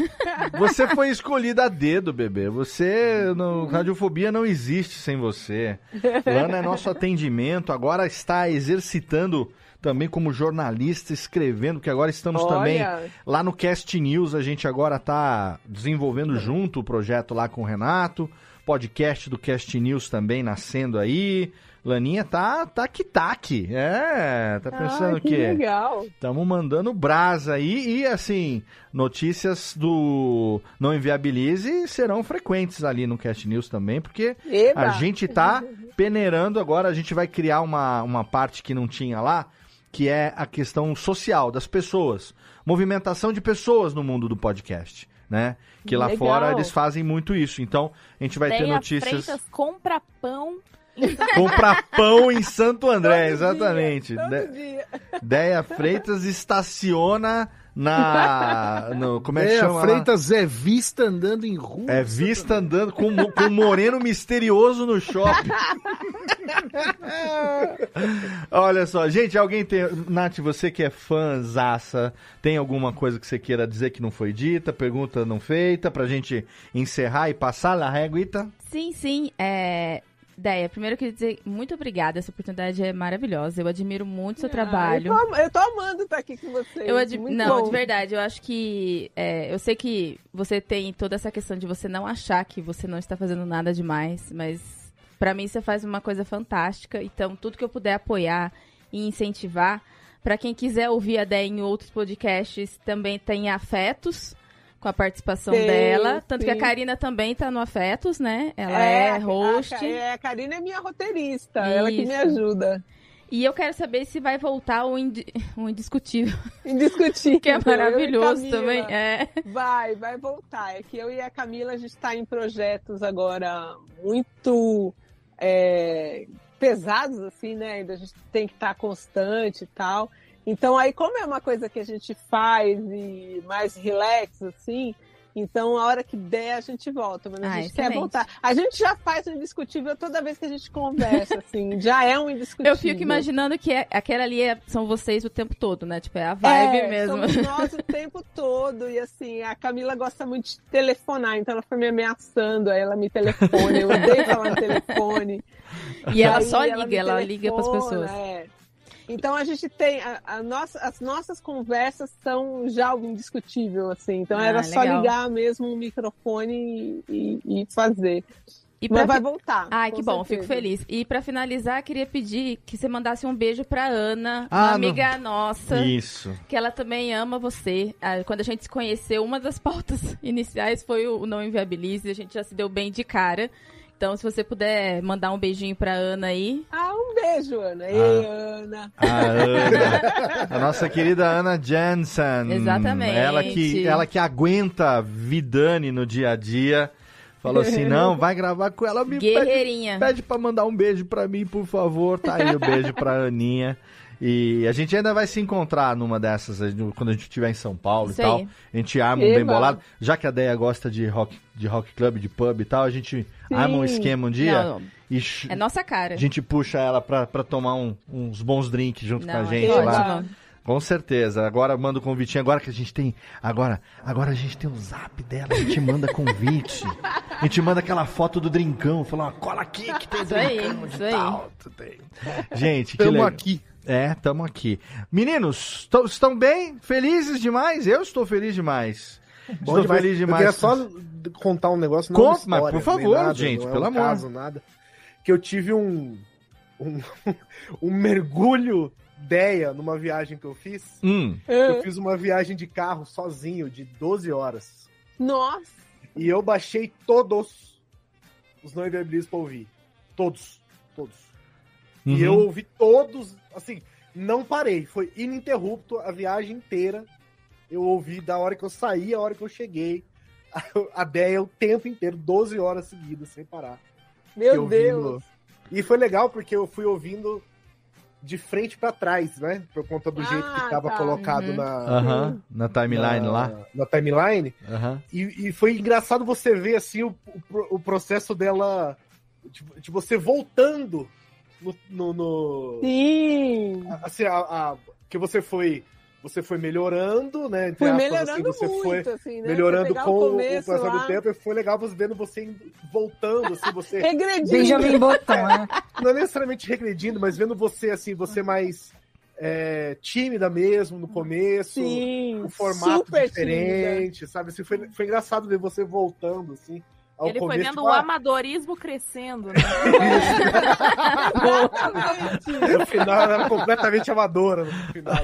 Você foi escolhida a dedo, bebê. Você, no Radiofobia não existe sem você. Lana é nosso atendimento, agora está exercitando também como jornalista, escrevendo, que agora estamos Olha. também lá no Cast News, a gente agora está desenvolvendo junto o projeto lá com o Renato, podcast do Cast News também nascendo aí. Laninha tá tá que taque. É, tá pensando Ah, o que quê? legal. Estamos mandando brasa aí e assim, notícias do Não Inviabilize serão frequentes ali no Cast News também, porque Eba. a gente tá peneirando agora, a gente vai criar uma, uma parte que não tinha lá, que é a questão social das pessoas, movimentação de pessoas no mundo do podcast, né? Que lá Legal. fora eles fazem muito isso. Então, a gente vai ter Deia notícias Freitas compra pão. Comprar pão em Santo André, Todo dia, exatamente. todo De- dia. Deia Freitas estaciona na. No, como é que É, chama? a lá? Freitas é vista andando em rua. É vista andando com, com um moreno misterioso no shopping. Olha só, gente, alguém tem. Nath, você que é fãzaça, tem alguma coisa que você queira dizer que não foi dita? Pergunta não feita, pra gente encerrar e passar na réguita? Sim, sim. É... Deia, primeiro eu queria dizer muito obrigada. Essa oportunidade é maravilhosa. Eu admiro muito o seu trabalho. Ah, eu, tô, eu tô amando estar aqui com vocês. Eu ad... Muito Não, bom. de verdade, eu acho que. é, eu sei que você tem toda essa questão de você não achar que você não está fazendo nada demais, mas pra mim você faz uma coisa fantástica. Então, tudo que eu puder apoiar e incentivar. Pra quem quiser ouvir a Déia em outros podcasts, também tem Afetos. Com a participação Sim, dela. Tanto que a sim. Karina também tá no Afetos, né? Ela é, a- host. A, é, a Karina é minha roteirista, ela que me Isso. ajuda. E eu quero saber se vai voltar o, o indiscutível. Indiscutível. Que é maravilhoso também. É. Vai, vai voltar. É que eu e a Camila, a gente está em projetos agora muito é, pesados, assim, né? A gente tem que estar constante e tal. Então, aí, como é uma coisa que a gente faz e mais relax, assim, então a hora que der a gente volta. Mas a Ah, gente quer excelente. voltar. A gente já faz o indiscutível toda vez que a gente conversa, assim. já é um indiscutível. Eu fico imaginando que é- aquela ali é- são vocês o tempo todo, né? Tipo, é a vibe é, mesmo. Somos nós o tempo todo. E assim, a Camila gosta muito de telefonar, então ela foi me ameaçando, aí ela me telefona, eu odeio falar no telefone. E ela só liga, ela liga pras telefona, pessoas. é. Então a gente tem. A, a nossa, as nossas conversas são já o indiscutível, assim. Então Ah, era só legal. ligar mesmo o microfone e, e- e fazer. E Mas vai fi- voltar. Ai, que bom, certeza. fico feliz. E pra finalizar, queria pedir que você mandasse um beijo pra Ana, Ah, uma não. amiga nossa. Isso. Que ela também ama você. Ah, Quando a gente se conheceu, uma das pautas iniciais foi o Não Inviabilize. A gente já se deu bem de cara. Então, se você puder mandar um beijinho pra Ana aí. Ah, um beijo, Ana. Ei, Ah. Ana. A Ana, a nossa querida Ana Jensen. Exatamente. Ela que, ela que aguenta Vidani no dia a dia. Falou assim: não, vai gravar com ela. Me Guerreirinha. Pede, pede pra mandar um beijo pra mim, por favor. Tá aí o beijo pra Aninha. E a gente ainda vai se encontrar numa dessas, quando a gente estiver em São Paulo Isso e tal. aí. A gente arma um bem bolado. Já que a Deia gosta de rock, de rock club, de pub e tal, a gente arma um Sim. esquema um dia. Não, e ch- é nossa cara. a gente puxa ela pra, pra tomar um- uns bons drinks junto com a Não, é gente lá. ótimo. Com certeza. Agora manda o convitinho. Agora que a gente tem. Agora, agora a gente tem o zap dela. A gente manda convite. A gente manda aquela foto do drincão. Fala, ó, cola aqui que tem Isso aí, drincão de isso aí. tal. Gente, que legal. aqui. É, tamo aqui. Meninos, tão- estão bem? Felizes demais? Eu estou feliz demais. Bom estou demais. feliz Eu demais. queria só contar um negócio, não Conta, uma história, mas por favor, nada, gente, não é pelo um amor. caso, nada. Que eu tive um, um, um mergulho ideia numa viagem que eu fiz. Hum. Eu fiz uma viagem de carro sozinho, de 12 horas. Nossa! E eu baixei todos os não inviabilis pra ouvir. Todos. Todos. E Uhum. eu ouvi todos, assim, não parei. Foi ininterrupto a viagem inteira. Eu ouvi da hora que eu saí, a hora que eu cheguei. A, a ideia o tempo inteiro, 12 horas seguidas, sem parar. Meu Eu Deus! ouvindo. E foi legal porque eu fui ouvindo de frente pra trás, né? Por conta do jeito que Ah, tava tá. colocado Uhum. na, na timeline na- lá. Na timeline. E, e foi engraçado você ver assim o, o, o processo dela. De, de você voltando no. no, no- Sim! assim, a, a- que você foi. Você foi melhorando, né? entre Fui aspas, melhorando assim, você muito, foi assim, né? melhorando com o o, passar do tempo. E foi legal você vendo você indo- voltando, assim, você. Regredindo. Benjamin Button, né? não necessariamente regredindo, mas vendo você assim, você mais é, tímida mesmo no começo, Sim, o formato diferente, sabe? Assim, foi, foi engraçado ver você voltando assim. Ao Ele foi vendo tipo, o ah, amadorismo crescendo, né? no final ela era completamente amadora no final.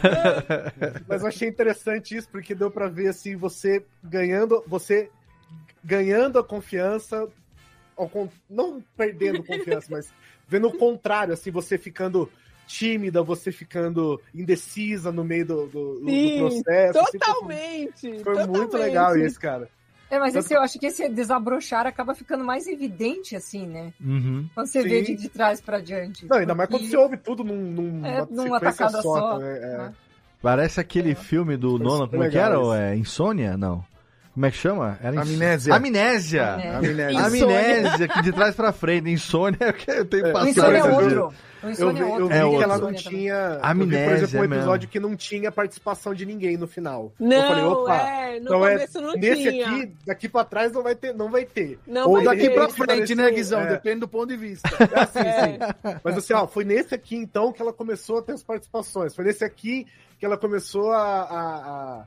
Mas eu achei interessante isso porque deu pra ver assim você ganhando, você ganhando a confiança, não perdendo confiança, mas vendo o contrário, assim você ficando tímida, você ficando indecisa no meio do, do- do Sim, processo. assim, totalmente! foi muito totalmente. legal isso, cara. É, mas esse, eu acho que esse desabrochar acaba ficando mais evidente, assim, né? Uhum. Quando você Sim. vê de, de trás pra diante. Não, ainda mais quando você ouve tudo num, num, É, numa numa sequência tacada só, né? É. né? Parece aquele filme do Nolan, como é que era? isso. É Insônia? Não. Como é que chama? Era ins- Amnésia. Amnésia. Amnésia. Amnésia, que de trás pra frente. Insônia é o que eu tenho É. O passado. Insônia é outro. O Eu Insônia vi, é eu outro. vi É que ela não tinha. eu vi, por Amnésia exemplo, um mesmo. episódio que não tinha participação de ninguém no final. Não, eu falei, opa, é, no então começo é, não nesse tinha. aqui, daqui pra trás não vai ter. Não vai ter. Não Ou vai daqui ter. pra frente, né, Guizão? é. Depende do ponto de vista. É assim, sim. Mas assim, ó, foi nesse aqui então que ela começou a ter as participações. Foi nesse aqui que ela começou a, a, a,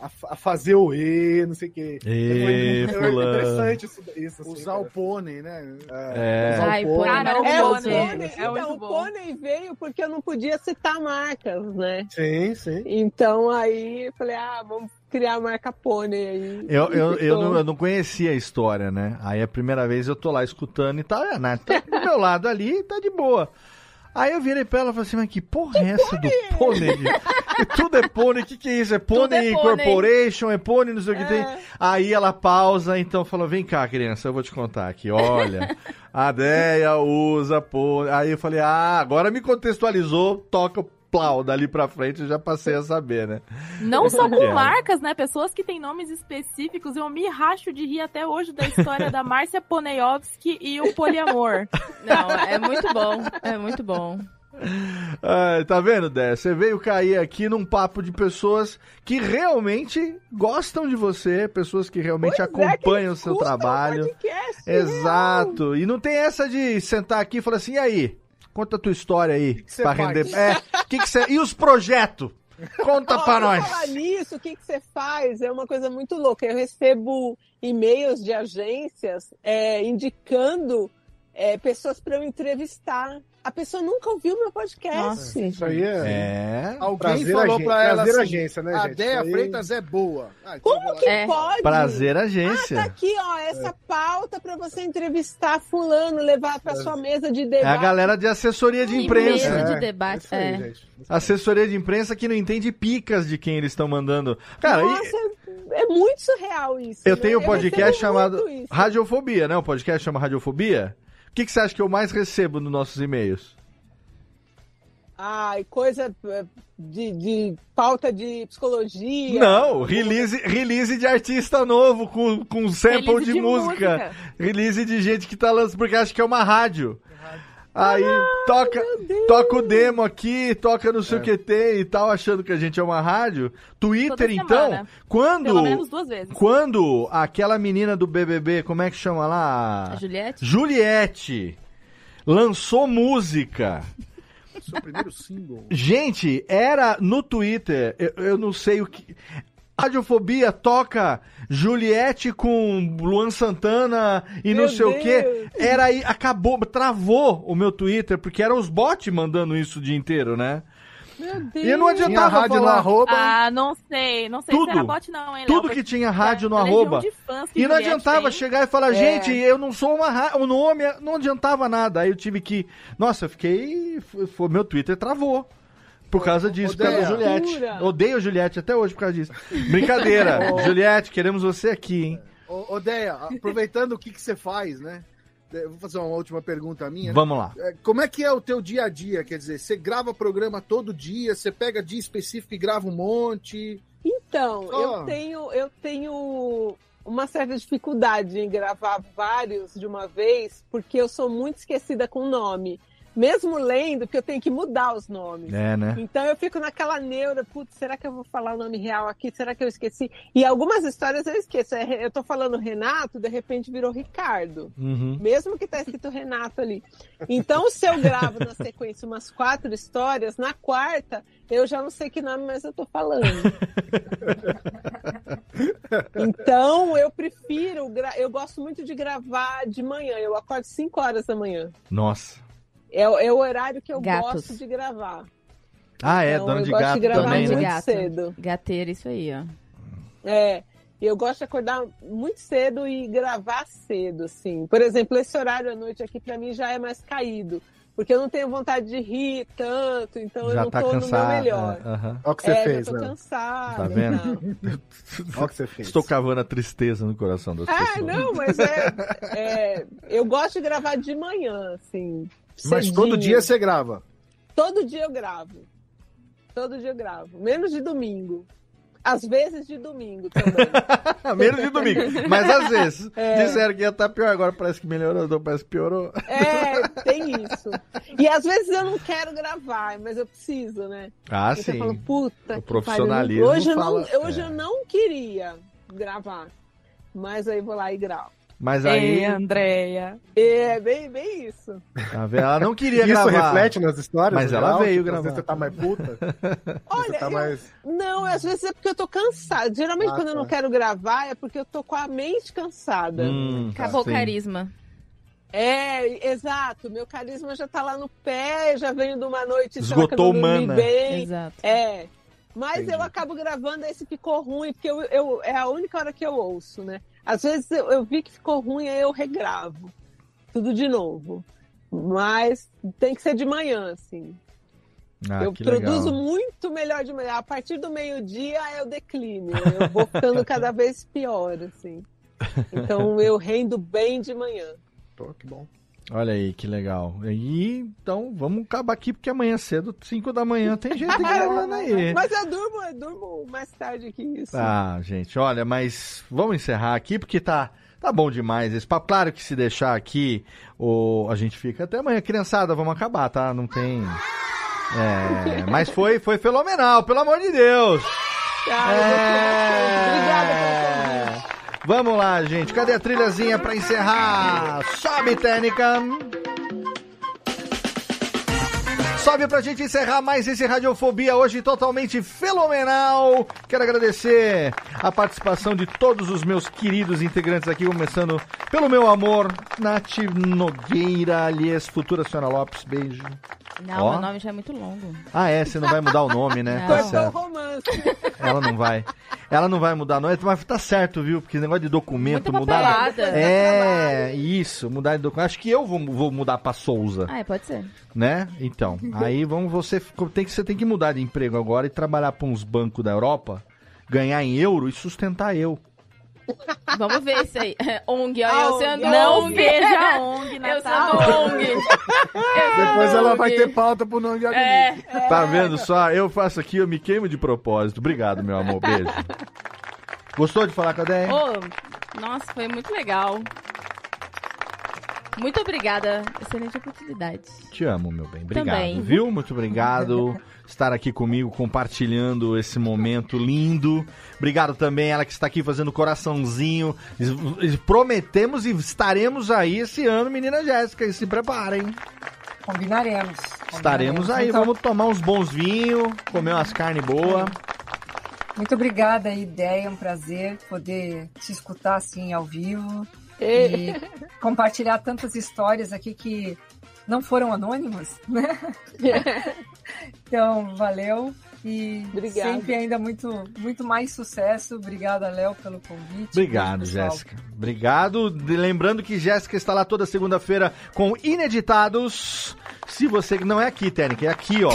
a- a fazer o E, não sei o quê. Foi fulano. interessante isso, isso assim, Usar cara. o pôney, né? É. Usar o pônei. pô, é Cara, É, o pônei, É então, o pônei veio porque eu não podia citar marcas, né? Sim, sim. Então aí eu falei, ah, vamos criar a marca pônei aí. Eu, eu, eu, Então, não, eu não conhecia a história, né? Aí a primeira vez eu tô lá escutando e tá, a Nath tá do meu lado ali e tá de boa. Aí eu virei pra ela e falei assim, mas que porra é essa do pônei? Tudo é pônei, o que que é isso? É pônei é pônei. Incorporation, é pônei, não sei o que É. tem. Aí ela pausa, então falou, vem cá, criança, eu vou te contar aqui, olha, a Deia usa pônei. Aí eu falei, ah, agora me contextualizou, toca o plau, dali pra frente eu já passei a saber, né? Não só com é. marcas, né? Pessoas que têm nomes específicos. Eu me racho de rir até hoje da história da Márcia Poneiovski e o poliamor. Não, é muito bom. É muito bom. Tá vendo, Dé? Você veio cair aqui num papo de pessoas que realmente gostam de você, pessoas que realmente é, acompanham o seu trabalho. Exato. E não tem essa de sentar aqui e falar assim, e aí? Conta a tua história aí. você pra faz? render. É, que que cê... E os projetos? Conta pra por nós. falar nisso, o que, que você faz? É uma coisa muito louca. Eu recebo e-mails de agências é, indicando é, pessoas para eu entrevistar. A pessoa nunca ouviu meu podcast. Isso aí é. É. Alguém Prazer falou agen- pra ela prazer assim, agência, né, a gente? Deia Isso aí- Freitas é boa. Ah, Como que É. pode? Prazer Ah, agência. tá aqui, ó, essa pauta para você entrevistar fulano, levar para sua mesa de É debate. a galera de assessoria de E imprensa. mesa de É, debate. aí, é. gente. Assessoria de imprensa que não entende picas de quem eles estão mandando. Cara, e- Nossa, é muito surreal isso. Eu né? tenho um podcast chamado. Radiofobia, né? O podcast chama Radiofobia. O que, que você acha que eu mais recebo nos nossos e-mails? Ai, coisa eh, de, de pauta de psicologia. Não, release, release de artista novo com, com sample Release de, de música. música. Release de gente que tá lançando, porque acha que é uma rádio. Aí toca, toca o demo aqui, toca não sei o que tem e tal, achando que a gente é uma rádio. Twitter, Toda então, semana. quando. Pelo menos duas vezes. Quando aquela menina do BBB, como é que chama lá? A Juliette? Juliette lançou música. Seu primeiro single. Gente, era no Twitter, eu, eu não sei o que. Radiofobia toca Juliette com Luan Santana e não Meu sei o que. Deus. Era aí, acabou, travou o meu Twitter, porque eram os bots mandando isso o dia inteiro, né? Meu Deus. E não Tinha adiantava rádio no falar. arroba. Ah, não sei. Não sei Tudo. se era bot não, hein, Léo, Tudo que tinha rádio no arroba. E não adiantava tem. chegar e falar, É. gente, eu não sou uma rádio. O nome não adiantava nada. Aí eu tive que. Nossa, eu fiquei. foi- foi- meu Twitter travou. Por causa disso, por causa da Odeia. Juliette. Jura? Odeio a Juliette até hoje por causa disso. Brincadeira. Juliette, queremos você aqui, hein? Ô, ô, Deia, aproveitando o que, que você faz, né? Eu vou fazer uma última pergunta minha. né? Vamos lá. É, Como é que é o teu dia a dia? Quer dizer, você grava programa todo dia, você pega dia específico e grava um monte. Então, Só- eu tenho, eu tenho uma certa dificuldade em gravar vários de uma vez, porque eu sou muito esquecida com nome. Mesmo lendo, que eu tenho que mudar os nomes. É, né? Então eu fico naquela neura, putz, será que eu vou falar o nome real aqui? Será que eu esqueci? E algumas histórias eu esqueço. É, Eu tô falando Renato, de repente virou Ricardo. Uhum. Mesmo que tá escrito Renato ali. Então, se eu gravo na sequência umas quatro histórias, na quarta, eu já não sei que nome mais eu tô falando. Então, eu prefiro, eu gosto muito de gravar de manhã. Eu acordo 5 horas da manhã. Nossa. É, o- é o horário que eu Gatos. gosto de gravar. Ah, é, Então, dono eu de gosto gato de gravar também, muito né? gato. cedo. Gateira, isso aí, ó. É, e eu gosto de acordar muito cedo e gravar cedo, assim. Por exemplo, esse horário à noite aqui pra mim já é mais caído, porque eu não tenho vontade de rir tanto, então eu Já não tá tô no meu cansado. melhor. é, aham. Olha o que você é, fez, já tô né? cansada. Tá vendo? Olha o que você fez. Estou cavando a tristeza no coração das Ah, pessoas. não, mas é, é, Eu gosto de gravar de manhã, assim. Mas todo dia você grava. Todo dia eu gravo. Todo dia eu gravo. Menos de domingo. Às vezes de domingo também. Menos de domingo. Mas às vezes, É. disseram que ia estar pior, agora parece que melhorou, parece que piorou. É, tem isso. E às vezes eu não quero gravar, mas eu preciso, né? Ah, Porque eu sim. falo, puta, O profissionalismo pariu. Hoje, eu fala- não, hoje é. eu não queria gravar, mas aí vou lá e gravo. Mas aí, Ei, Andréia. É, bem, bem isso. tá vendo? ela não queria Isso gravar. reflete nas histórias? Mas ela veio Tipo, às gravar. vezes você tá mais puta. Olha, você tá eu- mais... Não, às vezes é porque eu tô cansada. Geralmente, Ah, quando eu não tá. quero gravar, é porque eu tô com a mente cansada. Hum, tá, Acabou o sim. carisma. É, exato. Meu carisma já tá lá no pé, já venho de uma noite Esgotou que eu não dormi mana. bem. Exato. É. Mas Entendi. eu acabo gravando, aí se ficou ruim, porque eu, eu- é a única hora que eu ouço, né? Às vezes eu, eu vi que ficou ruim, aí eu regravo. Tudo de novo. Mas tem que ser de manhã, assim. Ah, eu produzo legal. muito melhor de manhã. A partir do meio-dia é o declínio. Eu vou ficando cada vez pior, assim. Então eu rendo bem de manhã. Pô, que bom. Olha aí, que legal. E então, vamos acabar aqui, porque amanhã cedo, 5 da manhã, tem gente gravando aí. Mas eu durmo, eu durmo mais tarde que isso. Ah, gente, olha, mas vamos encerrar aqui, porque tá, tá bom demais esse papo. Claro que se deixar aqui, o, a gente fica até amanhã. Criançada, vamos acabar, tá? Não tem... É, mas foi, foi fenomenal, pelo amor de Deus. Ah, É... Vamos lá, gente. Cadê a trilhazinha pra encerrar? Sobe, técnica. Sobe pra gente encerrar mais esse Radiofobia hoje totalmente fenomenal. Quero agradecer a participação de todos os meus queridos integrantes aqui, começando pelo meu amor, Nath Nogueira, aliás, futura senhora Lopes, beijo. Não, Ó. meu nome já é muito longo. Ah, é, você não vai mudar o nome, né? Não. Tá o certo. Ela não vai. Ela não vai mudar, não. Mas tá certo, viu? Porque negócio de documento mudar. papelada. É, isso, mudar de documento. Acho que eu vou, vou mudar pra Souza, Ah, é, pode ser. né? Então, aí vamos você tem que você tem que mudar de emprego agora e trabalhar pra uns bancos da Europa, ganhar em euro e sustentar eu. Vamos ver isso aí. ONG, A olha, eu ONG, sendo Não ONG. seja a ONG, Eu Natal. sendo ONG. Eu sendo Depois ela vai ONG. ter pauta pro não de É. Tá vendo só? Eu faço aqui, eu me queimo de propósito. Obrigado, meu amor. Beijo. Gostou de falar com a Déia? Ô, nossa, foi muito legal. Muito obrigada. Excelente oportunidade. Te amo, meu bem. Obrigado, Também. viu? Muito obrigado estar aqui comigo, compartilhando esse momento lindo. Obrigado também ela que está aqui fazendo coraçãozinho. Prometemos e estaremos aí esse ano, menina Jéssica. E se preparem. Combinaremos. Estaremos Combinaremos. aí. Então, Vamos tomar uns bons vinhos, comer umas carnes boas. Muito obrigada, ideia, é um prazer poder te escutar assim ao vivo E- compartilhar tantas histórias aqui que não foram anônimas, né? Então, valeu e Obrigada. sempre ainda muito muito mais sucesso. Obrigada, Léo, pelo convite. Obrigado. Jéssica. Obrigado. Lembrando que Jéssica está lá toda segunda-feira com Ineditados. Se você. Não é aqui, Técnica, é aqui, ó.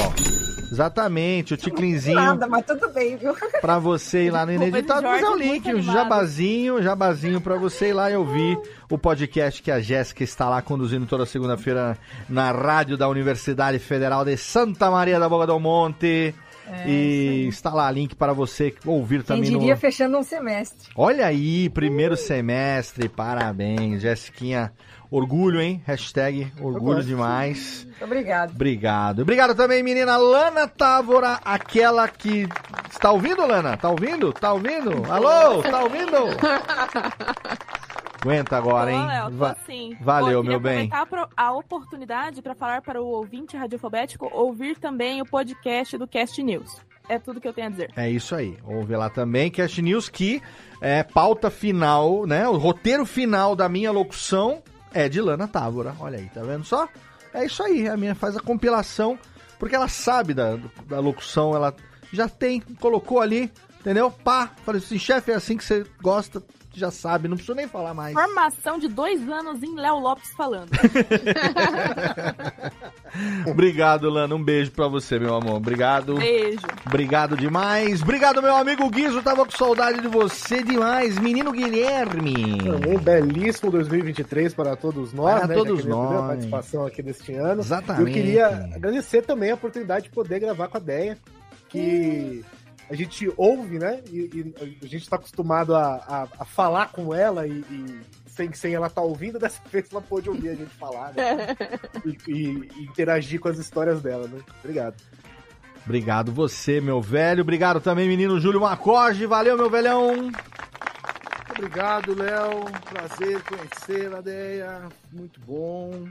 Exatamente, o ticlinzinho. Nada, mas tudo bem, viu? Pra você ir lá no Ineditados, mas é o link, muito um jabazinho, jabazinho pra você ir lá e ouvir o podcast que a Jéssica está lá conduzindo toda segunda-feira na rádio da Universidade Federal de Santa Maria da Boca do Monte. É, e está lá link para você ouvir Quem também diria no... fechando um semestre. Olha aí, primeiro semestre, parabéns, Jéssiquinha. Orgulho, hein? Hashtag orgulho gosto. demais. Muito obrigado. Obrigado. Obrigado também, menina Lana Távora, aquela que. Está ouvindo, Lana? Tá ouvindo? Tá ouvindo? Alô? Tá ouvindo? Aguenta agora, hein? Léo, tô Va- assim. Valeu, Pô, meu bem. aproveitar pro- a oportunidade para falar para o ouvinte radiofobético ouvir também o podcast do Cast News. É tudo que eu tenho a dizer. É isso aí. Ouve lá também, Cast News, que é pauta final, né? O roteiro final da minha locução é de Lana Távora. Olha aí, tá vendo só? É isso aí. A minha faz a compilação, porque ela sabe da, da locução, ela já tem, colocou ali, entendeu? Pá, falei assim, chefe, é assim que você gosta, já sabe, não preciso nem falar mais. Formação de dois anos em Léo Lopes falando. Obrigado, Lana. Um beijo pra você, meu amor. Obrigado. Beijo. Obrigado demais. Obrigado, meu amigo Guizo. Tava com saudade de você demais. Menino Guilherme. Um belíssimo 2023 para todos nós, Para né? todos já que é a nós. participação aqui deste ano. Exatamente. Eu queria agradecer também a oportunidade de poder gravar com a Deia, que a gente ouve, né? E, e a gente está acostumado a, a, a falar com ela e, e sem, sem ela estar ouvindo, dessa vez ela pôde ouvir a gente falar, né? e, e- e interagir com as histórias dela, né? Obrigado. Obrigado você, meu velho. Obrigado também, menino Júlio Macoge. Valeu, meu velhão. Obrigado, Léo. Prazer conhecer a Deia. Muito bom.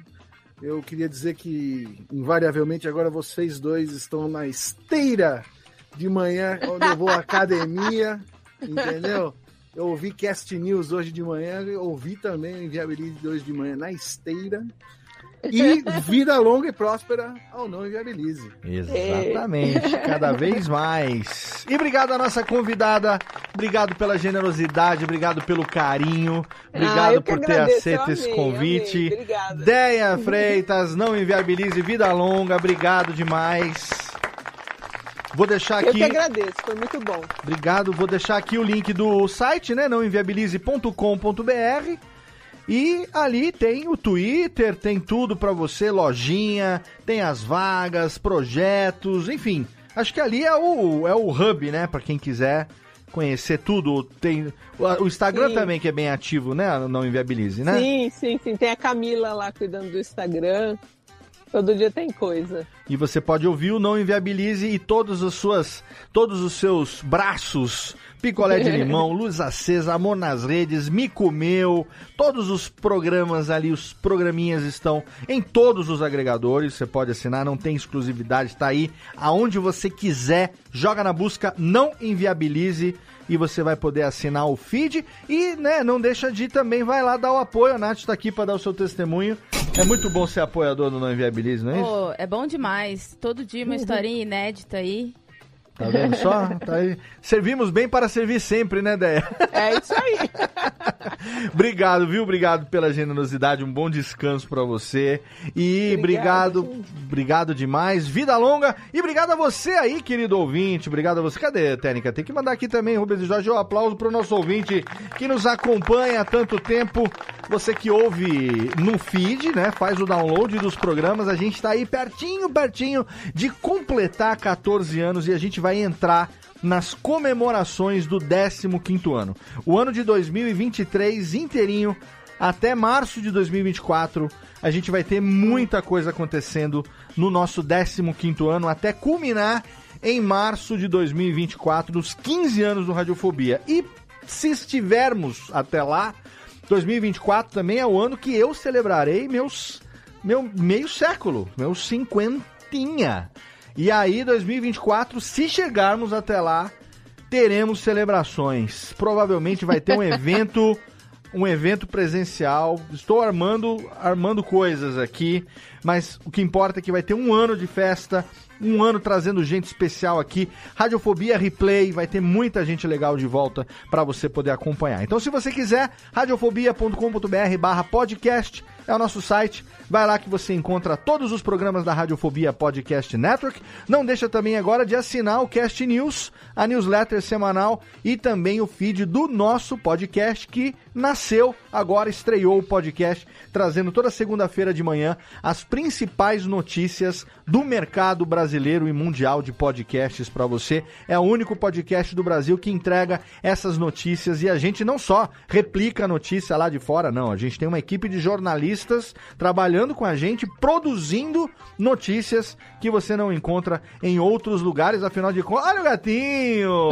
Eu queria dizer que, invariavelmente, agora vocês dois estão na esteira de manhã, onde eu vou à academia, entendeu? Eu ouvi Cast News hoje de manhã, eu ouvi também o Inviability de hoje de manhã na esteira. E vida longa e próspera ao não inviabilize. Exatamente, cada vez mais. E obrigado à nossa convidada, obrigado pela generosidade, obrigado pelo carinho, obrigado Ah, por ter agradeço, aceito esse convite. amei, obrigada. Deia Freitas, não inviabilize, vida longa, obrigado demais. Vou deixar Eu aqui. que agradeço, foi muito bom. Obrigado. Vou deixar aqui o link do site, né? Nãoinviabilize.com.br. E ali tem o Twitter, tem tudo pra você, lojinha, tem as vagas, projetos, enfim. Acho que ali é o, é o hub, né? Pra quem quiser conhecer tudo. Tem o- o Instagram Sim. também que é bem ativo, né? Não Inviabilize, né? Sim, sim, sim. Tem a Camila lá cuidando do Instagram. Todo dia tem coisa. E você pode ouvir o Não Inviabilize e todas as suas, todos os seus braços, picolé de limão, luz acesa, amor nas redes, me comeu, todos os programas ali, os programinhas estão em todos os agregadores, você pode assinar, não tem exclusividade, está aí aonde você quiser, joga na busca Não Inviabilize e você vai poder assinar o feed e, né, não deixa de também, vai lá dar o apoio, a Nath está aqui para dar o seu testemunho. É muito bom ser apoiador do Não Inviabilize, não é isso? Pô, é bom demais. Todo dia uma historinha inédita aí. Tá vendo só? Tá aí. Servimos bem para servir sempre, né, Déia? É isso aí. Obrigado, viu? Obrigado pela generosidade. Um bom descanso para você. E obrigado, Obrigado, obrigado demais. Vida longa. E obrigado a você aí, querido ouvinte. Obrigado a você. Cadê, Técnica? Tem que mandar aqui também, Rubens e Jorge, um aplauso pro nosso ouvinte que nos acompanha há tanto tempo. Você que ouve no feed, né? Faz o download dos programas. A gente tá aí pertinho, pertinho de completar 14 anos e a gente vai entrar nas comemorações do 15º ano. O ano de 2023 inteirinho até março de 2024, a gente vai ter muita coisa acontecendo no nosso 15º ano até culminar em março de 2024, nos 15 anos do Radiofobia. E se estivermos até lá, 2024 também é o ano que eu celebrarei meus meu meio século, meus cinquentinha. E aí, 2024, se chegarmos até lá, teremos celebrações. Provavelmente vai ter um evento, um evento presencial. Estou armando, armando coisas aqui, mas o que importa é que vai ter um ano de festa, um ano trazendo gente especial aqui. Radiofobia Replay, vai ter muita gente legal de volta para você poder acompanhar. Então, se você quiser, radiofobia.com.br barra podcast é o nosso site. Vai lá que você encontra todos os programas da Radiofobia Podcast Network. Não deixa também agora de assinar o Cast News, a newsletter semanal e também o feed do nosso podcast que nasceu, agora estreou o podcast, trazendo toda segunda-feira de manhã as principais notícias do mercado brasileiro e mundial de podcasts para você. É o único podcast do Brasil que entrega essas notícias e a gente não só replica a notícia lá de fora, não. A gente tem uma equipe de jornalistas trabalhando com a gente, produzindo notícias que você não encontra em outros lugares. Afinal de contas, olha o gatinho!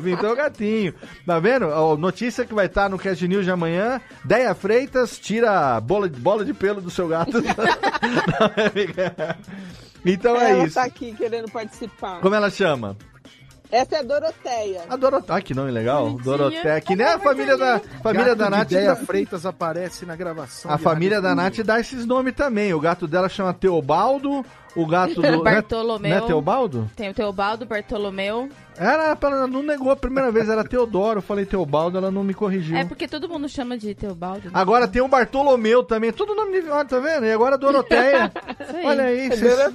Pintou o gatinho. Tá vendo? Notícia que vai estar no Cast News de amanhã: Deia Freitas tira bola, bola de pelo do seu gato. É, então é ela isso. tá aqui querendo participar. Como ela chama? Essa é a Doroteia. A Doroteia. Ah, que nome legal. Doroteia. Que nem a família da, família Gato da Nath. Ideia Freitas aparece na gravação. A família da Nath dá esses nomes também. O gato dela chama Teobaldo. O gato do. Bartolomeu. Não é Teobaldo? Tem o Teobaldo, Bartolomeu. Era, ela não negou a primeira vez, era Teodoro. Eu falei Teobaldo, ela não me corrigiu. É porque todo mundo chama de Teobaldo. né? Agora tem o Bartolomeu também, tudo nome de. Olha, tá vendo? E agora a Doroteia. Isso aí. Olha aí,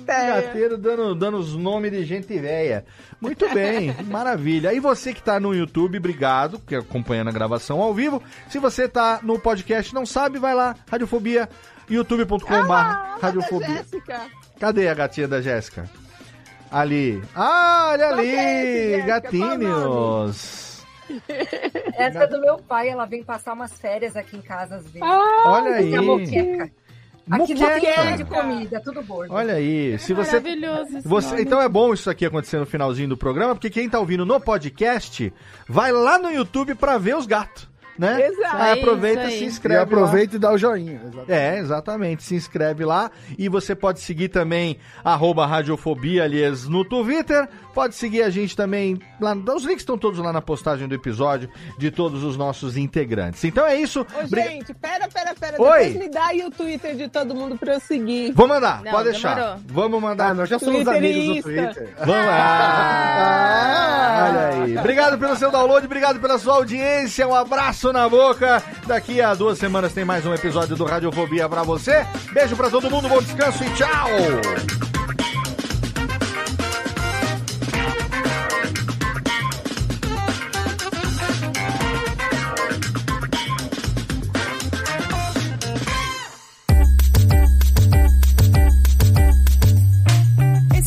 É gateiros dando, dando os nomes de gente velha. Muito bem, maravilha. E você que tá no YouTube, obrigado, que acompanhando a gravação ao vivo. Se você tá no podcast e não sabe, vai lá, Radiofobia, youtube.com.br Radiofobia. Jéssica. Cadê a gatinha da Jéssica? Ali. Ah, olha é ali, o gatinhos. Essa é do meu pai, ela vem passar umas férias aqui em casa às vezes. Olha aí. É moqueca. Aqui não tem de comida, é tudo gordo. Olha aí, se você, Maravilhoso você, então é bom isso aqui acontecer no finalzinho do programa, porque quem tá ouvindo no podcast vai lá no YouTube pra ver os gatos. Né? Exato. Aí aproveita, Isso se aí. E inscreve lá. aproveita e dá o joinha. Exatamente. É, exatamente. Se inscreve lá e você pode seguir também arroba Radiofobia, aliás, no Twitter. Pode seguir a gente também lá. Os links estão todos lá na postagem do episódio de todos os nossos integrantes. Então é isso. Ô, Bri- gente, pera, pera, pera. Oi. Depois me dá aí o Twitter de todo mundo pra eu seguir. Vou mandar, Não, pode deixar. demorou. Vamos mandar. Ah, nós já somos amigos no Insta. Twitter. Vamos lá. Olha aí. Obrigado pelo seu download, obrigado pela sua audiência. Um abraço na boca. Daqui a duas semanas tem mais um episódio do Radiofobia pra você. Beijo pra todo mundo, bom descanso e tchau.